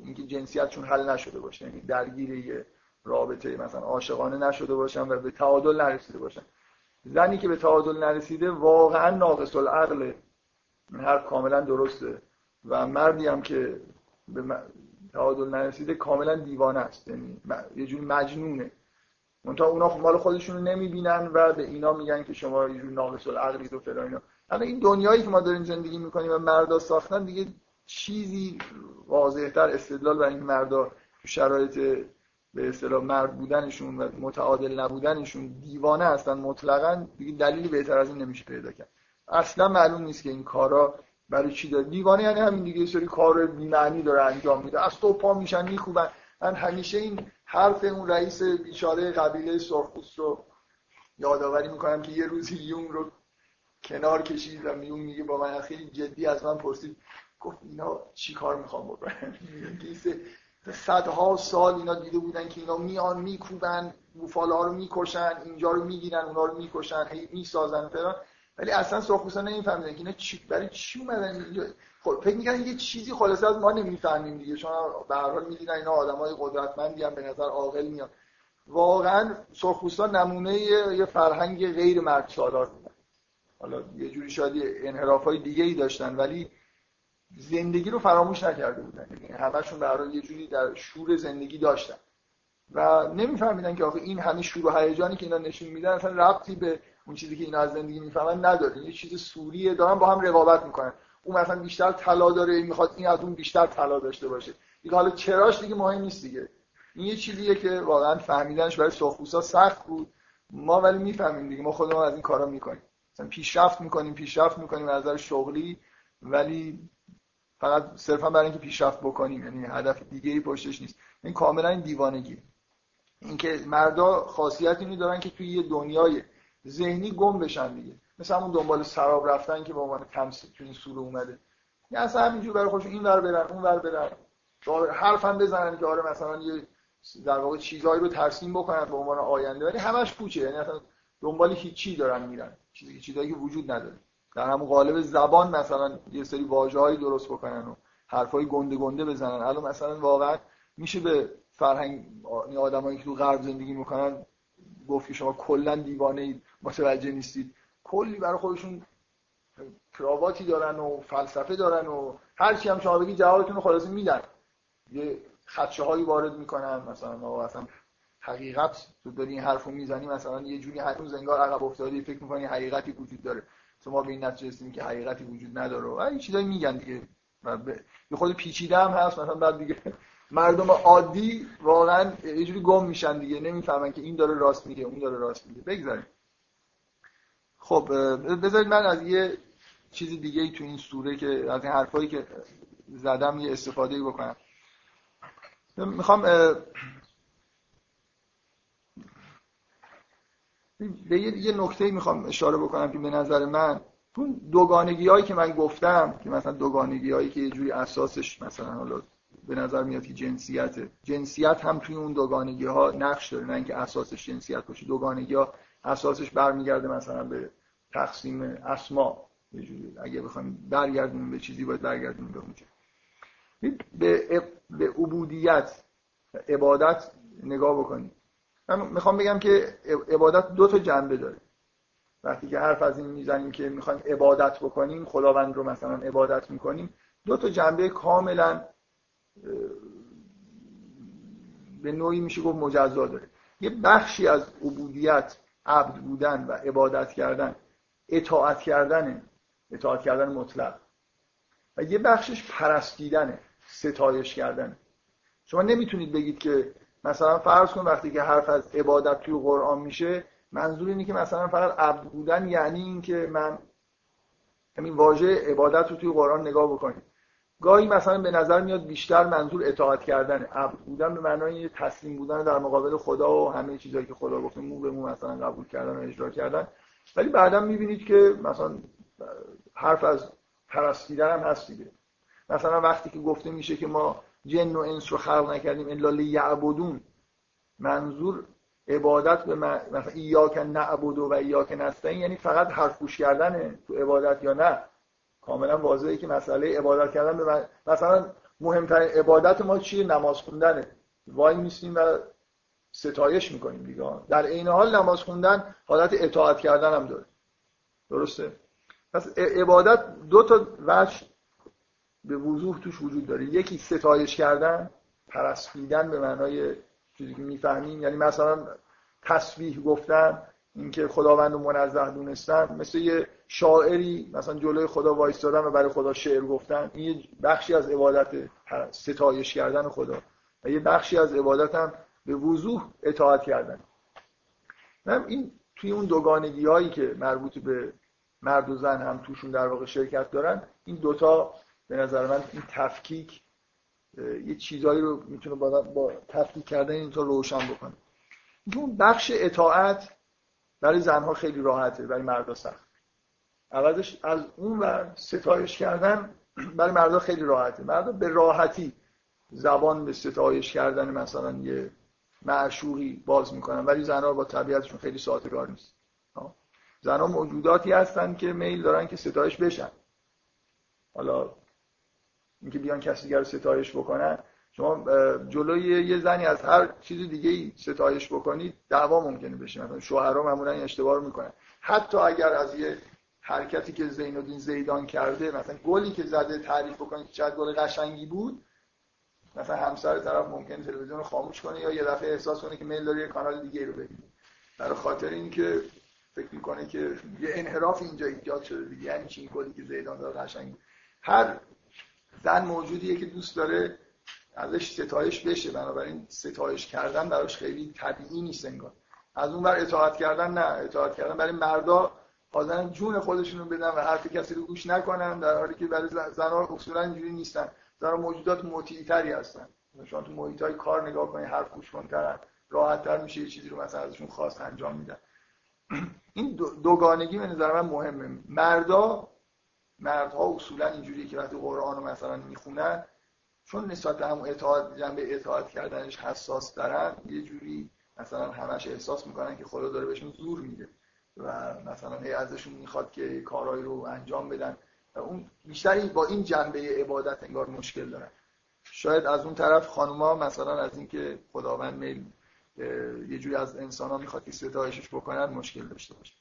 اینکه جنسیتشون حل نشده باشه. یعنی درگیر یه رابطه مثلا عاشقانه نشده باشن و به تعادل نرسیده باشن. زنی که به تعادل نرسیده واقعا ناقص العقله هر کاملا درسته. و مردی هم که به تعادل نرسیده کاملا دیوانه است. یعنی یه جوری مجنونه. منتها اونا مال خودشون رو نمی‌بینن و به اینا میگن که شما یه جوری ناقص العقلید و فلان اینا. حالا این دنیایی که ما داریم زندگی می‌کنیم و مردا ساختن دیگه چیزی واضحتر استدلال برای این مردا تو شرایط به اصطلاح مرد بودنشون و متعادل نبودنشون دیوانه هستن مطلقا دیگه دلیلی بهتر از این نمیشه پیدا کرد. اصلا معلوم نیست که این کارا برای چی داره. دیوانه یعنی همین دیگه سری کار بی‌معنی داره انجام میده. از تو پا میشن میخوبن. من همیشه این حرف اون رئیس بیچاره قبیله سرخپوست رو یادآوری می‌کنم که یه روزی یون رو کنار کشید و میون میگه با من خیلی جدی از من پرسید. گفت اینا چی کار می‌خوام بکنن صدها سال اینا دیده بودن که اینا میان میکوبن بوفاله ها رو می‌کشن اینجا رو می‌گیرن اونا رو می‌کشن هی می‌سازن فلان. ولی اصلا سرخپوستا نمیفهمیدن که اینا چی برای چی اومدن خب فکر می‌کنن یه چیزی خلاصه از ما نمی‌فهمیم دیگه. چون به هر حال می‌دونن اینا آدمای قدرتمندی هم به نظر عاقل میان. واقعا سرخپوستا نمونه یه فرهنگ غیر مرد سالار حالا یه جوری شاید انحراف های دیگه ای داشتن ولی زندگی رو فراموش نکرده بودن. یعنی همشون در یه جوری در شور زندگی داشتن. و نمیفهمیدن که آخه این همه شور و هیجانی که اینا نشون میدن اصلا ربطی به اون چیزی که اینا از زندگی می‌فهمن نداره. یه چیز سوریه دارن با هم رقابت می‌کنن. اون مثلا بیشتر طلا داره می‌خواد این از اون بیشتر طلا داشته باشه. دیگه حالا چراش دیگه مهم نیست دیگه. این یه چیزیه که واقعا فهمیدنش برای سرخپوستا سخت بود. ما ولی می‌فهمیم دیگه. ما خودمون از این کارا می‌کنیم. مثلا پیشرفت می‌کنیم پیشرفت می‌کنیم از نظر شغلی ولی فقط صرفا برای اینکه پیشرفت بکنیم. یعنی هدف دیگه ای پشتش نیست. این کاملا دیوانگی اینکه مردا خاصیت اینو دارن که توی یه دنیای ذهنی گم بشن دیگه. مثل همون دنبال سراب رفتن که به عنوان تمثیل تو این سوره اومده. یا اصلا همینجور برای خودشون این ور برن اون ور برن. حرف هم بزنن که آره مثلا یه در واقع چیزهایی رو ترسیم بکنن به عنوان آینده. ولی همش پوچه. یعنی اصلا دنبال هیچی دارن میرن. چیزی چیزایی که وجود نداره. در همون قالب زبان مثلا یه سری واژه‌هایی درست بکنن و حرفای گنده گنده بزنن. الان مثلا واقعا میشه به فرهنگ آدمایی که تو غرب زندگی می‌کنن گفت که شما کلا دیوانه اید متوجه نیستید. کلی برای خودشون کراواتی دارن و فلسفه دارن و هر چی هم شما بگی جوابتون رو خلاصه میدن. یه خدشه هایی وارد می‌کنن مثلا ما اصلا حقیقت تو داری این حرفو می‌زنی مثلا یه جوری هنوز انگار عقب افتادی فکر می‌کنی حقیقتی وجود داره. ما به این نتیجه رسیدیم که حقیقتی وجود نداره. و این چیزایی میگن دیگه. به خود پیچیده هم هست مثلا بعد دیگه مردم عادی واقعا یه گم میشن دیگه نمی‌فهمن که این داره راست میگه اون داره راست میگه. بگذاریم. خب بذارید من از یه چیز دیگه ای تو این سوره که از این حرفایی که زدم یه استفاده بکنم. می‌خوام به یه نکته می‌خوام اشاره بکنم که به نظر من اون دوگانگی هایی که من گفتم که مثلا دوگانگی هایی که یه جوری اساسش مثلا حالا به نظر میاد که جنسیت جنسیت هم توی اون دوگانگی ها نقش داره نه اینکه اساسش جنسیت باشه. دوگانگی ها اساسش برمیگرده مثلا به تقسیم اسما. جوری. اگه بخوایم برگردونیم به چیزی باید برگردونیم به اونجا. به به عبودیت عبادت نگاه بکنید من می‌خوام بگم که عبادت دو تا جنبه داره. وقتی که حرف از این می‌زنیم که می‌خوایم عبادت بکنیم خداوند رو مثلا عبادت می‌کنیم دو تا جنبه کاملا به نوعی میشه گفت مجزا داره. یه بخشی از عبودیت عبد بودن و عبادت کردن اطاعت کردن اطاعت کردن مطلق. و یه بخشش پرستیدنه ستایش کردن. شما نمی‌تونید بگید که مثلا فرض کن وقتی که حرف از عبادت توی قرآن میشه منظور اینه که مثلا فقط عبد بودن یعنی اینکه من همین واژه عبادت رو توی قرآن نگاه بکنید. گاهی مثلا به نظر میاد بیشتر منظور اطاعت کردن عبد بودن به معنای تسلیم بودن در مقابل خدا و همه چیزایی که خدا گفته مو به مو مثلا قبول کردن و اجرا کردن. ولی بعدا می‌بینید که مثلا حرف از پرستیدن هم هست دیگه. مثلا وقتی که گفته میشه که ما جن و انس رو خلق نکردیم الا لیعبدون منظور عبادت به مثلا ایاک نعبد و ایاک نستعین یعنی فقط حرف گوش کردنه تو عبادت یا نه. کاملا واضحه که مسئله عبادت کردن به مثلا مهمترین عبادت ما چیه؟ نماز خوندنه وای میسیم و ستایش می‌کنیم دیگه. در عین حال نماز خوندن حالت اطاعت کردن هم داره. درسته؟ پس عبادت دو تا وجه به وضوح توش وجود داره. یکی ستایش کردن پرستیدن به معنای چیزی که می‌فهمیم. یعنی مثلا تسبیح گفتن اینکه خداوند و منزه دونستن. مثل یه شاعری مثلا جلوی خدا وایستادن و برای خدا شعر گفتن این یه بخشی از عبادت ستایش کردن خدا. و یه بخشی از عبادت هم به وضوح اطاعت کردن. من این توی اون دوگانگی هایی که مربوط به مرد و زن هم توشون در واقع شرکت دارن این دوتا به نظر من این تفکیک یه چیزایی رو می‌تونه با, با تفکیک کردن این تا روشن بکنه. اون بخش اطاعت برای زنها خیلی راحته برای مردا سخت عوضش از اون ور ستایش کردن برای مردا خیلی راحته. مردا به راحتی زبان به ستایش کردن مثلا یه معشوقی باز می‌کنن ولی زنها با طبیعتشون خیلی سازگار نیست. زنها موجوداتی هستن که میل دارن که ستایش بشن. حالا اینکه بیان کسی دیگر ستایش بکنن شما جلوی یه زنی از هر چیز دیگه ای ستایش بکنید دعوا ممکنه بشه. مثلا شوهرها معمولا این اشتباه رو می‌کنن. حتی اگر از یه حرکتی که زین زیدان کرده مثلا گلی که زده تعریف بکنه که چقدر گل قشنگی بود مثلا همسر طرف ممکن تلویزیون رو خاموش کنه یا یه دفعه احساس کنه که میل داره یه کانال دیگه رو ببینه. برای خاطر اینکه فکر می‌کنه که یه انحراف اینجا ایجاد شده دیگه. یعنی چی؟ گلی که زیدان داره قشنگ هر زن موجودیه که دوست داره ازش ستایش بشه. بنابراین ستایش کردن براش خیلی طبیعی نیست انگار. از اون بر اطاعت کردن نه. اطاعت کردن برای مردا حاضرن جون خودشون رو بدن و حرف کسی رو گوش نکنن در حالی که برای زنها اصولا اینجوری نیستن. زنها موجودات مطیعی تری هستن. شما تو محیط های کار نگاه کنید حرف گوش کنترن. راحت تر میشه یه چیزی رو مثلا ازشون خواست انجام میدن. این دوگانگی به نظر من مهمه. مردا مردها اصولا اینجوری که وقتی قرآن رو مثلا می‌خونن چون نسبت به همون اطاعت جنبه اطاعت کردنش حساس دارن یه جوری مثلا همش احساس می‌کنن که خدا داره بهشون زور میده. و مثلا هی ازشون می‌خواد که کارهایی رو انجام بدن. و اون بیشتری با این جنبه عبادت انگار مشکل دارن. شاید از اون طرف خانوما مثلا از اینکه خداوند میل یه جوری از انسان ها می‌خواد که ستایشش بکنن مشکل داشته باشه.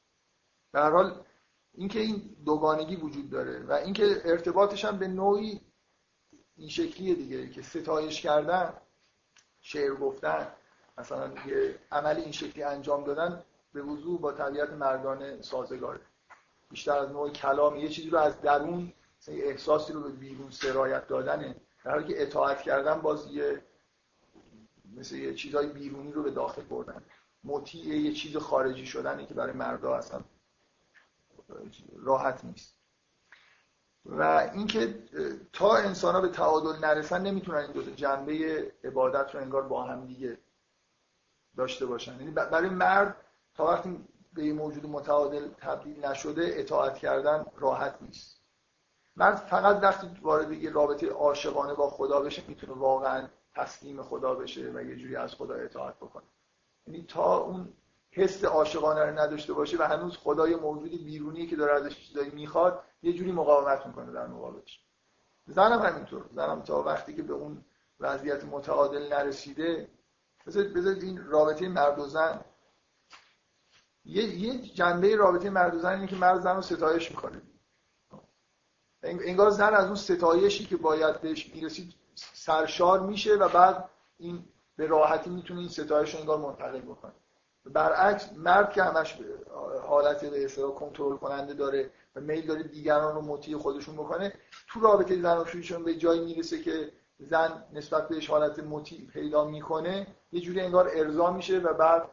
به حال اینکه این دوگانگی وجود داره و اینکه ارتباطش هم به نوعی این شکلیه دیگه که ستایش کردن شعر گفتن مثلا یه عمل این شکلی انجام دادن به وضوع با طبیعت مردانه سازگاره بیشتر از نوع کلام یه چیزی رو از درون احساسی رو به بیرون سرایت دادنه. در حالی که اطاعت کردن باز یه مثل یه چیزای بیرونی رو به داخل بردن. مطیع یه چیز خارجی شدنه که برای مردا اصلا راحت نیست. و اینکه تا انسان ها به تعادل نرسن نمی‌تونن این دو جنبه عبادت رو انگار با هم دیگه داشته باشن. یعنی برای مرد تا وقتی به یه موجود متعادل تبدیل نشده اطاعت کردن راحت نیست. مرد فقط وقتی وارد یه رابطه عاشقانه با خدا بشه می‌تونه واقعا تسلیم خدا بشه و یه جوری از خدا اطاعت بکنه. یعنی تا اون حس عاشقانه رو نداشته باشه و هنوز خدای موجودی بیرونی که داره ازش چیزایی می‌خواد یه جوری مقاومت می‌کنه در مقابلش. زنم همینطور. زنم تا وقتی که به اون وضعیت متعادل نرسیده بذارید این رابطه مرد و زن یه, یه جنبه رابطه مرد و زن اینه که مرد زن رو ستایش می‌کنه. انگار زن از اون ستایشی که باید بهش می‌رسید سرشار میشه و بعد این به راحتی می‌تونه این ستایش رو انگار منتقل بکنه. برعکس مرد که همش حالت به اصطلاح کنترل کننده داره و میل داره دیگران رو مطیع خودشون بکنه تو رابطه زن و به جایی می‌رسه که زن نسبت بهش حالت مطیع پیدا می‌کنه یه جوری انگار ارضا میشه و بعد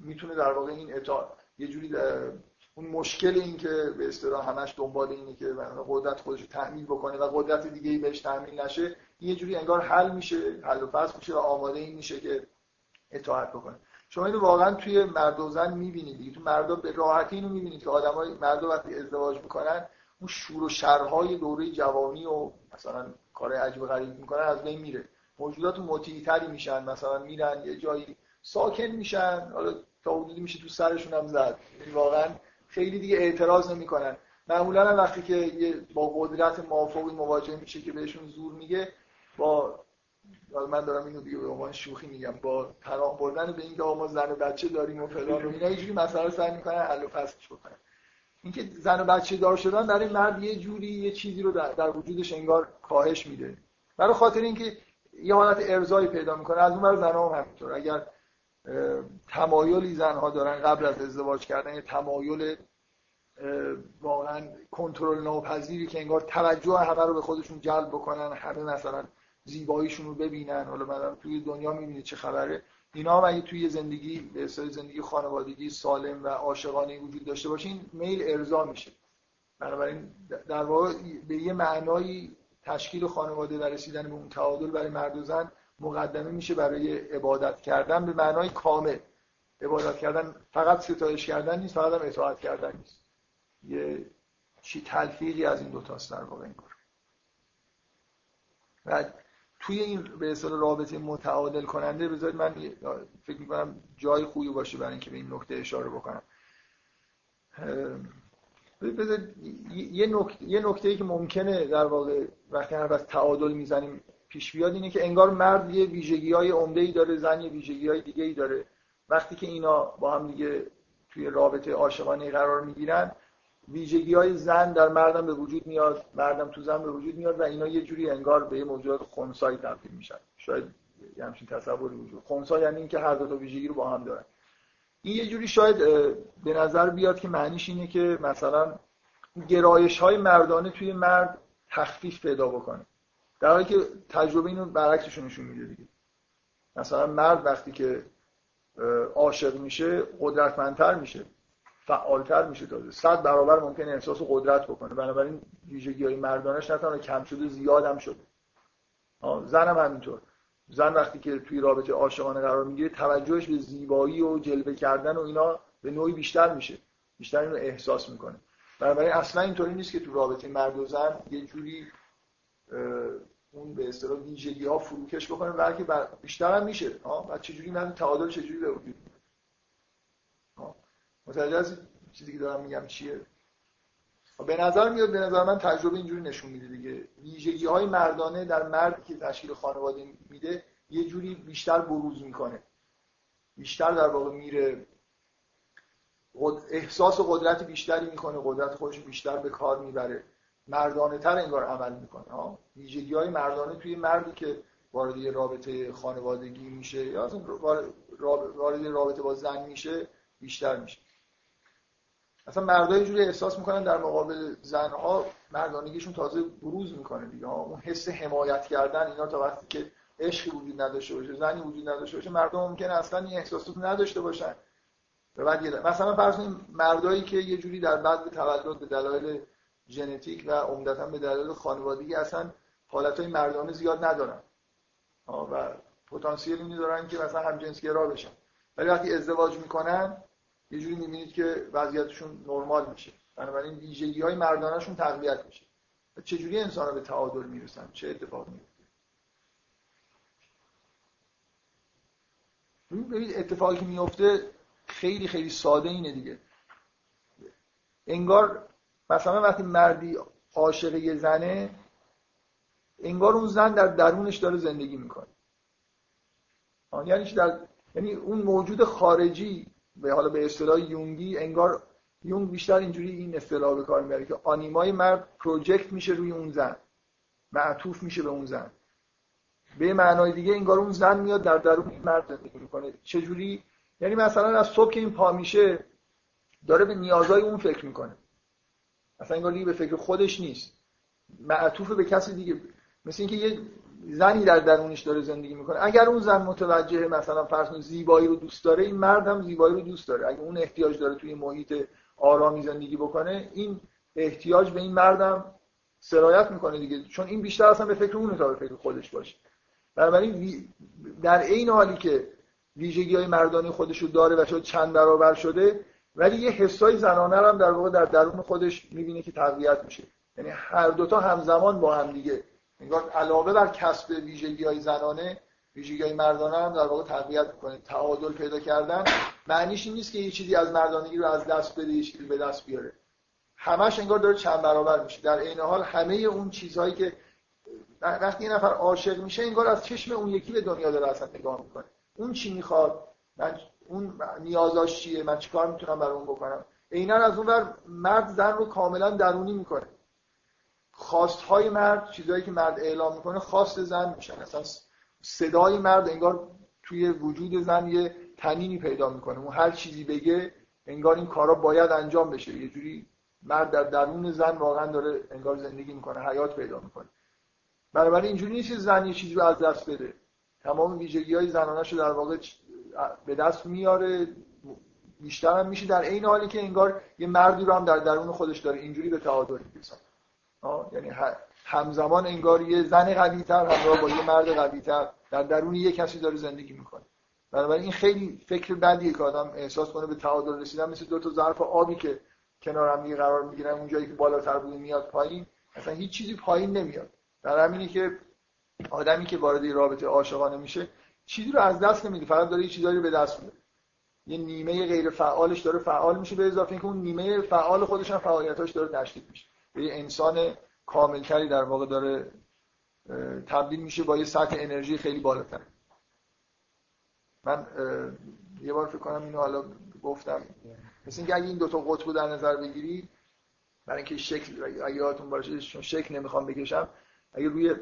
می‌تونه در واقع این اطاعت یه جوری اون مشکل این که به اصطلاح همش دنبال اینه که قدرت خودش رو تحمیل بکنه و قدرت دیگه ای بهش تحمیل نشه یه جوری انگار حل میشه حل و فصل میشه و آماده این میشه که اطاعت بکنه. شما اینو واقعا توی مرد و زن می‌بینید دیگه. تو مردا به راحتی اینو می‌بینید که آدمای مردا وقتی ازدواج می‌کنن اون شور و شرهای دوره جوانی و مثلا کار عجیب غریب می‌کنن از بین میره. موجودات مطیعی تری میشن مثلا میرن یه جایی ساکن میشن حالا تا حدودی میشه تو سرشون هم زد. یعنی واقعا خیلی دیگه اعتراض نمی‌کنن. معمولا هم وقتی که با قدرت موافقی مواجه میشه که بهشون زور میگه با من دارم اینو دیگه به عنوان شوخی میگم با پناه بردن به اینکه ما زن و بچه داریم و فلان و اینا یه مسئله سعی می‌کنن حل و فصلش بکنن. اینکه زن و بچه دار شدن برای مرد یه جوری یه چیزی رو در, در وجودش انگار کاهش میده. برای خاطر اینکه یه حالت ارزایی پیدا می‌کنه از اون برای زنها هم همینطور. اگر تمایلی زنها دارن قبل از ازدواج کردن یه تمایل واقعا کنترل ناپذیری که انگار توجه همه رو به خودشون جلب بکنن همه مثلا زیباییشون رو ببینن. حالا من توی دنیا می‌بینید چه خبره. اینا هم اگه توی زندگی به زندگی خانوادگی سالم و عاشقانه وجود داشته باشین میل ارضا میشه. بنابراین در واقع به یه معنایی تشکیل خانواده و رسیدن به اون تعادل برای مرد و زن مقدمه میشه برای عبادت کردن به معنای کامل. عبادت کردن فقط ستایش کردن نیست فقط هم اطاعت کردن نیست. یه چی تلفیقی از این دو تاست در واقع این کار. و توی این به اصطلاح رابطه متعادل کننده بذارید من فکر می‌کنم جای خوبی باشه برای اینکه به این نکته اشاره بکنم. یه نکته یه نکته ای که ممکنه در واقع وقتی هر از تعادل می‌زنیم پیش بیاد اینه که انگار مرد یه ویژگی های عمده ای داره زن یه ویژگی های دیگه ای داره. وقتی که اینا با هم دیگه توی رابطه عاشقانه قرار می‌گیرن ویژگی های زن در مردم به وجود میاد مردم تو زن به وجود میاد و اینا یه جوری انگار به یه موجودات خونسایی تبدیل میشن. شاید یه همچین تصوری وجود خونسا یعنی اینکه هر دو تا ویژگی رو با هم دارن. این یه جوری شاید به نظر بیاد که معنیش اینه که مثلا گرایش های مردانه توی مرد تخفیف پیدا بکنه. در حالی که تجربه اینو برعکسش نشون میده دیگه. مثلا مرد وقتی که عاشق میشه قدرتمندتر میشه فعالتر میشه تازه. صد برابر ممکن احساس قدرت بکنه. بنابراین ویژگی های مردانش نه تنها کم شده زیاد هم شده. زن هم همینطور. زن وقتی که توی رابطه عاشقانه قرار می‌گیره توجهش به زیبایی و جلوه کردن و اینا به نوعی بیشتر میشه. بیشتر اینو احساس می‌کنه. بنابراین اصلا اینطوری نیست که تو رابطه مرد و زن یه جوری اون به اصطلاح ویژگی ها فروکش بکنه بلکه بیشتر هم میشه. ها بعد چجوری من تعادل چجوری به وجود متوجه از چیزی که دارم میگم چیه؟ به نظر میاد به نظر من تجربه اینجوری نشون میده دیگه. ویژگی های مردانه در مرد که تشکیل خانواده میده یه جوری بیشتر بروز می‌کنه. بیشتر در واقع میره. احساس و قدرت بیشتری می‌کنه قدرت خودش بیشتر به کار می‌بره. مردانه تر انگار عمل می‌کنه ها؟ ویژگی های مردانه توی مردی که وارد رابطه خانوادگی میشه یا اصلا وارد رابطه با زن میشه بیشتر میشه. اصلا مردای جوری احساس می‌کنن در مقابل زنها مردانگیشون تازه بروز می‌کنه دیگه اون حس حمایت کردن اینا تا وقتی که عشق وجود نداشته باشه زنی وجود نداشته باشه مردم ممکنه اصلا این احساسات نداشته باشن. بعد مثلا فرض مردایی که یه جوری در بعد تولد به دلایل ژنتیک و عمدتا به دلایل خانوادگی اصلا حالتهای مردانه زیاد ندارن. و پتانسیل اینی دارن که مثلا همجنسگرا بشن. ولی وقتی ازدواج می‌کنن یه جوری می‌بینید که وضعیتشون نرمال میشه. بنابراین ویژگی های مردانهشون تقویت میشه. و چجوری انسان به تعادل می‌رسن؟ چه اتفاق میفته ببینید اتفاقی که میفته خیلی خیلی ساده اینه دیگه. انگار مثلا وقتی مردی عاشق یه زنه انگار اون زن در درونش داره زندگی می‌کنه. یعنی در یعنی اون موجود خارجی به حالا به اصطلاح یونگی انگار یونگ بیشتر اینجوری این اصطلاح به کار می‌بره که آنیمای مرد پروژکت میشه روی اون زن معطوف میشه به اون زن. به معنای دیگه انگار اون زن میاد در درون مرد زندگی می‌کنه. چجوری؟ یعنی مثلا از صبح که این پا میشه داره به نیازهای اون فکر می‌کنه. اصلا انگار دیگه به فکر خودش نیست. معطوف به کسی دیگه. مثل اینکه یه زنی در درونش داره زندگی می‌کنه. اگر اون زن متوجه مثلا فرض زیبایی رو دوست داره این مرد هم زیبایی رو دوست داره. اگر اون احتیاج داره توی محیط آرامی زندگی بکنه این احتیاج به این مردم سرایت می‌کنه دیگه. چون این بیشتر اصلا به فکر اون تا به فکر خودش باشه. بنابراین در عین حالی که ویژگی های مردانی خودش رو داره و شد چند برابر شده ولی یه حسای زنانه هم در واقع در درون خودش می‌بینه که تقویت میشه. یعنی هر دوتا همزمان با هم دیگه. انگار علاقه بر کسب ویژگی های زنانه ویژگی های مردانه هم در واقع تقویت می‌کنه. تعادل پیدا کردن. معنیش این نیست که یه چیزی از مردانگی رو از دست بده یه به دست بیاره. همش انگار داره چند برابر میشه. در عین حال همه اون چیزهایی که وقتی یه نفر عاشق میشه انگار از چشم اون یکی به دنیا داره اصلا نگاه می‌کنه. اون چی می‌خواد؟ من اون نیازاش چیه من چیکار می‌تونم برای اون بکنم؟ عینا از اون مرد زن رو کاملا درونی می‌کنه. های مرد چیزهایی که مرد اعلام می‌کنه خواست زن میشن. اصلا صدای مرد انگار توی وجود زن یه تنینی پیدا می‌کنه. اون هر چیزی بگه انگار این کارا باید انجام بشه. یه جوری مرد در درون زن واقعا داره انگار زندگی می‌کنه حیات پیدا می‌کنه. بنابراین اینجوری نیست زن یه چیزی رو از دست بده. تمام ویژگی های زنانش رو در واقع به دست میاره بیشتر هم میشه. در عین حالی که انگار یه مردی رو هم در درون خودش داره اینجوری به تعادل می‌رسه. یعنی همزمان انگار یه زن قوی تر همراه با یه مرد قوی تر در درون یه کسی داره زندگی می‌کنه. بنابراین این خیلی فکر بدیه که آدم احساس کنه به تعادل رسیدن. مثل دو تا ظرف آبی که کنار هم قرار می‌گیرن اون جایی که بالاتر بوده میاد پایین اصلا هیچ چیزی پایین نمیاد. در همینی که آدمی که وارد رابطه عاشقانه میشه چیزی رو از دست نمیده. فقط داره یه چیزایی رو به دست میاره یه نیمه غیر فعالش داره فعال میشه به اضافه اینکه اون نیمه فعال خودش هم فعالیتاش داره تشدید میشه. یه انسان کاملتری در واقع داره تبدیل میشه با یه سطح انرژی خیلی بالاتر. من یه بار فکر کنم اینو حالا گفتم. مثل اینکه اگه این دوتا قطب در نظر بگیری برای اینکه شکل اگه یادتون باشه شکل نمی‌خوام بکشم اگه روی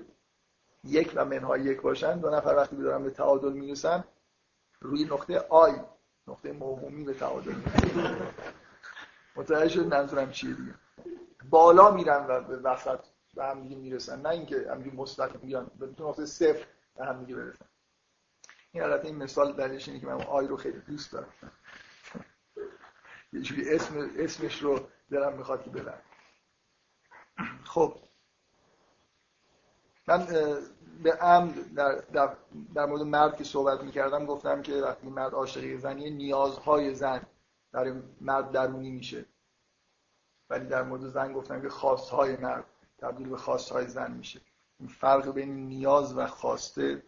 یک و منهای یک باشن دو نفر وقتی دارن به تعادل می‌رسن روی نقطه آی نقطه موهومی به تعادل می‌رسن. متوجه شد منظورم چیه دیگه؟ بالا میرن و به وسط به هم دیگه می‌رسن. نه اینکه همینجوری مستقیم بیان به نقطه صفر به هم دیگه برسن. این البته این مثال دلیلش اینه که من آی رو خیلی دوست دارم. یه جوری اسم اسمش رو دلم می‌خواد که ببرم. خب من به عمد در, در, در مورد مرد که صحبت می‌کردم گفتم که وقتی مرد عاشقی زنی نیازهای زن در مرد درونی میشه. ولی در مورد زن گفتم که خواستهای مرد تبدیل به خواستهای زن میشه. این فرق بین نیاز و خواسته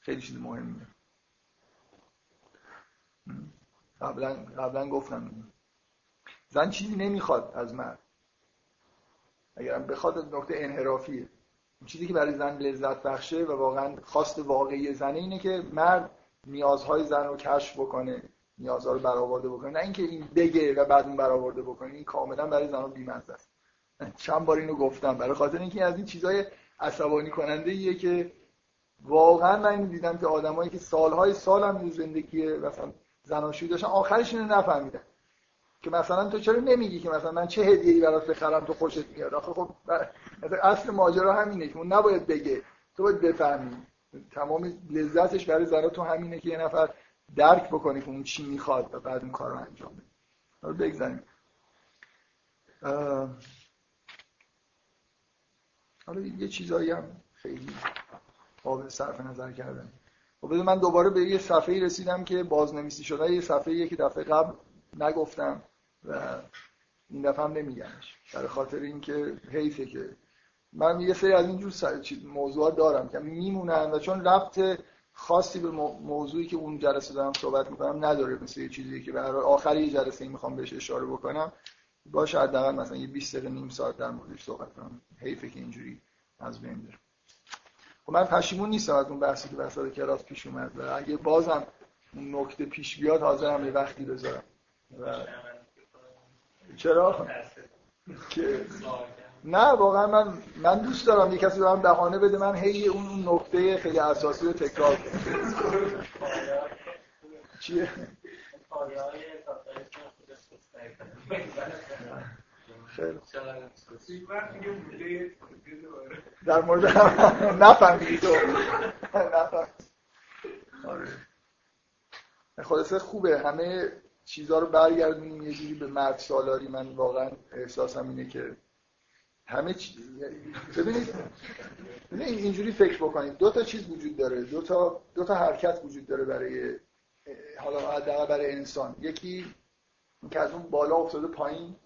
خیلی چیز مهمیه. قبلا قبلا گفتم. زن چیزی نمی‌خواد از مرد. اگرم بخواد نقطه انحرافیه. چیزی که برای زن لذت بخشه و واقعا خواست واقعی زنه اینه که مرد نیازهای زن رو کشف بکنه نیازها رو برآورده بکنه. نه اینکه این بگه و بعد اون برآورده بکنه این کاملا برای زن بی‌مزه است. چند بار اینو گفتم. برای خاطر اینکه از این چیزای عصبانی کننده ایه که واقعا من دیدم که آدمایی که سالهای سال هم زندگی مثلا زناشویی داشتن آخرش اینو نفهمیدن. که مثلا تو چرا نمیگی که مثلا من چه هدیه‌ای برات بخرم تو خوشت میاد؟ آخه خب اصل ماجرا همینه که اون نباید بگه. تو باید بفهمی. تمام لذتش برای زنها تو همینه که یه نفر درک بکنه که اون چی می‌خواد و بعد اون کار رو انجام بده. بگذاریم. حالا یه چیزایی هم خیلی قابل صرف نظر کردن. خب من دوباره به یه صفحه رسیدم که بازنویسی شده یه صفحه که دفعه قبل نگفتم. و این دفعه هم نمیگمش. برای خاطر اینکه حیفه که من یه سری از اینجور موضوعات دارم که میمونن و چون رفت خاصی به موضوعی که اون جلسه دارم صحبت می‌کنم نداره مثل یه چیزی که برای آخری یه جلسه می‌خوام بهش اشاره بکنم. باشه حداقل مثلا یه 20 دقیقه نیم ساعت در موردش صحبت کنم. حیفه که اینجوری از بین بره. خب من پشیمون نیستم از اون بحثی که وسط کلاس پیش اومد و اگه بازم اون نکته پیش بیاد حاضرم یه وقتی بذارم. و چرا؟ که نه واقعا من من دوست دارم یه کسی من بهانه بده من هی اون نکته خیلی اساسی رو تکرار کنم. چیه؟ در مورد نفهمیدی تو. آره. خلاصه خوبه. همه چیزها رو برگردونیم یه جوری به مرد سالاری من واقعا احساسم اینه که همه چی... ببینید اینجوری فکر بکنید. دو تا چیز وجود داره. دو تا دو تا حرکت وجود داره برای حالا حداقل برای انسان. یکی که از اون بالا افتاده پایین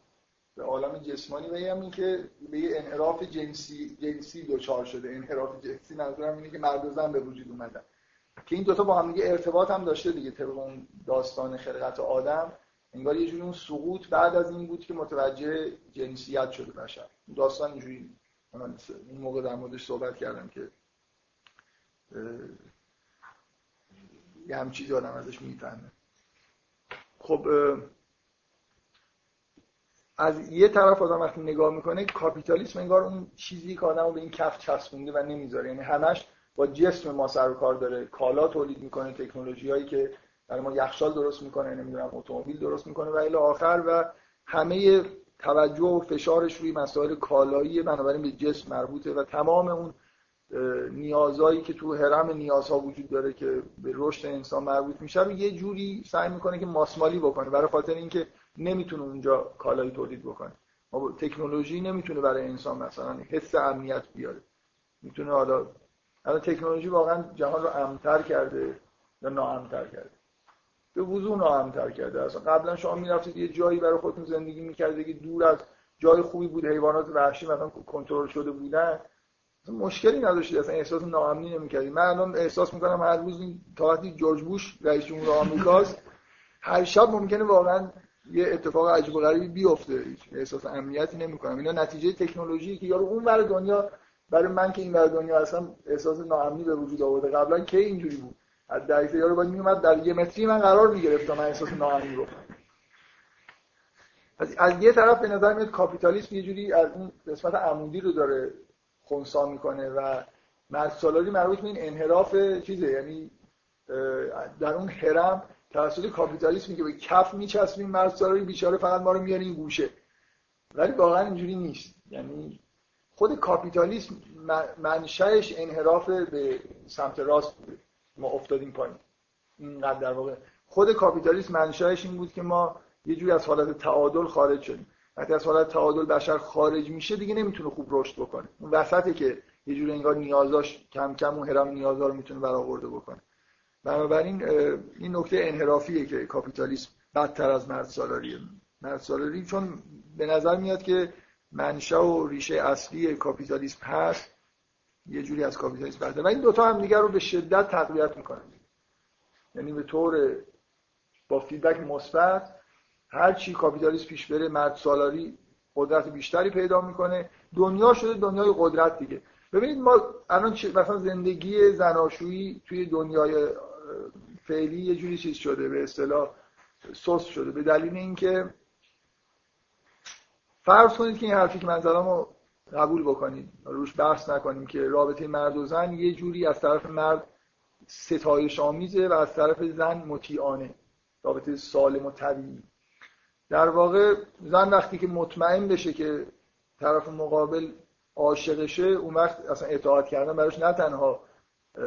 به عالم جسمانی و این که به یه انحراف جنسی جنسی دوچار شده. انحراف جنسی منظورم اینه که مرد و زن به وجود اومدن. که این دوتا با هم دیگه ارتباط هم داشته دیگه طبق اون داستان خلقت آدم. انگار یه جوری اون سقوط بعد از این بود که متوجه جنسیت شده بشر. داستان اینجوری من این موقع در موردش صحبت کردم که یه هم چیزی آدم ازش می‌فهمه. خب از یه طرف آدم وقتی نگاه می‌کنه کاپیتالیسم انگار اون چیزی که آدم رو به این کف چسبونده و نمی‌ذاره. یعنی همش با جسم ما سر و کار داره. کالا تولید می‌کنه تکنولوژی هایی که برای ما یخچال درست می‌کنه نمی‌دونم اتومبیل درست می‌کنه و الی آخر و همه توجه و فشارش روی مسائل کالایی بنابراین به جسم مربوطه و تمام اون نیازهایی که تو حرم نیازها وجود داره که به رشد انسان مربوط میشه رو یه جوری سعی می‌کنه که ماسمالی بکنه. برای خاطر اینکه نمی‌تونه اونجا کالایی تولید بکنه. تکنولوژی نمی‌تونه برای انسان مثلا حس امنیت بیاره. می‌تونه حالا الان تکنولوژی واقعا جهان رو امتر کرده یا ناامتر کرده. به وضوح ناامتر کرده. اصلا قبلا شما می‌رفتید یه جایی برای خودتون زندگی می‌کردید که دور از جای خوبی بود حیوانات وحشی مثلا کنترل شده بودن. مشکلی نداشتید. اصلا احساس ناامنی نمی‌کردید. من الان احساس می‌کنم هر روز این تا وقتی جورج بوش رئیس جمهور آمریکاست هر شب ممکنه واقعا یه اتفاق عجیب و غریبی بیفته. احساس امنیتی نمی‌کنم. اینا نتیجه تکنولوژی که یارو اون ور دنیا برای من که این ور دنیا هستم احساس ناامنی به وجود آورده. قبلا کی اینجوری بود؟ از دقیقه یارو باید میومد در یه متری من قرار می‌گرفت من احساس ناامنی بکنم از, از یه طرف به نظر میاد کاپیتالیسم یه جوری از اون قسمت عمودی رو داره خونسا می‌کنه و مرد مربوط به این انحراف چیزه. یعنی در اون هرم توسط کاپیتالیسم که به کف میچسبیم مرد سالاری بیچاره فقط ما رو میاره این گوشه. ولی واقعا اینجوری نیست. یعنی خود کاپیتالیسم منشأش انحراف به سمت راست بوده. ما افتادیم پایین. اینقدر در واقع. خود کاپیتالیسم منشأش این بود که ما یه جوری از حالت تعادل خارج شدیم. وقتی از حالت تعادل بشر خارج میشه دیگه نمی‌تونه خوب رشد بکنه. اون وسطه که یه جوری انگار نیازاش کم کم اون هرم نیازا رو می‌تونه برآورده بکنه. بنابراین این نکته انحرافیه که کاپیتالیسم بدتر از مرد سالاریه مرد سالاری چون به نظر میاد که منشأ و ریشه اصلی کاپیتالیسم هست یه جوری از کاپیتالیسم بدتر و این دوتا هم دیگر رو به شدت تقویت می‌کنن یعنی به طور با فیدبک مثبت هر چی کاپیتالیسم پیش بره مرد سالاری قدرت بیشتری پیدا می‌کنه. دنیا شده دنیای قدرت دیگه. ببینید ما الان مثلا زندگی زناشویی توی دنیای فعلی یه جوری چیز شده به اصطلاح سوس شده. به دلیل اینکه فرض کنید که این حرفی که من زدم رو قبول بکنید. روش بحث نکنیم که رابطه مرد و زن یه جوری از طرف مرد ستایش آمیزه و از طرف زن مطیعانه. رابطه سالم و طبیعی. در واقع زن وقتی که مطمئن بشه که طرف مقابل عاشقشه اون وقت اصلا اطاعت کردن براش نه تنها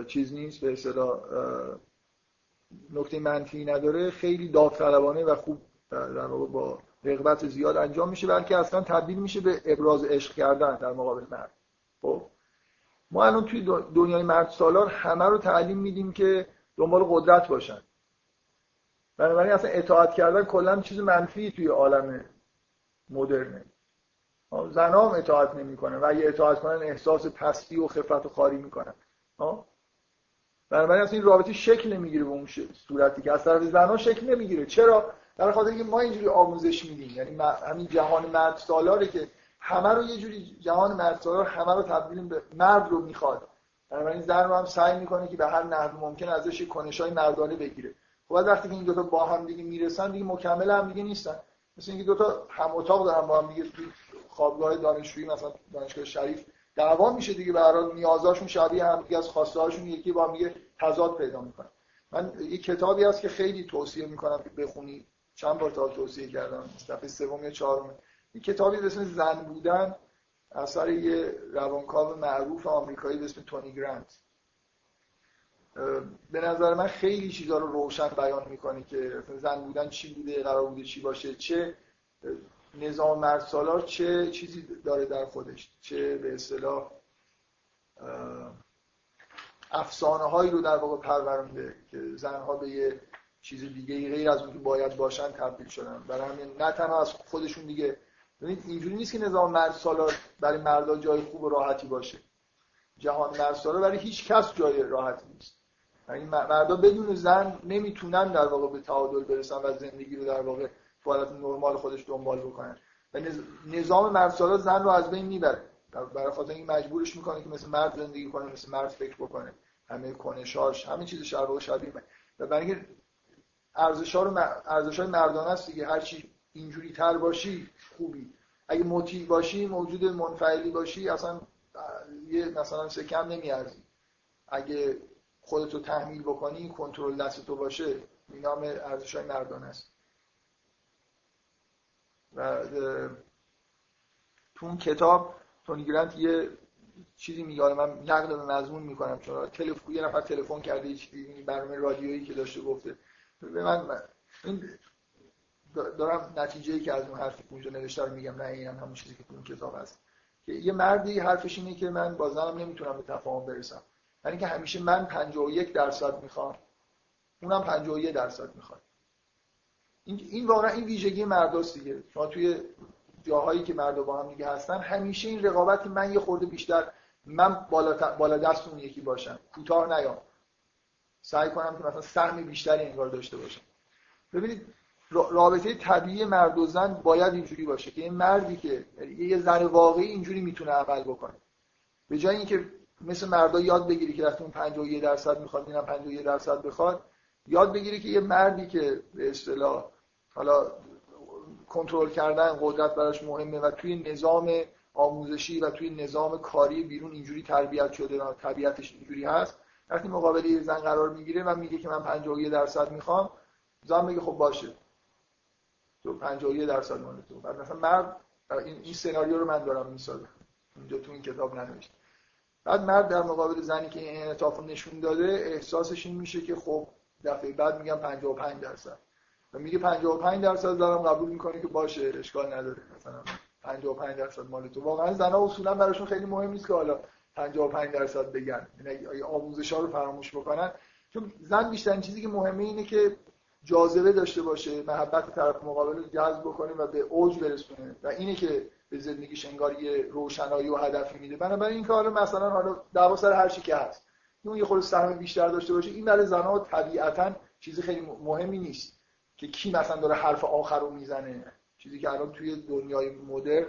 چیز نیست به اصطلاح نکته منفی نداره خیلی داوطلبانه و خوب در واقع با رغبت زیاد انجام میشه بلکه اصلا تبدیل میشه به ابراز عشق کردن در مقابل مرد. خب؟ ما الان توی دنیای مرد سالار همه رو تعلیم میدیم که دنبال قدرت باشن. بنابراین اصلا اطاعت کردن کلا چیز منفی توی عالم مدرنه. زنا هم اطاعت نمی‌کنه و اگه اطاعت کنن احساس پستی و خفت و خاری می‌کنن. بنابراین اصلا این رابطه شکل نمی‌گیره به اون صورتی که از طرف زنا شکل نمی‌گیره. چرا؟ در خاطر اینکه ما اینجوری آموزش میدیم. یعنی همین جهان مرد سالاره که همه رو یه جوری جهان مرد سالار همه رو تبدیل به مرد رو می‌خواد. بنابراین زن رو هم سعی می‌کنه که به هر نحو ممکن ازش کنشای مردانه بگیره. خب وقتی که این دوتا با هم دیگه می‌رسن دیگه مکمل هم دیگه نیستن. مثل اینکه دوتا هم اتاق دارن با هم دیگه خوابگاه دانشجویی مثلا دانشگاه شریف دعوا میشه دیگه. به هر نیازاشون شبیه هم دیگه از خواسته هاشون یکی با هم دیگه تضاد پیدا می‌کنن. من یه کتابی هست که خیلی توصیه می‌کنم بخونی. چند بار تا توصیه کردم دفعه سوم یا چهارم. یه کتابی به اسم زن بودن اثر یه روانکاو معروف آمریکایی به اسم تونی گرانت. به نظر من خیلی چیزا رو روشن بیان می‌کنه که زن بودن چی بوده قرار بوده چی باشه چه نظام مرد سالار چه چیزی داره در خودش چه به اصطلاح افسانه هایی رو در واقع پرورنده که زنها به یه چیز دیگه غیر از اون که باید باشن تبدیل شدن. برای همین نه تنها از خودشون دیگه. ببینید اینجوری نیست که نظام مرد سالار برای مردا جای خوب و راحتی باشه. جهان مرد سالار برای هیچ کس جای راحتی نیست. یعنی مردا بدون زن نمی‌تونن در واقع به تعادل برسن و زندگی رو در واقع حالت نرمال خودش دنبال بکنن. و نظام مرد سالار زن رو از بین می‌بره. برای خاطر این مجبورش می‌کنه که مثل مرد زندگی کنه مثل مرد فکر بکنه. همه کنشاش همه چیز شبیه شبیه. و برای ارزش ها رو ارزش های مردانه است دیگه. هر چی اینجوری تر باشی خوبی. اگه مطیع باشی موجود منفعلی باشی اصلا یه مثلا سکم نمیارزی. اگه خودتو تحمیل بکنی کنترل دست تو باشه این نام ارزش های مردانه است. و تو اون کتاب تونی گرانت یه چیزی میگه. من نقل به مضمون می‌کنم چون تلفن یه نفر تلفن کرده یه چیزی برنامه رادیویی که داشته گفته. من این دارم نتیجه که از اون حرفی که اونجا نوشته میگم نه این هم همون چیزی که تو اون کتاب هست. که یه مردی حرفش اینه که من با زنم نمی‌تونم به تفاهم برسم. یعنی که همیشه من 51 درصد می‌خوام اونم 51 درصد می‌خواد. این این واقعا این ویژگی مرداست دیگه. شما توی جاهایی که مردا با هم دیگه هستن همیشه این رقابتی من یه خورده بیشتر من بالا, بالا دست یکی باشم. کوتاه نیام. سعی کنم که مثلا سهم بیشتری انگار داشته باشم. ببینید رابطه طبیعی مرد و زن باید اینجوری باشه که این مردی که یه زن واقعی اینجوری می‌تونه عمل بکنه. به جای اینکه مثل مردا یاد بگیری که وقتی اون 51 درصد می‌خواد اینم 51 درصد بخواد یاد بگیری که یه مردی که به اصطلاح حالا کنترل کردن قدرت براش مهمه و توی نظام آموزشی و توی نظام کاری بیرون اینجوری تربیت شده و طبیعتش اینجوری هست وقتی مقابل یه زن قرار می‌گیره و میگه که من 51 درصد می‌خوام زن میگه خب باشه. تو 51 درصد مال تو. بعد مثلا مرد این این سناریو رو من دارم می‌سازم. اینجا تو این کتاب ننوشته بعد مرد در مقابل زنی که این انعطاف نشون داده احساسش این میشه که خب دفعه بعد میگم 55 درصد. و میگه 55 درصد دارم قبول می‌کنه که باشه اشکال نداره. مثلا 55 درصد مال تو. واقعا زنا اصولا براشون خیلی مهم نیست که حالا 55 درصد بگن. یعنی آموزش ها رو فراموش بکنن. چون زن بیشترین چیزی که مهمه اینه که جاذبه داشته باشه محبت طرف مقابل رو جذب بکنه و به اوج برسونه. و اینه که به زندگیش انگار یه روشنایی و هدفی میده. بنابراین این کار مثلا حالا دعوا سر هر چی که هست. اون یه خورده سهم بیشتر داشته باشه این برای زنها طبیعتا چیزی خیلی مهمی نیست. که کی مثلا داره حرف آخر رو می‌زنه. چیزی که الان توی دنیای مدر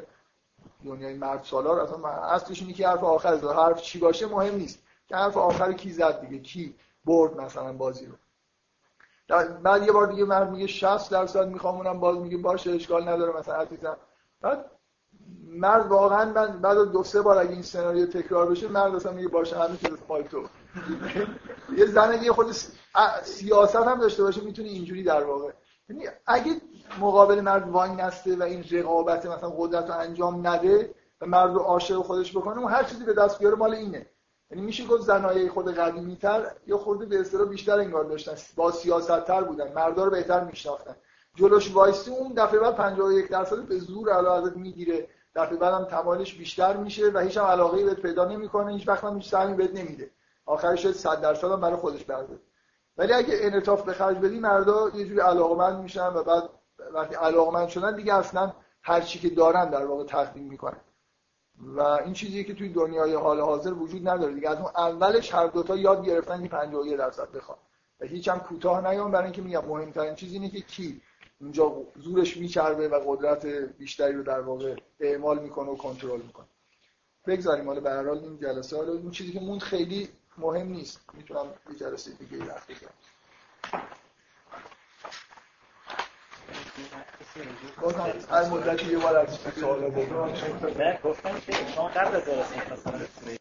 دنیای مرد سالار اصلا اصلش اینه که حرف آخر زد. حرف چی باشه مهم نیست. که حرف آخر کی زد دیگه؟ کی برد مثلا بازی رو؟ بعد یه بار دیگه مرد میگه 60 درصد می‌خوام اونم باز میگه باشه اشکال نداره مثلا عزیزم. بعد مرد واقعا من بعد دو سه بار اگه این سناریو تکرار بشه مرد اصلا میگه باشه همین چیز پای تو. یه زن یه خود سیاست هم داشته باشه می‌تونه اینجوری در واقع اگه مقابل مرد وای نسته و این رقابت مثلا قدرت رو انجام نده و مرد رو عاشق خودش بکنه اون هر چیزی به دست بیاره مال اینه. یعنی میشه گفت زنای خود قدیمی تر یا خورده به اصطلاح بیشتر انگار داشتن با سیاست تر بودن مردا رو بهتر میشناختن. جلوش وایسی اون دفعه بعد 51 درصد به زور علاوه می‌گیره. دفعه بعد هم تمالش بیشتر میشه و هیچ هم علاقه بهت پیدا نمی‌کنه هیچ وقت هم هیچ سهمی بهت نمیده. آخرش 100 درصد هم برای خودش برده ولی اگه انعطاف به خرج بدی مردا یه جوری علاقمند میشن و بعد وقتی علاقمند شدن دیگه اصلا هر چی که دارن در واقع تقدیم می‌کنن. و این چیزی که توی دنیای حال حاضر وجود نداره دیگه. از اون اولش هر دوتا یاد گرفتن این 51 درصد بخواد و هیچ هم کوتاه نیام برای اینکه میگم مهمترین چیز اینه که کی اونجا زورش میچربه و قدرت بیشتری رو در واقع اعمال می‌کنه و کنترل می‌کنه. بگذاریم. حالا به هر این جلسه حالا اون چیزی که موند خیلی مهم نیست. می‌تونم یه جلسه دیگه وقت بگیرم بازم هر مدتی یه بار از سوال بگم. نه گفتم که شما قبل از